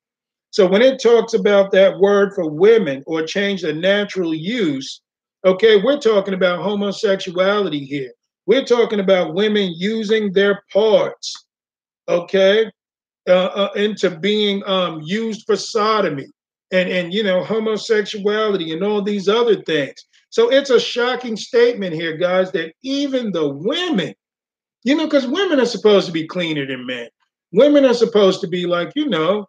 So when it talks about that word for women or change the natural use, okay, we're talking about homosexuality here. We're talking about women using their parts, okay? Uh, uh, into being um, used for sodomy and and you know homosexuality and all these other things. So it's a shocking statement here, guys, that even the women, you know, because women are supposed to be cleaner than men. Women are supposed to be like you know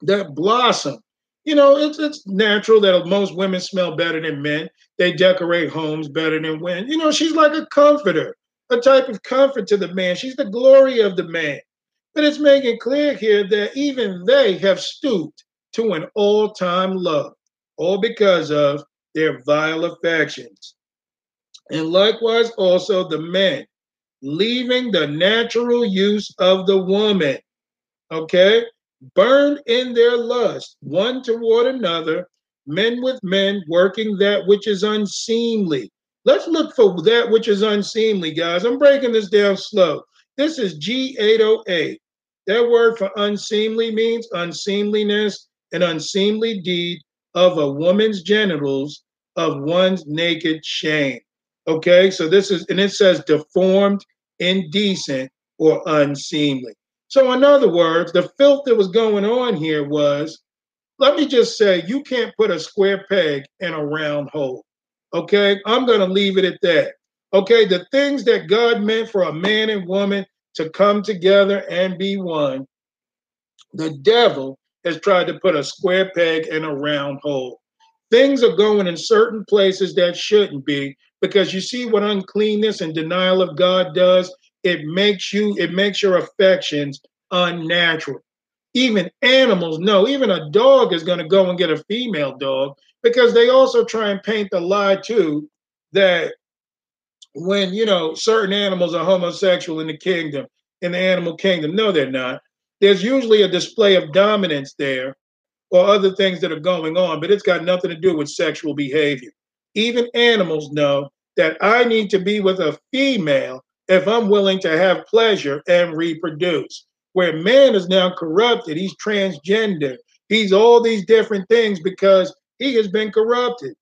that blossom. You know, it's it's natural that most women smell better than men. They decorate homes better than men. You know, she's like a comforter, a type of comfort to the man. She's the glory of the man it's making clear here that even they have stooped to an all time love, all because of their vile affections. And likewise, also the men, leaving the natural use of the woman, okay? Burned in their lust, one toward another, men with men, working that which is unseemly. Let's look for that which is unseemly, guys. I'm breaking this down slow. This is G808. That word for unseemly means unseemliness, and unseemly deed of a woman's genitals, of one's naked shame. Okay, so this is, and it says deformed, indecent, or unseemly. So, in other words, the filth that was going on here was let me just say, you can't put a square peg in a round hole. Okay, I'm going to leave it at that. Okay, the things that God meant for a man and woman to come together and be one, the devil has tried to put a square peg in a round hole. Things are going in certain places that shouldn't be because you see what uncleanness and denial of God does. It makes you, it makes your affections unnatural. Even animals know, even a dog is going to go and get a female dog because they also try and paint the lie too that when you know certain animals are homosexual in the kingdom in the animal kingdom no they're not there's usually a display of dominance there or other things that are going on but it's got nothing to do with sexual behavior even animals know that i need to be with a female if i'm willing to have pleasure and reproduce where man is now corrupted he's transgender he's all these different things because he has been corrupted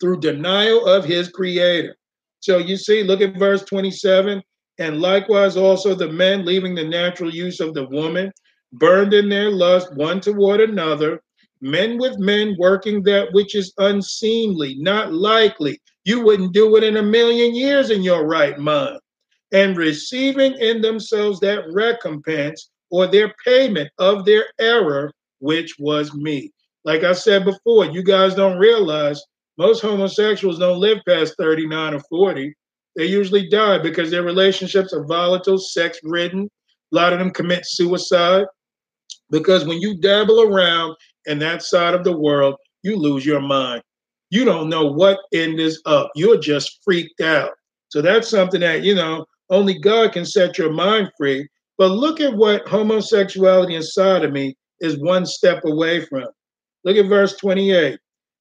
through denial of his creator so you see, look at verse 27. And likewise also the men, leaving the natural use of the woman, burned in their lust one toward another, men with men working that which is unseemly, not likely. You wouldn't do it in a million years in your right mind. And receiving in themselves that recompense or their payment of their error, which was me. Like I said before, you guys don't realize most homosexuals don't live past 39 or 40. They usually die because their relationships are volatile, sex ridden. A lot of them commit suicide because when you dabble around in that side of the world, you lose your mind. You don't know what end is up. You're just freaked out. So that's something that, you know, only God can set your mind free. But look at what homosexuality and sodomy is one step away from. Look at verse 28.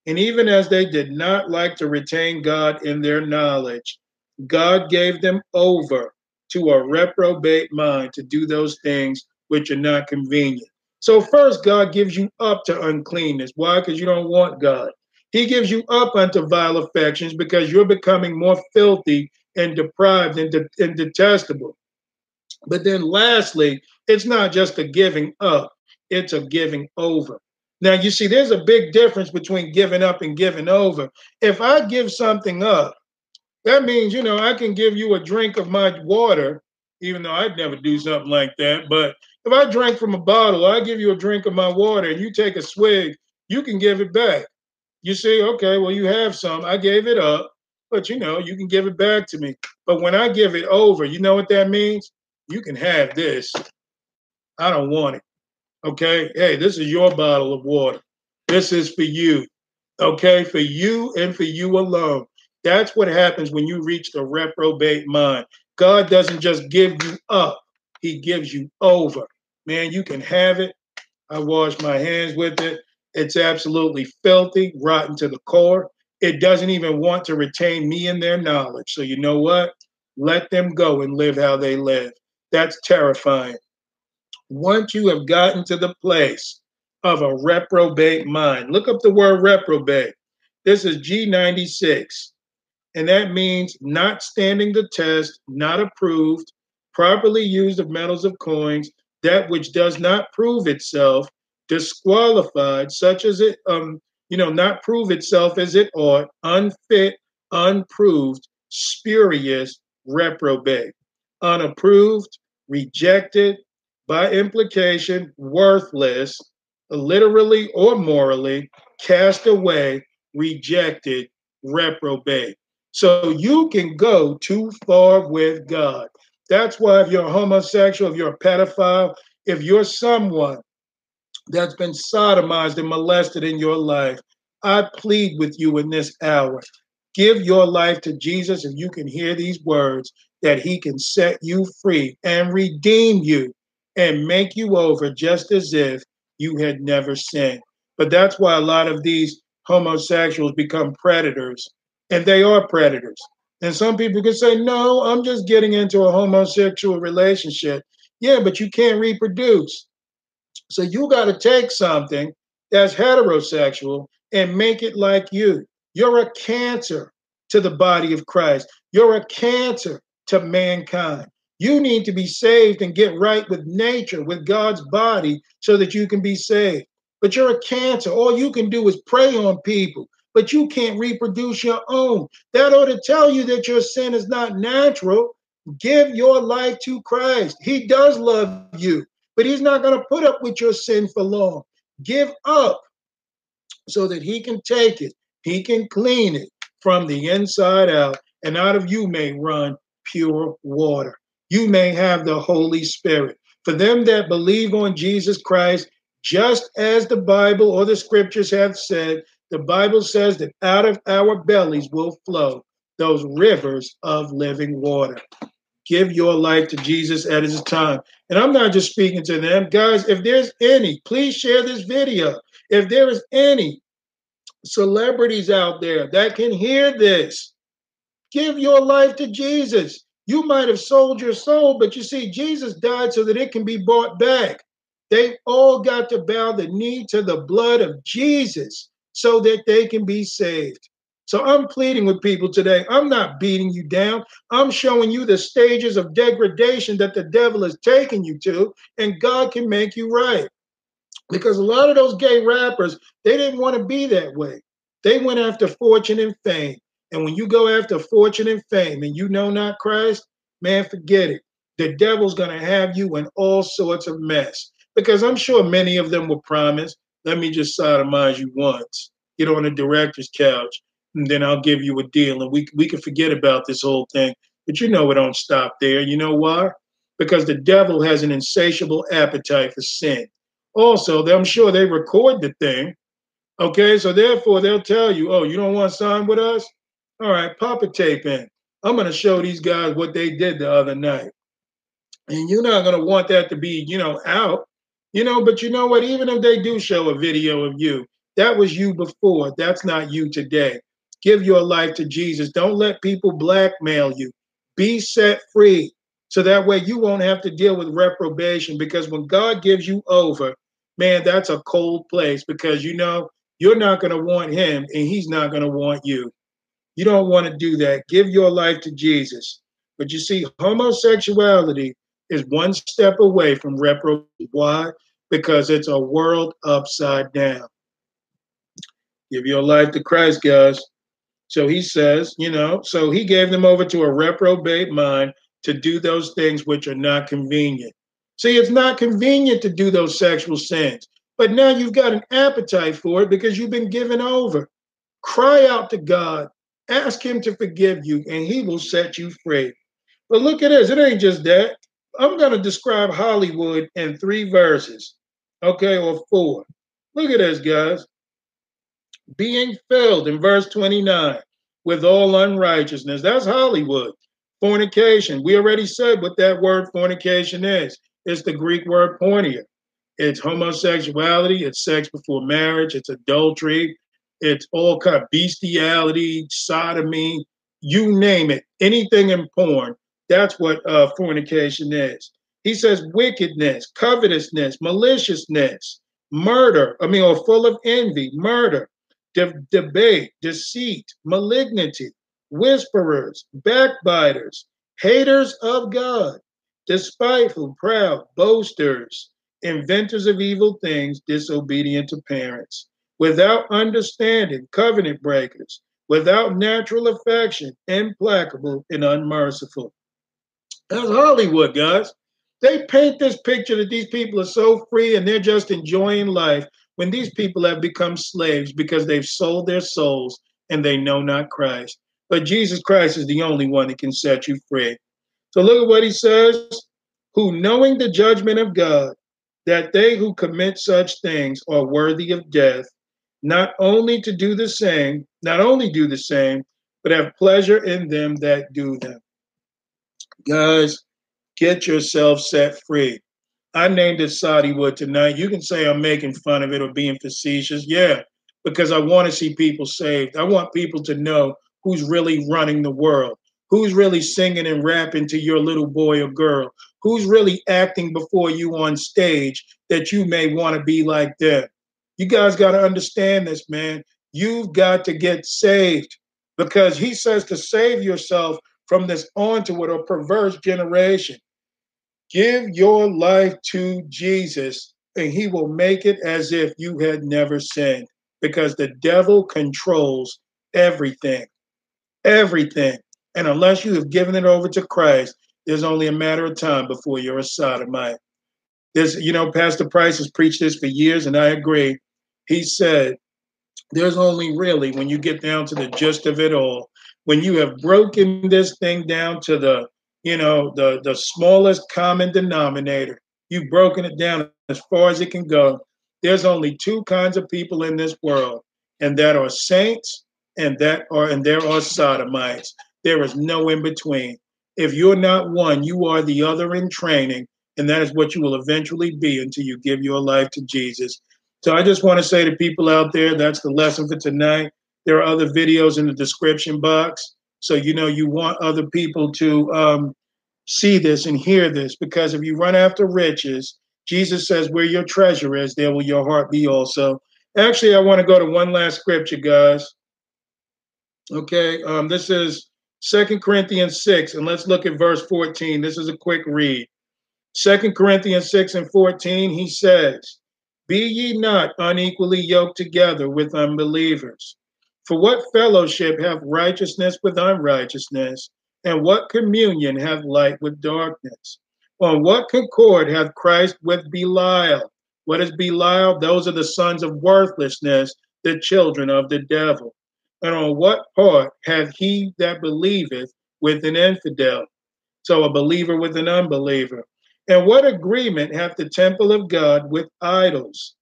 And even as they did not like to retain God in their knowledge, God gave them over to a reprobate mind to do those things which are not convenient. So, first, God gives you up to uncleanness. Why? Because you don't want God. He gives you up unto vile affections because you're becoming more filthy and deprived and, de- and detestable. But then, lastly, it's not just a giving up, it's a giving over. Now, you see, there's a big difference between giving up and giving over. If I give something up, that means, you know, I can give you a drink of my water, even though I'd never do something like that. But if I drank from a bottle, I give you a drink of my water and you take a swig, you can give it back. You see, okay, well, you have some. I gave it up, but you know, you can give it back to me. But when I give it over, you know what that means? You can have this. I don't want it. Okay. Hey, this is your bottle of water. This is for you. Okay. For you and for you alone. That's what happens when you reach the reprobate mind. God doesn't just give you up, He gives you over. Man, you can have it. I wash my hands with it. It's absolutely filthy, rotten to the core. It doesn't even want to retain me in their knowledge. So, you know what? Let them go and live how they live. That's terrifying once you have gotten to the place of a reprobate mind, look up the word reprobate. This is G96, and that means not standing the test, not approved, properly used of metals of coins, that which does not prove itself, disqualified, such as it, um, you know, not prove itself as it ought, unfit, unproved, spurious, reprobate, unapproved, rejected, by implication, worthless, literally or morally, cast away, rejected, reprobate. So you can go too far with God. That's why if you're homosexual, if you're a pedophile, if you're someone that's been sodomized and molested in your life, I plead with you in this hour. Give your life to Jesus, and you can hear these words that he can set you free and redeem you and make you over just as if you had never sinned. But that's why a lot of these homosexuals become predators, and they are predators. And some people can say, No, I'm just getting into a homosexual relationship. Yeah, but you can't reproduce. So you got to take something that's heterosexual and make it like you. You're a cancer to the body of Christ, you're a cancer to mankind. You need to be saved and get right with nature, with God's body, so that you can be saved. But you're a cancer. All you can do is prey on people, but you can't reproduce your own. That ought to tell you that your sin is not natural. Give your life to Christ. He does love you, but He's not going to put up with your sin for long. Give up so that He can take it, He can clean it from the inside out, and out of you may run pure water you may have the Holy Spirit. For them that believe on Jesus Christ, just as the Bible or the scriptures have said, the Bible says that out of our bellies will flow those rivers of living water. Give your life to Jesus at his time. And I'm not just speaking to them. Guys, if there's any, please share this video. If there is any celebrities out there that can hear this, give your life to Jesus. You might have sold your soul, but you see, Jesus died so that it can be bought back. They all got to bow the knee to the blood of Jesus so that they can be saved. So I'm pleading with people today. I'm not beating you down. I'm showing you the stages of degradation that the devil is taking you to, and God can make you right. Because a lot of those gay rappers, they didn't want to be that way. They went after fortune and fame. And when you go after fortune and fame and you know not Christ, man, forget it. The devil's going to have you in all sorts of mess because I'm sure many of them were promised, let me just sodomize you once, get on the director's couch, and then I'll give you a deal and we, we can forget about this whole thing. But you know it don't stop there. You know why? Because the devil has an insatiable appetite for sin. Also, I'm sure they record the thing. Okay, so therefore they'll tell you, oh, you don't want to sign with us? All right, pop a tape in. I'm going to show these guys what they did the other night. And you're not going to want that to be, you know, out, you know, but you know what? Even if they do show a video of you, that was you before. That's not you today. Give your life to Jesus. Don't let people blackmail you. Be set free. So that way you won't have to deal with reprobation because when God gives you over, man, that's a cold place because you know you're not going to want him and he's not going to want you. You don't want to do that. Give your life to Jesus. But you see, homosexuality is one step away from reprobate. Why? Because it's a world upside down. Give your life to Christ, guys. So he says, you know, so he gave them over to a reprobate mind to do those things which are not convenient. See, it's not convenient to do those sexual sins, but now you've got an appetite for it because you've been given over. Cry out to God Ask him to forgive you and he will set you free. But look at this, it ain't just that. I'm going to describe Hollywood in three verses, okay, or four. Look at this, guys. Being filled in verse 29 with all unrighteousness. That's Hollywood. Fornication. We already said what that word fornication is it's the Greek word porneia. It's homosexuality, it's sex before marriage, it's adultery, it's all kind of bestiality, sodomy, you name it, anything in porn. That's what uh, fornication is. He says wickedness, covetousness, maliciousness, murder, I mean, or full of envy, murder, de- debate, deceit, malignity, whisperers, backbiters, haters of God, despiteful, proud, boasters, inventors of evil things, disobedient to parents, without understanding, covenant breakers, without natural affection, implacable and unmerciful. That's Hollywood, guys. They paint this picture that these people are so free and they're just enjoying life when these people have become slaves because they've sold their souls and they know not Christ. But Jesus Christ is the only one that can set you free. So look at what he says who knowing the judgment of God, that they who commit such things are worthy of death, not only to do the same, not only do the same, but have pleasure in them that do them. Guys, get yourself set free. I named it Soddywood tonight. You can say I'm making fun of it or being facetious. Yeah, because I want to see people saved. I want people to know who's really running the world, who's really singing and rapping to your little boy or girl, who's really acting before you on stage that you may want to be like them you guys got to understand this, man. You've got to get saved because he says to save yourself from this onto it or perverse generation. Give your life to Jesus and he will make it as if you had never sinned because the devil controls everything. Everything. And unless you have given it over to Christ, there's only a matter of time before you're a sodomite. This, you know, Pastor Price has preached this for years, and I agree. He said, There's only really, when you get down to the gist of it all, when you have broken this thing down to the you know the the smallest common denominator you've broken it down as far as it can go there's only two kinds of people in this world and that are saints and that are and there are sodomites there is no in between if you're not one you are the other in training and that is what you will eventually be until you give your life to jesus so I just want to say to people out there, that's the lesson for tonight. There are other videos in the description box. So, you know, you want other people to um, see this and hear this because if you run after riches, Jesus says, where your treasure is, there will your heart be also. Actually, I want to go to one last scripture, guys. Okay, um, this is Second Corinthians 6, and let's look at verse 14. This is a quick read. Second Corinthians 6 and 14, he says, be ye not unequally yoked together with unbelievers. For what fellowship hath righteousness with unrighteousness? And what communion hath light with darkness? On what concord hath Christ with Belial? What is Belial? Those are the sons of worthlessness, the children of the devil. And on what part hath he that believeth with an infidel? So a believer with an unbeliever. And what agreement hath the temple of God with idols?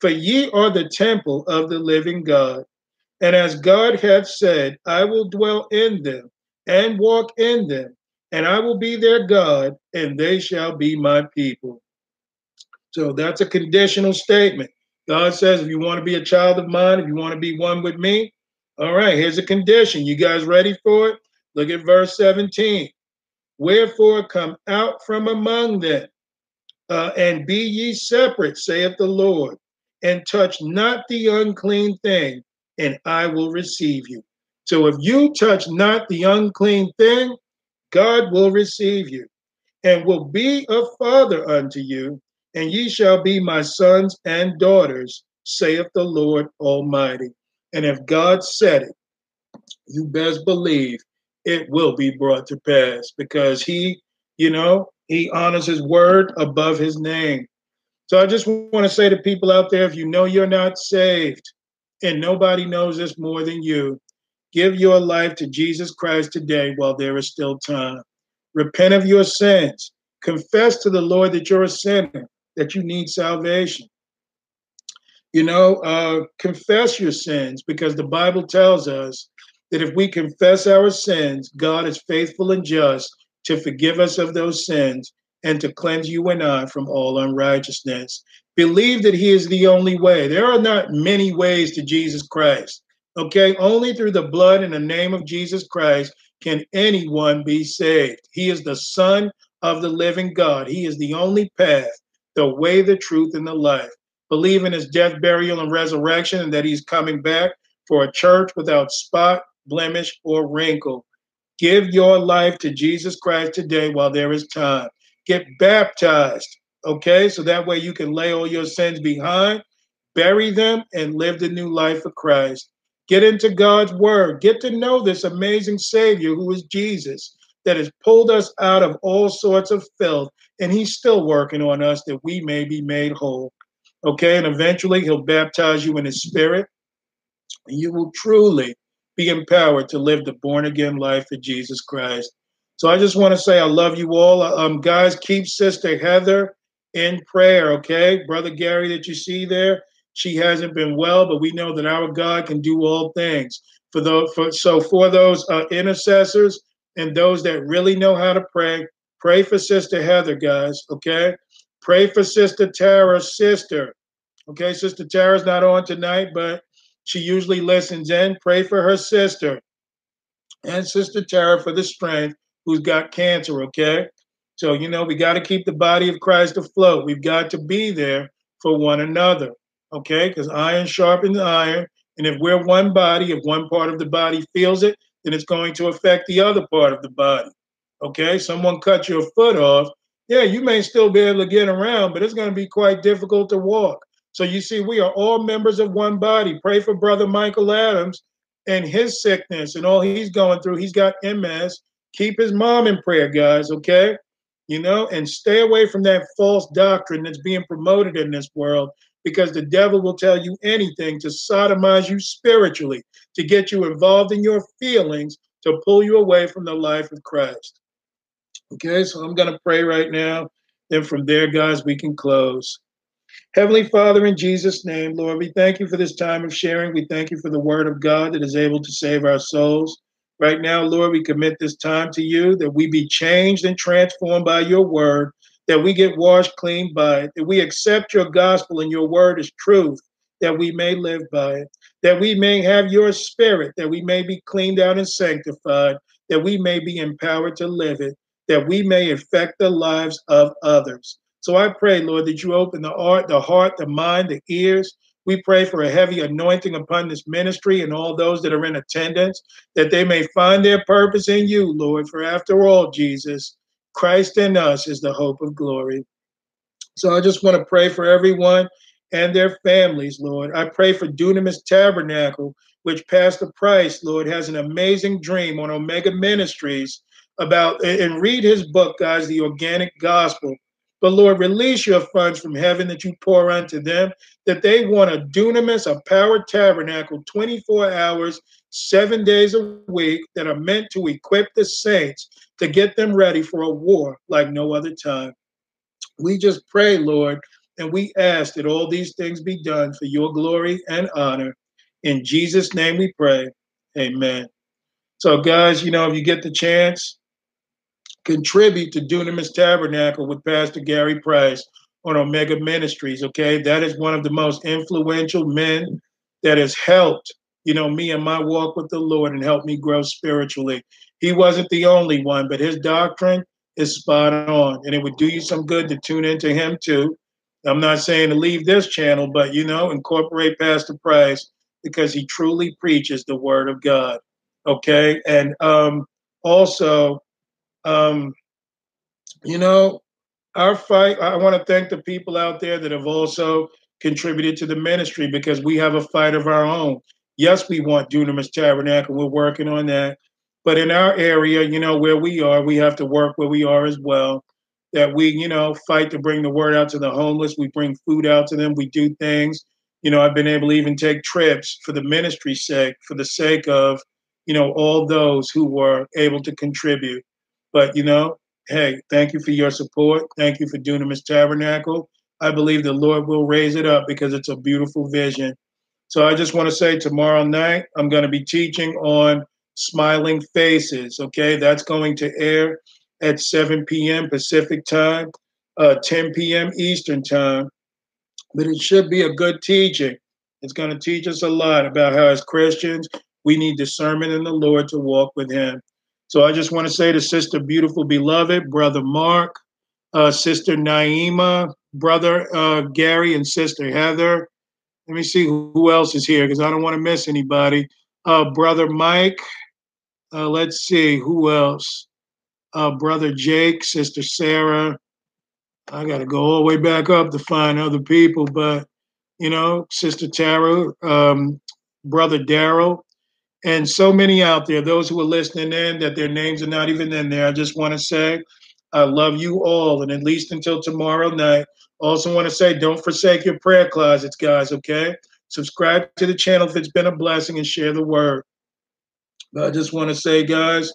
For ye are the temple of the living God. And as God hath said, I will dwell in them and walk in them, and I will be their God, and they shall be my people. So that's a conditional statement. God says, if you want to be a child of mine, if you want to be one with me, all right, here's a condition. You guys ready for it? Look at verse 17. Wherefore, come out from among them uh, and be ye separate, saith the Lord, and touch not the unclean thing, and I will receive you. So if you touch not the unclean thing, God will receive you and will be a father unto you, and ye shall be my sons and daughters, saith the Lord Almighty. And if God said it, you best believe it will be brought to pass because he, you know, he honors his word above his name. So I just want to say to people out there if you know you're not saved, and nobody knows this more than you, give your life to Jesus Christ today while there is still time. Repent of your sins. Confess to the Lord that you're a sinner, that you need salvation. You know, uh, confess your sins because the Bible tells us that if we confess our sins, God is faithful and just to forgive us of those sins and to cleanse you and I from all unrighteousness. Believe that He is the only way. There are not many ways to Jesus Christ. Okay, only through the blood and the name of Jesus Christ can anyone be saved. He is the Son of the living God. He is the only path, the way, the truth, and the life. Believe in his death, burial, and resurrection, and that he's coming back for a church without spot, blemish, or wrinkle. Give your life to Jesus Christ today while there is time. Get baptized, okay? So that way you can lay all your sins behind, bury them, and live the new life of Christ. Get into God's word. Get to know this amazing Savior who is Jesus that has pulled us out of all sorts of filth, and He's still working on us that we may be made whole. Okay, and eventually He'll baptize you in His Spirit, and you will truly be empowered to live the born again life of Jesus Christ. So I just want to say I love you all. Um, guys, keep Sister Heather in prayer, okay? Brother Gary that you see there, she hasn't been well, but we know that our God can do all things. For those, for, so for those uh, intercessors and those that really know how to pray, pray for Sister Heather, guys, okay? Pray for Sister Tara's sister. Okay, Sister Tara's not on tonight, but she usually listens in. Pray for her sister and Sister Tara for the strength who's got cancer, okay? So, you know, we got to keep the body of Christ afloat. We've got to be there for one another, okay? Because iron sharpens iron. And if we're one body, if one part of the body feels it, then it's going to affect the other part of the body, okay? Someone cut your foot off. Yeah, you may still be able to get around, but it's going to be quite difficult to walk. So you see, we are all members of one body. Pray for Brother Michael Adams and his sickness and all he's going through. He's got MS. Keep his mom in prayer, guys, okay? You know, and stay away from that false doctrine that's being promoted in this world because the devil will tell you anything to sodomize you spiritually, to get you involved in your feelings, to pull you away from the life of Christ. Okay, so I'm going to pray right now. Then from there, guys, we can close. Heavenly Father, in Jesus' name, Lord, we thank you for this time of sharing. We thank you for the word of God that is able to save our souls. Right now, Lord, we commit this time to you that we be changed and transformed by your word, that we get washed clean by it, that we accept your gospel and your word as truth, that we may live by it, that we may have your spirit, that we may be cleaned out and sanctified, that we may be empowered to live it, that we may affect the lives of others. So I pray, Lord, that you open the heart, the heart, the mind, the ears. We pray for a heavy anointing upon this ministry and all those that are in attendance, that they may find their purpose in you, Lord. For after all, Jesus, Christ in us is the hope of glory. So I just want to pray for everyone and their families, Lord. I pray for Dunamis Tabernacle, which Pastor Price, Lord, has an amazing dream on Omega Ministries about and read his book, guys, The Organic Gospel. But Lord, release your funds from heaven that you pour unto them, that they want a dunamis, a power tabernacle, 24 hours, seven days a week, that are meant to equip the saints to get them ready for a war like no other time. We just pray, Lord, and we ask that all these things be done for your glory and honor. In Jesus' name we pray. Amen. So, guys, you know, if you get the chance, contribute to Dunamis Tabernacle with Pastor Gary Price on Omega Ministries. Okay, that is one of the most influential men that has helped you know me and my walk with the Lord and helped me grow spiritually. He wasn't the only one, but his doctrine is spot on, and it would do you some good to tune into him too. I'm not saying to leave this channel, but you know, incorporate Pastor Price because he truly preaches the Word of God. Okay, and um, also um, you know, our fight, I want to thank the people out there that have also contributed to the ministry because we have a fight of our own. Yes, we want Dunamis Tabernacle. We're working on that. But in our area, you know, where we are, we have to work where we are as well. That we, you know, fight to bring the word out to the homeless. We bring food out to them. We do things. You know, I've been able to even take trips for the ministry's sake, for the sake of, you know, all those who were able to contribute. But you know, hey, thank you for your support. Thank you for Dunamis Tabernacle. I believe the Lord will raise it up because it's a beautiful vision. So I just want to say tomorrow night I'm going to be teaching on smiling faces. Okay, that's going to air at 7 p.m. Pacific time, uh, 10 p.m. Eastern time. But it should be a good teaching. It's going to teach us a lot about how, as Christians, we need discernment in the Lord to walk with Him. So I just want to say to Sister Beautiful Beloved, Brother Mark, uh, Sister Naima, Brother uh, Gary, and Sister Heather. Let me see who else is here because I don't want to miss anybody. Uh, Brother Mike. Uh, let's see who else. Uh, Brother Jake, Sister Sarah. I got to go all the way back up to find other people, but you know, Sister Tara, um, Brother Daryl, and so many out there, those who are listening in, that their names are not even in there. I just want to say, I love you all. And at least until tomorrow night, also want to say, don't forsake your prayer closets, guys, okay? Subscribe to the channel if it's been a blessing and share the word. But I just want to say, guys,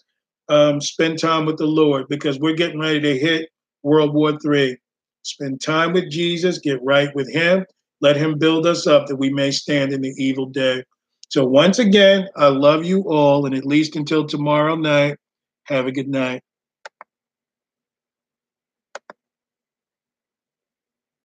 um, spend time with the Lord because we're getting ready to hit World War III. Spend time with Jesus, get right with Him, let Him build us up that we may stand in the evil day. So once again, I love you all, and at least until tomorrow night, have a good night.